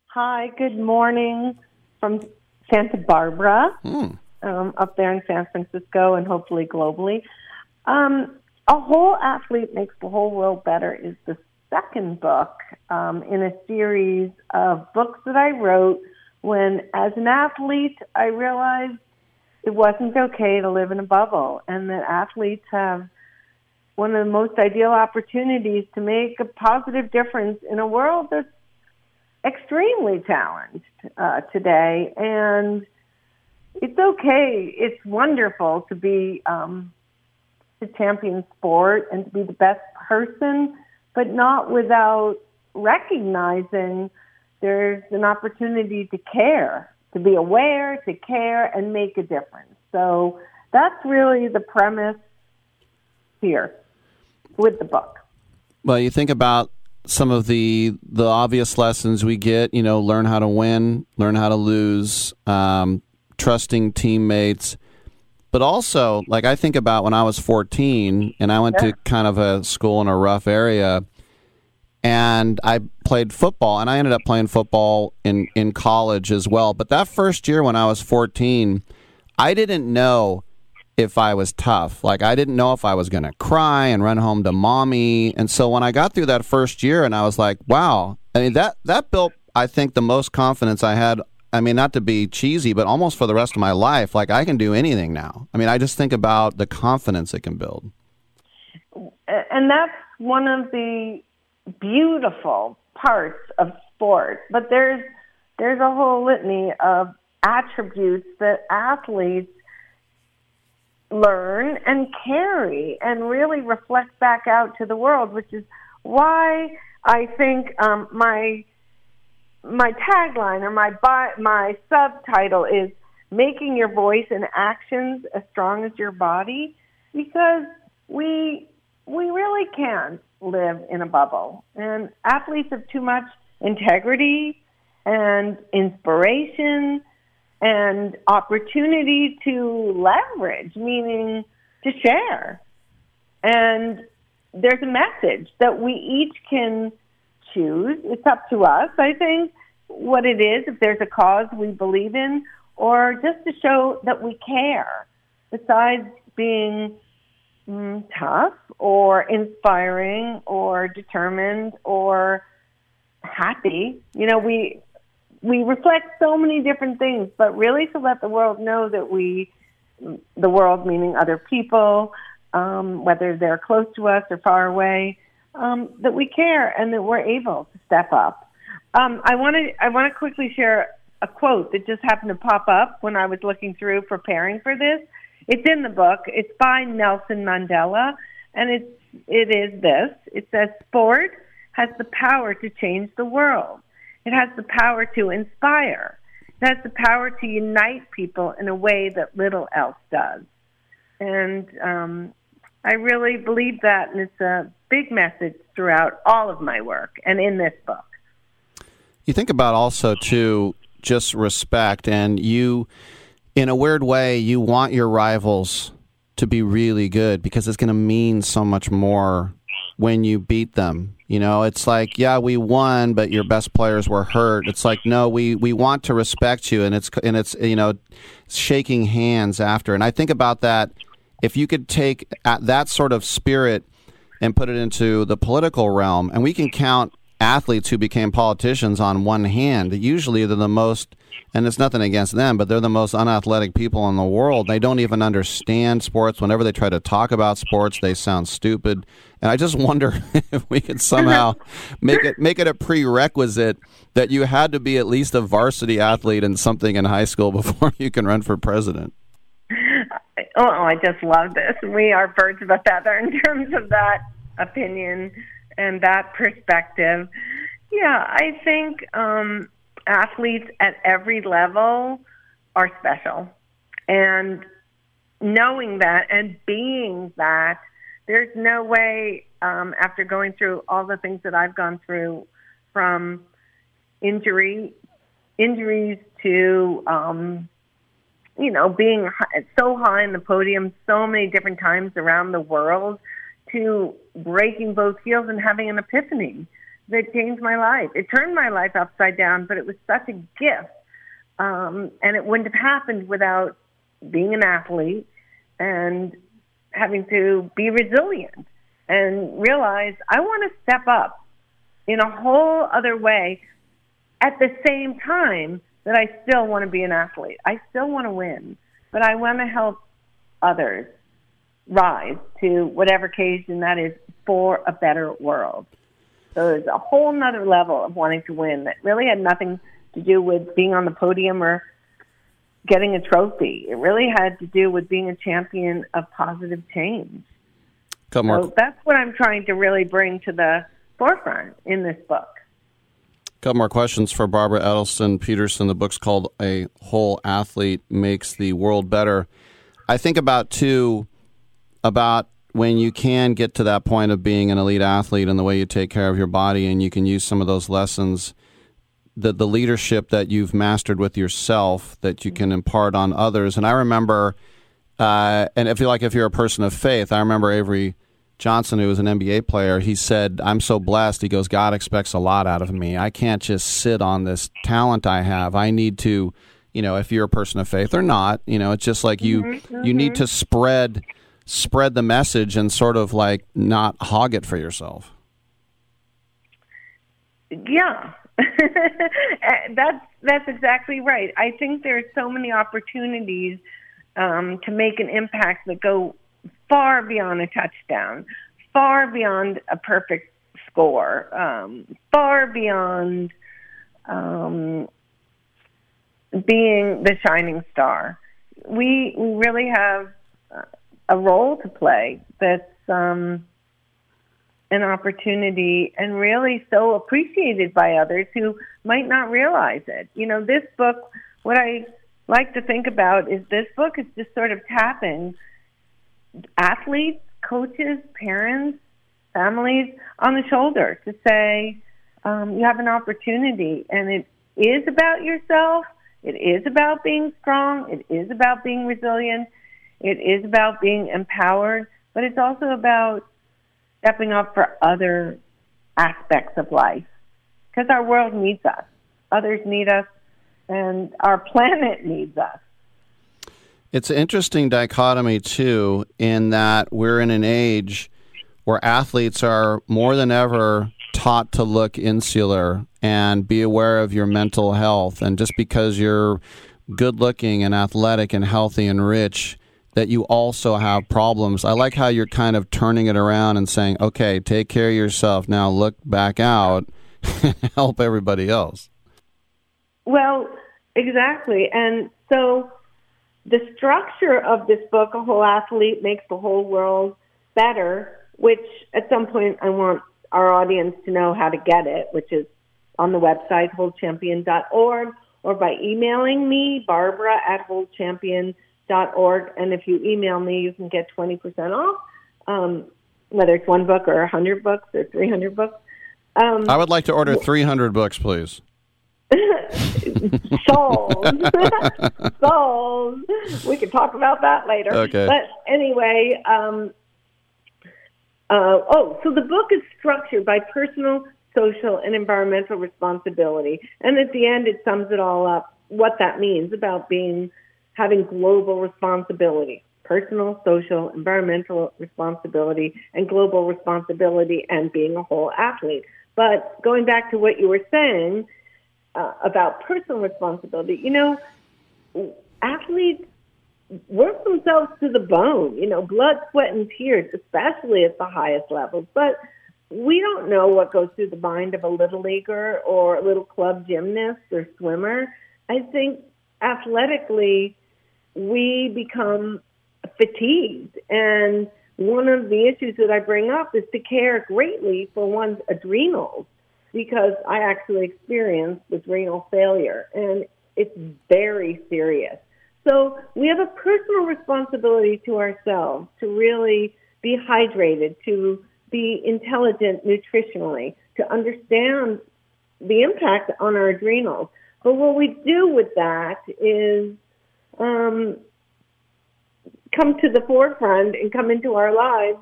Hi, good morning from Santa Barbara, Hmm. um, up there in San Francisco, and hopefully globally. Um, a whole athlete makes the whole world better is the second book um, in a series of books that I wrote when, as an athlete, I realized it wasn't okay to live in a bubble, and that athletes have one of the most ideal opportunities to make a positive difference in a world that's extremely challenged uh, today, and it's okay. It's wonderful to be um, to champion sport and to be the best person, but not without recognizing there's an opportunity to care, to be aware, to care, and make a difference. So that's really the premise here with the book. Well, you think about some of the the obvious lessons we get. You know, learn how to win, learn how to lose, um, trusting teammates, but also like I think about when I was 14 and I went Yeah. to kind of a school in a rough area, and I played football, and I ended up playing football in in college as well. But that first year when I was 14, I didn't know if I was tough. Like I didn't know if I was going to cry and run home to mommy. And so when I got through that first year and I was like, wow, I mean that that built I think the most confidence I had I mean not to be cheesy, but almost for the rest of my life, like I can do anything now. I mean, I just think about the confidence it can build. and that's one of the beautiful parts of sport. But there's there's a whole litany of attributes that athletes learn and carry and really reflect back out to the world, which is why I think um, my my tagline or my my subtitle is making your voice and actions as strong as your body because we we really can live in a bubble. And athletes have too much integrity and inspiration and opportunity to leverage meaning to share and there's a message that we each can choose. It's up to us, I think, what it is, if there's a cause we believe in, or just to show that we care, besides being mm, tough or inspiring or determined or happy. You know, we we reflect so many different things, but really to let the world know that we, the world meaning other people, um, whether they're close to us or far away, um, that we care and that we're able to step up. Um, I want to I want to quickly share a quote that just happened to pop up when I was looking through preparing for this. It's in the book. It's by Nelson Mandela, and it's it is this. It says sport has the power to change the world. It has the power to inspire. It has the power to unite people in a way that little else does. And um, I really believe that, and it's a big message throughout all of my work and in this book. You think about also too just respect, and you, in a weird way, you want your rivals to be really good because it's going to mean so much more when you beat them. You know, it's like, yeah, we won, but your best players were hurt. It's like, no, we, we want to respect you, and it's and it's you know, shaking hands after. And I think about that. If you could take that sort of spirit and put it into the political realm, and we can count athletes who became politicians on one hand. Usually they're the most, and it's nothing against them, but they're the most unathletic people in the world. They don't even understand sports. Whenever they try to talk about sports, they sound stupid. And I just wonder if we could somehow make it make it a prerequisite that you had to be at least a varsity athlete in something in high school before you can run for president. Uh, oh, I just love this. We are birds of a feather in terms of that opinion and that perspective. Yeah, I think um, athletes at every level are special. And knowing that and being that, there's no way, um, after going through all the things that I've gone through from injury, injuries to, um, you know, being so high in the podium so many different times around the world to breaking both heels and having an epiphany that changed my life. It turned my life upside down, but it was such a gift. Um, and it wouldn't have happened without being an athlete and having to be resilient and realize I want to step up in a whole other way at the same time that I still want to be an athlete. I still want to win, but I want to help others rise to whatever occasion that is for a better world. So there's a whole nother level of wanting to win that really had nothing to do with being on the podium or getting a trophy. It really had to do with being a champion of positive change. Couple more. So that's what I'm trying to really bring to the forefront in this book. Couple more questions for Barbara Edelson Peterson. The book's called A Whole Athlete Makes the World Better. I think about, too, about when you can get to that point of being an elite athlete and the way you take care of your body and you can use some of those lessons that the leadership that you've mastered with yourself that you can impart on others. And i remember uh, and if you like if you're a person of faith i remember avery johnson who was an nba player he said i'm so blessed. He goes god expects a lot out of me. I can't just sit on this talent i have. I need to you know if you're a person of faith or not you know it's just like you Mm-hmm, you need to spread spread the message and sort of like not hog it for yourself. Yeah. that's that's exactly right. I think there's so many opportunities um, to make an impact that go far beyond a touchdown, far beyond a perfect score, um, far beyond um, being the shining star. We we really have a role to play that's um, an opportunity and really so appreciated by others who might not realize it. You know, this book, what I like to think about is this book is just sort of tapping athletes, coaches, parents, families on the shoulder to say, um, you have an opportunity and it is about yourself. It is about being strong. It is about being resilient. It is about being empowered, but it's also about stepping up for other aspects of life because our world needs us. Others need us, and our planet needs us. It's an interesting dichotomy, too, in that we're in an age where athletes are more than ever taught to look insular and be aware of your mental health. And just because you're good looking and athletic and healthy and rich, that you also have problems. I like how you're kind of turning it around and saying, okay, take care of yourself. Now look back out help everybody else. Well, Exactly. And so the structure of this book, A Whole Athlete Makes the Whole World Better, which at some point I want our audience to know how to get it, which is on the website, wholechampion.org, or by emailing me, Barbara at wholechampion.org. Dot org, and if you email me, you can get 20% off, um, whether it's one book or 100 books or 300 books. Um, I would like to order 300 books, please. sold. sold. We can talk about that later. Okay. But anyway, um, uh, oh, so the book is structured by personal, social, and environmental responsibility. And at the end, it sums it all up what that means about being having global responsibility personal, social, environmental responsibility, and global responsibility, and being a whole athlete. But going back to what you were saying, uh, about personal responsibility. You know, athletes work themselves to the bone, you know, blood, sweat, and tears, especially at the highest levels. But we don't know what goes through the mind of a little leaguer or a little club gymnast or swimmer. I think athletically, we become fatigued. And one of the issues that I bring up is to care greatly for one's adrenals because I actually experienced adrenal failure and it's very serious. So we have a personal responsibility to ourselves to really be hydrated, to be intelligent nutritionally, to understand the impact on our adrenals. But what we do with that is um, come to the forefront and come into our lives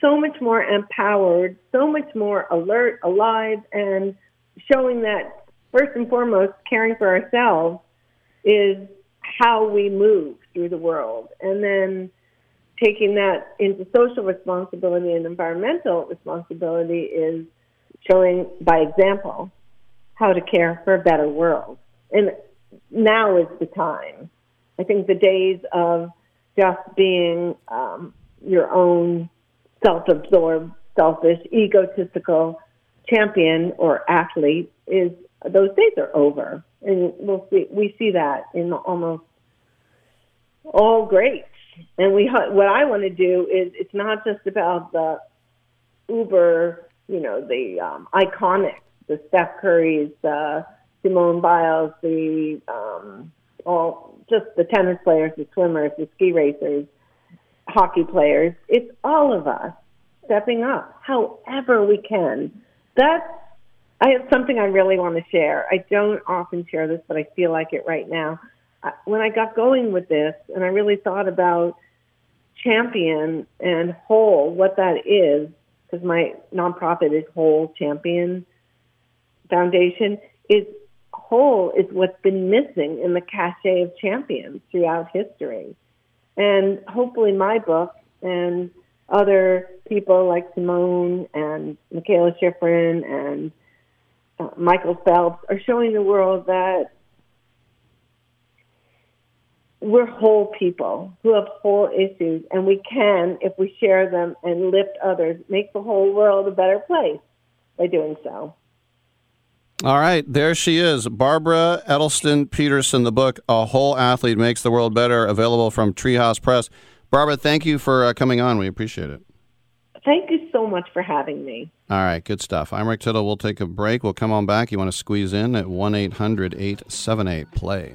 so much more empowered, so much more alert, alive, and showing that first and foremost, caring for ourselves is how we move through the world. And then taking that into social responsibility and environmental responsibility is showing by example how to care for a better world. And now is the time. I think the days of just being um, your own self-absorbed, selfish, egotistical champion or athlete is those days are over, and we'll see we see that in almost all greats. And we what I want to do is it's not just about the uber, you know, the um, iconic, the Steph Currys, the Simone Biles, the um, all just the tennis players, the swimmers, the ski racers hockey players. It's all of us stepping up however we can. That's I have something I really want to share. I don't often share this, but I feel like it right now. When I got going with this and I really thought about champion and whole, what that is, because my nonprofit is Whole Champion Foundation, is whole is what's been missing in the cachet of champions throughout history. And hopefully, my book and other people like Simone and Mikaela Shiffrin and uh, Michael Phelps are showing the world that we're whole people who have whole issues, and we can, if we share them and lift others, make the whole world a better place by doing so. All right, there she is, Barbara Edelston Peterson. The book "A Whole Athlete Makes the World Better," available from Treehouse Press. Barbara, thank you for uh, coming on. We appreciate it. Thank you so much for having me. All right, good stuff. I'm Rick Tittle. We'll take a break. We'll come on back. You want to squeeze in at 1 800 878 play.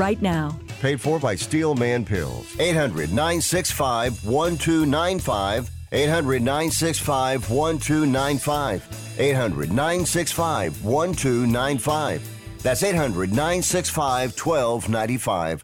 right now. Paid for by Steel Man Pills. 800 965 1295. 800 965 1295. 800 965 1295. That's 800 965 1295.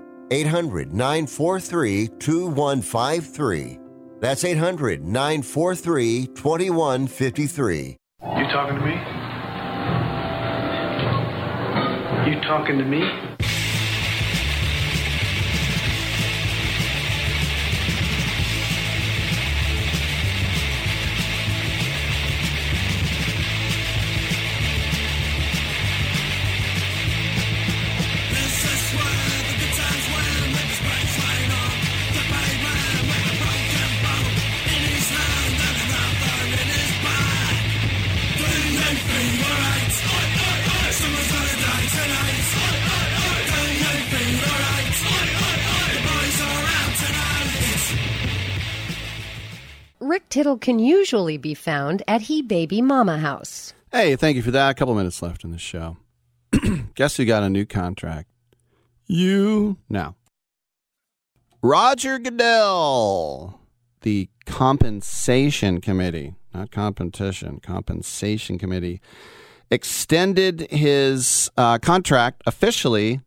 800 943 2153. That's 800 943 2153. You talking to me? You talking to me? Rick Tittle can usually be found at He Baby Mama House. Hey, thank you for that. A couple minutes left in the show. Guess who got a new contract? You. Now, Roger Goodell, the Compensation Committee, not competition, Compensation Committee, extended his uh, contract officially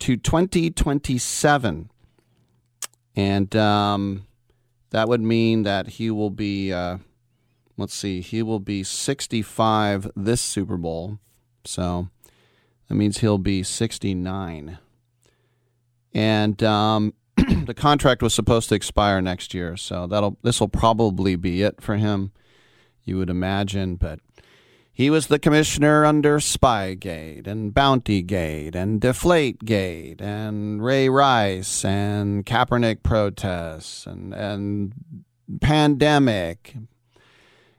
to 2027. And um, that would mean that he will be, uh, let's see, he will be 65 this Super Bowl. So that means he'll be 69. And um, the contract was supposed to expire next year, so that'll this will probably be it for him. You would imagine, but he was the commissioner under Spygate and Bountygate and Deflategate and Ray Rice and Kaepernick protests and and pandemic.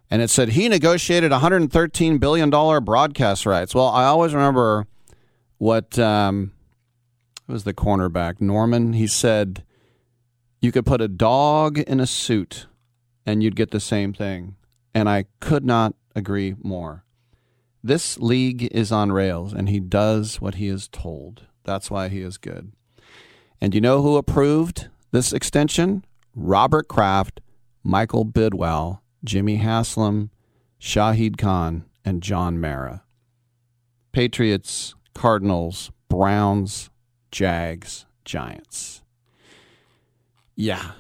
And it said he negotiated 113 billion dollar broadcast rights. Well, I always remember what um, was the cornerback Norman. He said you could put a dog in a suit and you'd get the same thing. And I could not agree more. This league is on rails, and he does what he is told. That's why he is good. And you know who approved this extension? Robert Kraft, Michael Bidwill, Jimmy Haslam, Shahid Khan, and John Mara. Patriots, Cardinals, Browns, Jags, Giants. Yeah.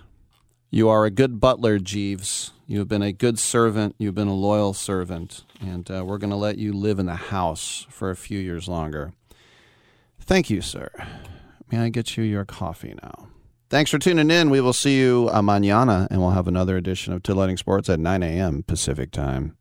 You are a good butler, Jeeves. You have been a good servant. You've been a loyal servant. And uh, we're going to let you live in the house for a few years longer. Thank you, sir. May I get you your coffee now? Thanks for tuning in. We will see you uh, mañana, and we'll have another edition of Titillating Sports at 9 a.m. Pacific time.